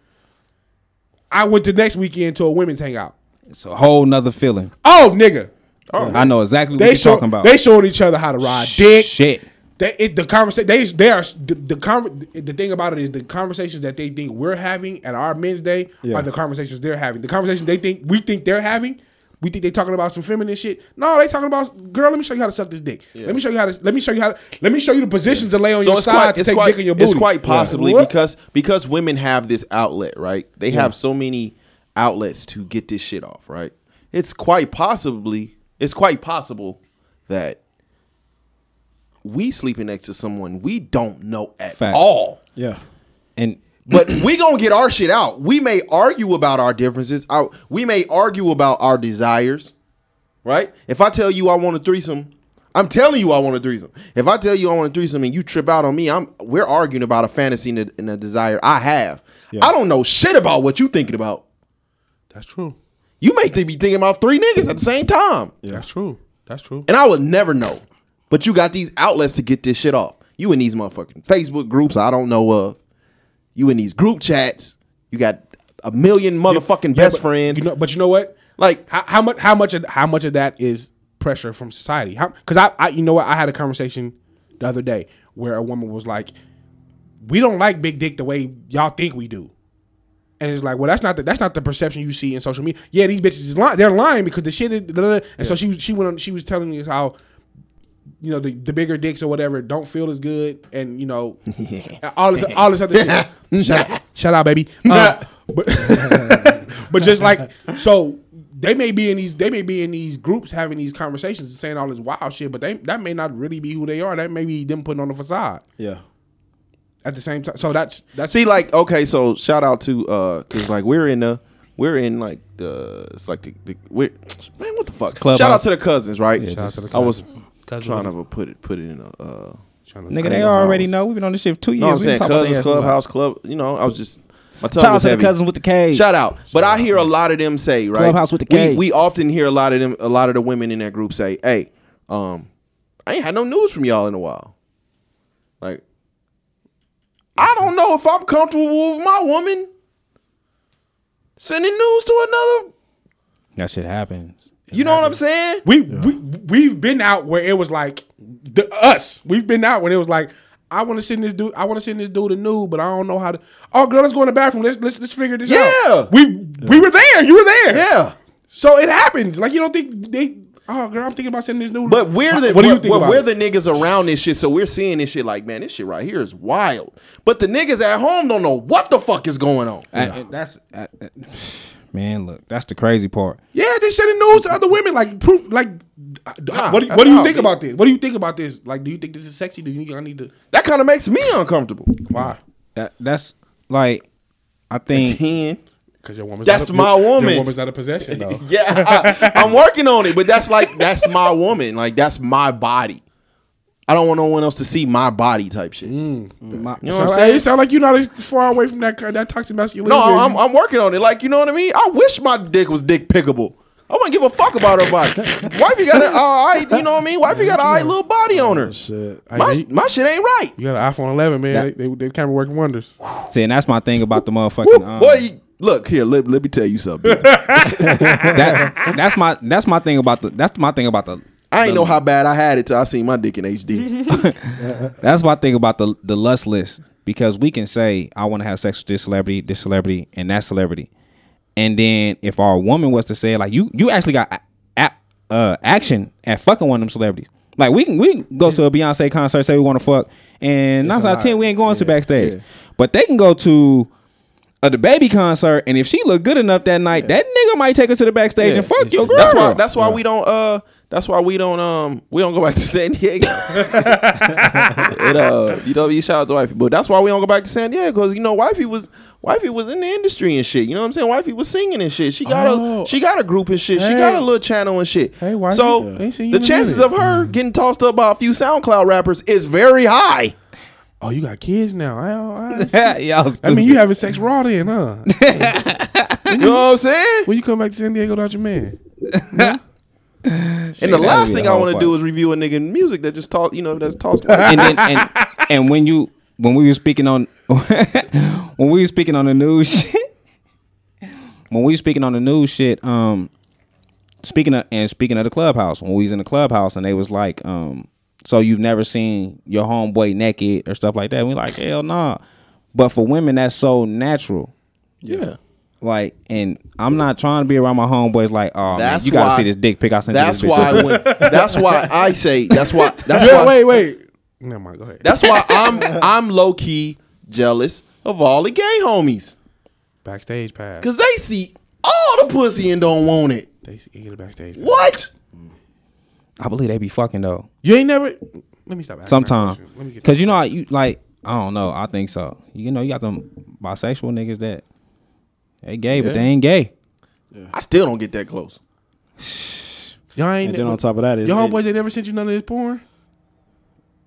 I went the next weekend to a women's hangout. it's a whole nother feeling." Oh nigga, I oh. know exactly what they you're show, talking about. they showed each other how to ride dick. Shit. They, it, the conversation they they are the the, conver- the thing about it is the conversations that they think we're having at our men's day Yeah. are the conversations they're having. The conversation they think we think they're having, we think they talking about some feminine shit. No, they talking about girl. Let me show you how to suck this dick. Let me show you how to. Let me show you how. To, let me show you the positions to lay on So your it's side quite, to it's take quite, dick in your booty. it's quite possibly What? because because women have this outlet, right? They have so many outlets to get this shit off, right? It's quite possibly it's quite possible that we sleeping next to someone we don't know at Facts. all. Yeah. And But we gonna get our shit out. We may argue about our differences. Our, we may argue about our desires, right? If I tell you I want a threesome, I'm telling you I want a threesome. If I tell you I want a threesome and you trip out on me, I'm we're arguing about a fantasy and a, and a desire I have. I don't know shit about what you thinking about. That's true. You may be thinking about three niggas at the same time, Yeah. That's true. That's true. and I would never know. But you got these outlets to get this shit off. You in these motherfucking Facebook groups I don't know of. You in these group chats. You got a million motherfucking Yeah, best but friends. You know, but you know what? Like how, how much how much of how much of that is pressure from society? Because I, I you know what I had a conversation the other day where a woman was like, "We don't like big dick the way y'all think we do," and it's like, well, that's not the, that's not the perception you see in social media. Yeah, these bitches is lying. They're lying because the shit. Is, da, da. And so she was- she went on. She was telling me how. You know the, the bigger dicks or whatever don't feel as good, and you know all this all this other shit. Shout out, shout out, baby. Uh, but, but just like so, they may be in these they may be in these groups having these conversations and saying all this wild shit, but they that may not really be who they are. That may be them putting on the facade Yeah. at the same time. So that's that's see, like okay, so shout out to uh, cause like we're in the we're in like the it's like the, the we're man what the fuck. Clubhouse. Shout out to the cousins, right? shout out to the I was Cousins. trying to put it put it in a. Uh, nigga, they already know. We've been on this shit for two years. No, I'm We saying done cousins, their ass a lot. clubhouse, club. You know, I was just my tongue Shout out was to the heavy. cousins with the K. Shout out, but I hear a lot of them say right. Clubhouse with the we, K. we often hear a lot of them, a lot of the women in that group say, "Hey, um, I ain't had no news from y'all in a while." Like, I don't know if I'm comfortable with my woman sending news to another. That shit happens. You know what I'm saying? we we we've been out where it was like the us. We've been out when it was like. I want to send this dude. I want to send this dude a nude, but I don't know how to. Oh, girl, let's go in the bathroom. Let's let's let's figure this Yeah. out. Yeah, we we were there. You were there. Yeah. So it happens. Like you don't think they. Oh, girl, I'm thinking about sending this nude. But we're the What do you think but about we're it? the niggas around this shit, so we're seeing this shit like, man, this shit right here is wild. But the niggas at home don't know what the fuck is going on. I- I- that's I- I- man. Look, that's the crazy part. Yeah, they sending news to other women. Like proof. Like, Nah, what do, that's what do you think it- about this? What do you think about this? Like, do you think this is sexy? Do you think I need to? That kind of makes me uncomfortable. Why? That that's like, I think Again, Because your woman's That's not a, my your- woman. Your woman's not a possession though. yeah, I, I'm working on it, but that's like that's my woman. Like that's my body. I don't want no one else to see my body type shit. my, You know what I'm saying? it sound like you're not as far away from that that toxic masculinity. No, I'm, I'm working on it. Like, you know what I mean? I wish my dick was dick pickable. I wouldn't give a fuck about her body. Wifey got an alright, you know what I mean? Wifey got an alright little body on her. Shit. My, Hey, my shit ain't right. You got an iPhone 11, man. They, they, they camera working wonders. see, and that's my thing about the motherfucking. Um, Boy, you- look here. Let, let me tell you something. that that's my that's my thing about the that's my thing about the I ain't know how bad I had it till I seen my dick in HD. That's my thing about the the lust list because we can say I want to have sex with this celebrity, this celebrity, and that celebrity, and then if our woman was to say like you you actually got a, a- uh, action at fucking one of them celebrities. Like we can we can go to a Beyonce concert, say we want to fuck, and nine a out of ten we ain't going to Yeah, backstage, yeah. but they can go to. A DaBaby concert, and if she look good enough that night, that nigga might take her to the backstage and fuck your girl. That's why. That's why we don't. Uh, that's why we don't. Um, we don't go back to San Diego. and, uh, you know, you shout out to wifey, but that's why we don't go back to San Diego because you know, wifey was wifey was in the industry and shit. You know what I'm saying? Wifey was singing and shit. She got Oh. a she got a group and shit. She got a little channel and shit. Hey, wifey. so Yeah. Ain't seen you the chances of her getting tossed up by a few SoundCloud rappers is very high. Oh, you got kids now. I, I, Y'all I mean, you having sex raw then, huh? You know what I'm saying? when you come back to San Diego without your man? And the last thing I want to do is review a nigga music that just tossed, you know, that's tossed. and then and, and when you when we were speaking on when we were speaking on the news shit when we were speaking on the news shit um speaking of and speaking of the clubhouse when we was in the clubhouse and they was like um so you've never seen your homeboy naked or stuff like that we like hell nah but for women that's so natural yeah. Like and I'm not trying to be around my homeboys like oh man, you gotta why- see this dick pic I sent That's you this why. bitch. When, that's why I say. That's why. That's Yeah, why. wait, wait. Never mind. Go ahead. That's why I'm I'm low key jealous of all the gay homies backstage pass. because they see all the pussy and don't want it. They see- get a backstage. pass. What? I believe they be fucking though You ain't never. Let me stop. asking that Sometimes. Let me get cause you know, how you like I don't know. I think so. You know, you got them bisexual niggas that they gay, but they ain't gay. I still don't get that close. y'all ain't. And then on top of that is your it- homeboys ain't never sent you none of this porn.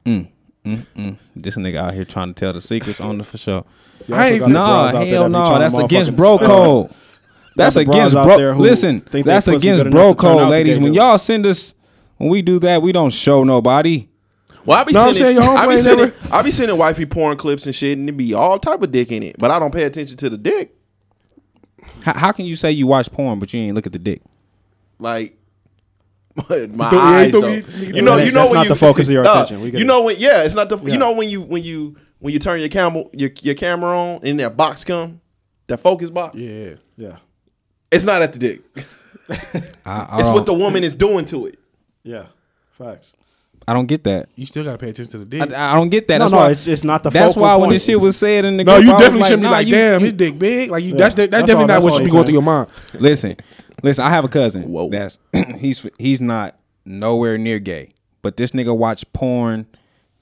Mm, mm, mm. This nigga out here trying to tell the secrets on the for sure. you I ain't- got the Nah, bras out there hell that be no. trying to That's against motherfucking- bro code. That's the bras against out bro. who Listen, think they that's pussy against good bro to turn out code, the ladies. gay When dude. y'all send us, when we do that, we don't show nobody. Well, I be No, I'm sending, saying your I be homeboy sending, never- I be sending wifey porn clips and shit, and it be all type of dick in it. But I don't pay attention to the dick. How, how can you say you watch porn but you ain't look at the dick? Like my threw- yeah, he eyes, threw- though. he- he You know, threw- you know That's when not you, the focus of your Nah, attention. We get you it. know when, yeah, it's not the. Yeah. You know when you when you when you turn your camera your your camera on and that box come, that focus box. Yeah. Yeah, It's not at the dick. I, I It's don't, what um, the woman is doing to it. yeah, facts. I don't get that. You still gotta pay attention to the dick. I, I don't get that. No, That's no, why. it's it's not the. that's focal why when point. this shit was said in the no, group, you I was definitely shouldn't be nah, like, you- damn, you- his dick big. Like you, Yeah. that's that, that's That's all- definitely not that's what all should be going through your saying. mind. Listen, listen. I have a cousin. Whoa. That's he's he's not nowhere near gay, but this nigga watch porn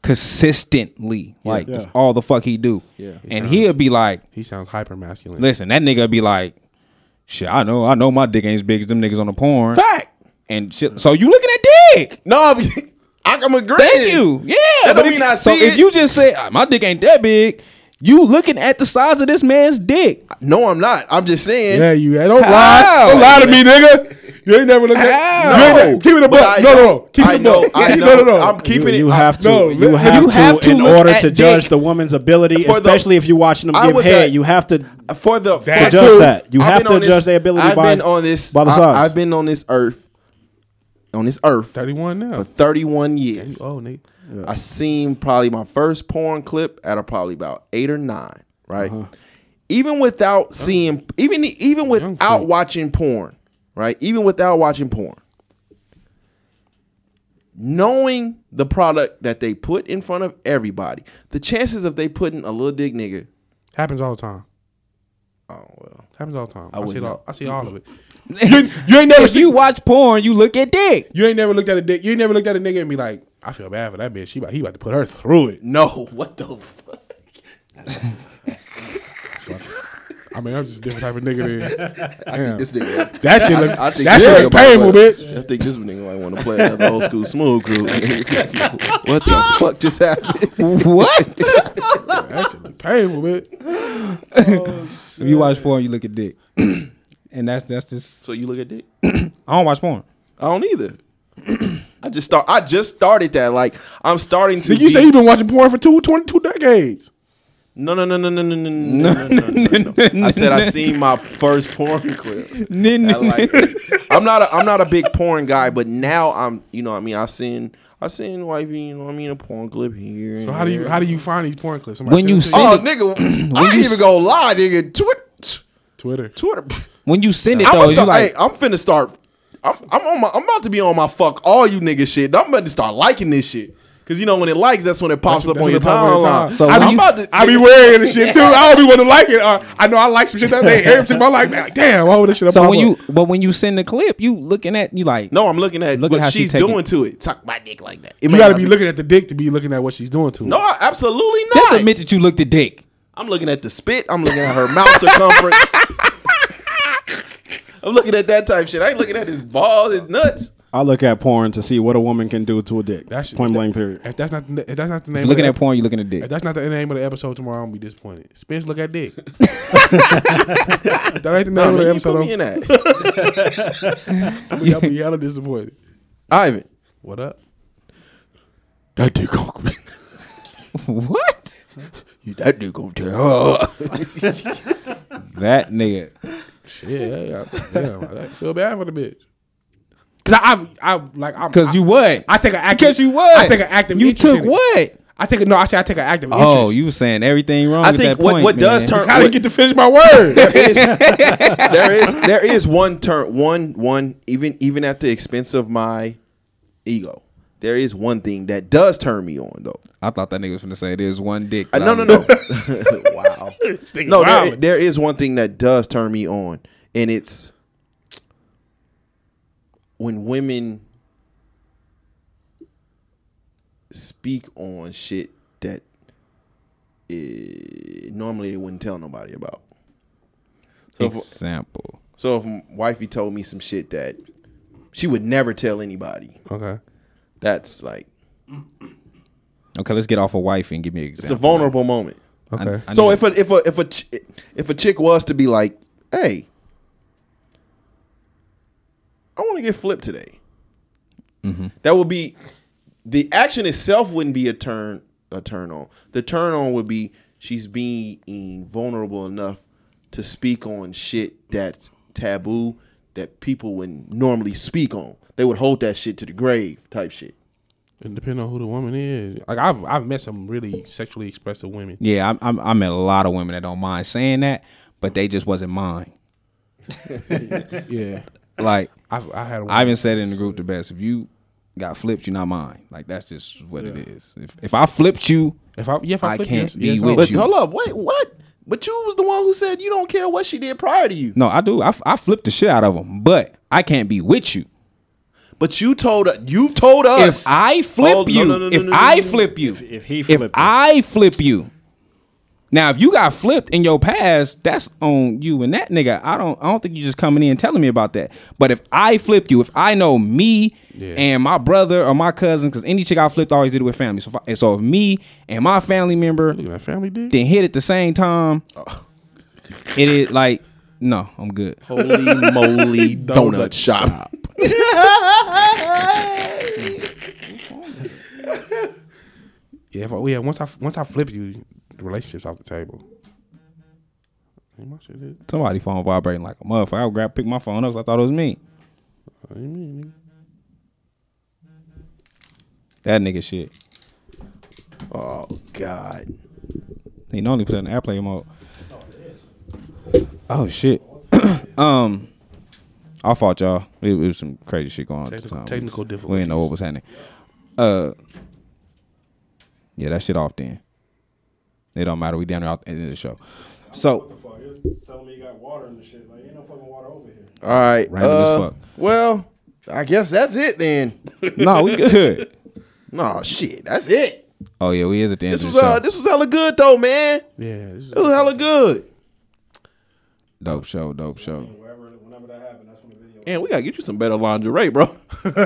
consistently. Like Yeah. that's all the fuck he do. Yeah. and he'll be like, He sounds hyper masculine. listen, that nigga be like, shit. I know, I know my dick ain't as big as them niggas on the porn. Fact. And shit. So you looking at dick? No, I'm, I'm agreeing. Thank you. Yeah. That but don't if, mean I see so see if you just say "Ah, my dick ain't that big, you looking at the size of this man's dick. No, I'm not. I'm just saying. Yeah, you don't How? lie. Don't lie to me, nigga. You ain't never looked at. How? You ain't never, keep it a But buck. No, no, keep I it a know. buck. I No, know. no, no. I'm keeping you, it. You I- have to. no, you you have, have to, to in look order at to judge dick. the woman's ability, For the- especially if you're watching them I give head. at- you have to. for the That for To judge that. You I've have been to on this- judge their ability I've by- been on this. by the size. I've been on this earth, on this earth Thirty-one now. for 31 years. Oh, nigga. I seen probably my first porn clip at a probably about eight or nine. Right. Uh-huh. Even without seeing, even even without watching porn, right? Even without watching porn, knowing the product that they put in front of everybody, the chances of they putting a little dick nigga. Happens all the time. Oh well. Happens all the time. I, see it all. I see all of it. You, ain't- you ain't never If seen. you watch porn, you look at dick. You ain't never looked at a dick. You ain't never looked at a nigga and be like, I feel bad for that bitch. She about, he about to put her through it. No, what the fuck? I mean, I'm just a different type of nigga. Than, Damn. This nigga. that shit look. I think that shit nigga look painful, wanna- bitch. I think this nigga might want to play another old school smooth crew. what the fuck just happened? What? That shit look painful, bitch. Oh, if you watch porn, you look at dick. and that's that's just. So you look at dick? I don't watch porn. I don't either. I just start. I just started that. Like I'm starting to. Nigga, you be- say you been watching porn for two, 22 decades. No, no, no, no, no, no, no, no, no, no, no, no. I said I seen my first porn clip. I like it. I'm not a I'm not a big porn guy, but now I'm you know what I mean I seen I seen wifey you know what I mean a porn clip here. So how do you how do you find these porn clips? Somebody When send you it to see- Oh nigga, I ain't you even gonna lie, nigga. Twitter, Twitter. Twitter. When you send it I'm, though, gonna you start, like hey, I'm finna start. I'm, I'm on my. I'm about to be on my fuck all you niggas shit. I'm about to start liking this shit. Cause you know when it likes, that's when it pops That's up on when your it pop on your timeline. time. So I'm you- about to. I be wearing this shit too. I don't be want to like it. Uh, I know I like some shit that day. Every time I like, man, like, damn, why would this shit? Up. So pop when up? you but when you send the clip, you looking at you like no, I'm looking at Look at what how she she's taking- doing to it. Suck my dick like that. It you got to not be looking at the dick to be looking at what she's doing to. it. No, absolutely not. just not. admit that you looked at dick. I'm looking at the spit. I'm looking at her mouth circumference. I'm looking at that type shit. I ain't looking at his balls, his nuts. I look at porn to see what a woman can do to a dick. That's Point blank. Period. If that's not the, if that's not the name, If looking of at the, porn, you looking at If dick. that's not the name of the episode tomorrow, I'm gonna be disappointed. Spence, look at dick. that ain't the name Nah, of the episode. put me I'm, in that. I'm gonna be hella disappointed. Ivan, What up? that dick gonna what? that dick gonna tear her. That nigga. Shit, yeah, yeah, damn, I feel bad for the bitch. Cause I, I, I like, I'm, Cause I, you what? I take an active. Because you what? I take an active. You took in it. what? I take it. No, I say I take an active. interest. Oh, you were saying everything wrong. I at think that what point, what does turn I didn't get to finish my word. there is there is one turn one one even even at the expense of my ego. There is one thing that does turn me on though. I thought that nigga was gonna say there's one dick. Uh, that no, no, no. wow. No, there, there is one thing that does turn me on, and it's when women speak on shit that eh, normally they wouldn't tell nobody about. So if, Example. so if wifey told me some shit that she would never tell anybody, Okay. that's like Okay, let's get off a wife and give me an example. it's a vulnerable moment. Okay. I so if a if a if a if a chick was to be like, "Hey, I want to get flipped today," that would be the action itself wouldn't be a turn a turn on. The turn on would be she's being vulnerable enough to speak on shit that's taboo that people wouldn't normally speak on. They would hold that shit to the grave, type shit. It depends on who the woman is. Like I've I've met some really sexually expressive women. Yeah, I, I, I met a lot of women that don't mind saying that, but they just wasn't mine. Yeah. Like I've I had a I even said in the group the best. If you got flipped, you're not mine. Like that's just what it is. If if I flipped you, if I yeah if I, I can't yes, be yes, with. But you. hold up, wait, what? But you was the one who said you don't care what she did prior to you. no, I do. I, I flipped the shit out of them, but I can't be with you. But you told us. you told us. If I flip Oh, you, no, no, no, if I flip you, if he flip, if. I flip you. Now, if you got flipped in your past, that's on you and that nigga. I don't. I don't think you just coming in and telling me about that. But if I flip you, if I know me Yeah. and my brother or my cousin, because any chick I flipped I always did it with family. So, if I, and so if me and my family member Look at that family dick. then hit at the same time, oh. it is like no, I'm good. Holy moly donut shop. Yeah, if I, yeah. Once I once I flip you, the relationship's off the table. Ain't my shit is. Somebody phone vibrating like a motherfucker. I would grab pick my phone up. So I thought it was me. What do you mean, nigga? That nigga shit. Oh God. He normally put it in airplane mode. Oh shit. um, our fault, y'all. It, it was some crazy shit going on at the Technical, time. technical We difficulties. didn't know what was happening. Uh, yeah, that shit off then. It don't matter. We down there out at the end of the show. So Telling me you got water in the shit. Like, ain't no fucking water over here. All right. Random as uh, fuck. Well, I guess that's it then. no, we good. no shit, that's it. Oh yeah, we is at the end This of was the show. uh, this was hella good though, man. Yeah, this This was hella good. Dope show, dope show. Wherever, whenever that happened, that's when the video. Man, we gotta get you some better lingerie, bro.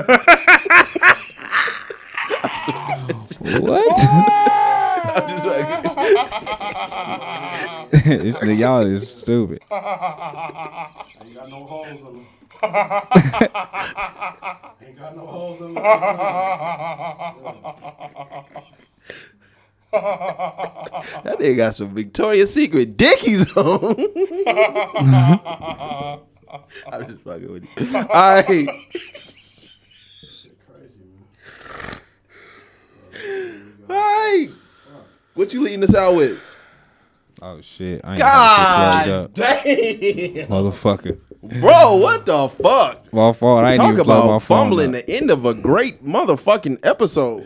What? I'm just like- this nigga, y'all is stupid. You got no holes in them. Ain't got no holes in them. That nigga got some Victoria's Secret dickies on. I'm just fucking with you. All right. All right. What you leading us out with? Oh shit! I ain't got God damn. motherfucker. Bro, what the fuck? My fault. I ain't Talk even plug my about phone fumbling the end of a great motherfucking episode.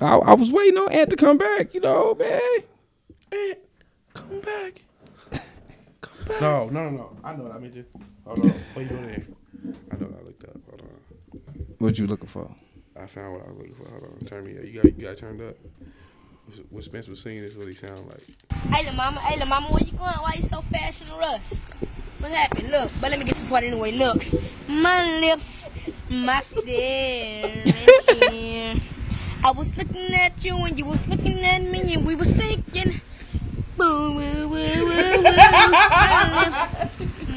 I, I was waiting on Ant to come back. You know, man. Man, come back. Come back. No, no, no, no. I know what I mean. Just, hold on. What you doing there? I know what I looked up. Hold on. What you looking for? I found what I was looking for. Hold on. Turn me up. You got, you got it turned up. What Spence was singing is what he sound like. Hey, little mama, hey, little mama, where you going? Why you so fast in the rush? What happened? Look, but let me get some part anyway. Look, my lips, my stare. I was looking at you and you was looking at me and we was thinking. Boo, woo, woo, woo, woo. My lips,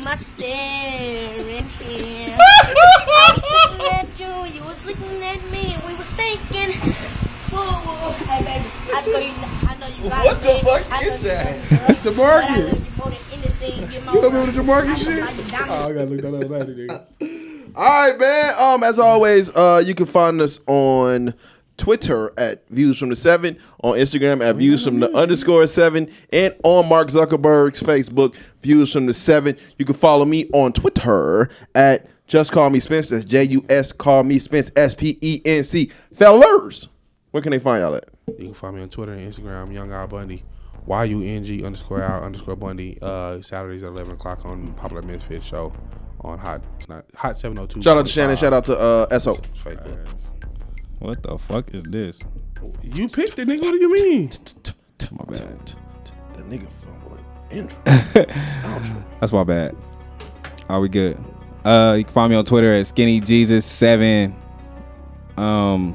my stare in here. I was looking at you, you was looking at me and we was thinking. Whoa, whoa. Hey, baby, I know you, I know you got What the baby. fuck I is you that? got The but I Marcus. love you more than anything. You're my You remember the world. Jamarcus I shit? know you dominant. Oh, I gotta look that up later, nigga. All right, man. Um, as always, uh, you can find us on Twitter at Views from the Seven, on Instagram at Views from the underscore seven, and on Mark Zuckerberg's Facebook, Views from the Seven. You can follow me on Twitter at Just Call Me Spence. That's J U S Call Me Spence S P E N C. Fellers, where can they find y'all at? You can find me on Twitter and Instagram, Young Al Bundy. Y U N G underscore Al underscore Bundy. Uh, Saturdays at eleven o'clock on Popular Misfits show on Hot Hot seven hundred two. Shout out to Shannon. Shout out to uh, SO. Facebook. What the fuck is this? You picked it, nigga. What do you mean? My bad. The nigga fumbling. Intro. That's my bad. Are we good? Uh, you can find me on Twitter at Skinny Jesus Seven. Um,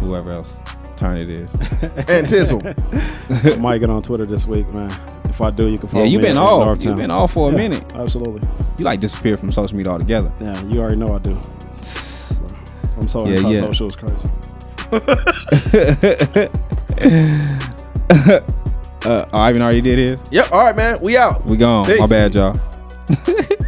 whoever else turn it is. and Tizzle. I might get on Twitter this week, man. If I do, you can follow yeah, me. you been off. Northtown. You been off for a minute. Absolutely. You like disappeared from social media altogether. Yeah, you already know I do. I'm sorry, Yeah, yeah. anti-social. It's crazy. Uh, Ivan already did his. Yep. All right, man. We out. We gone. My bad, y'all.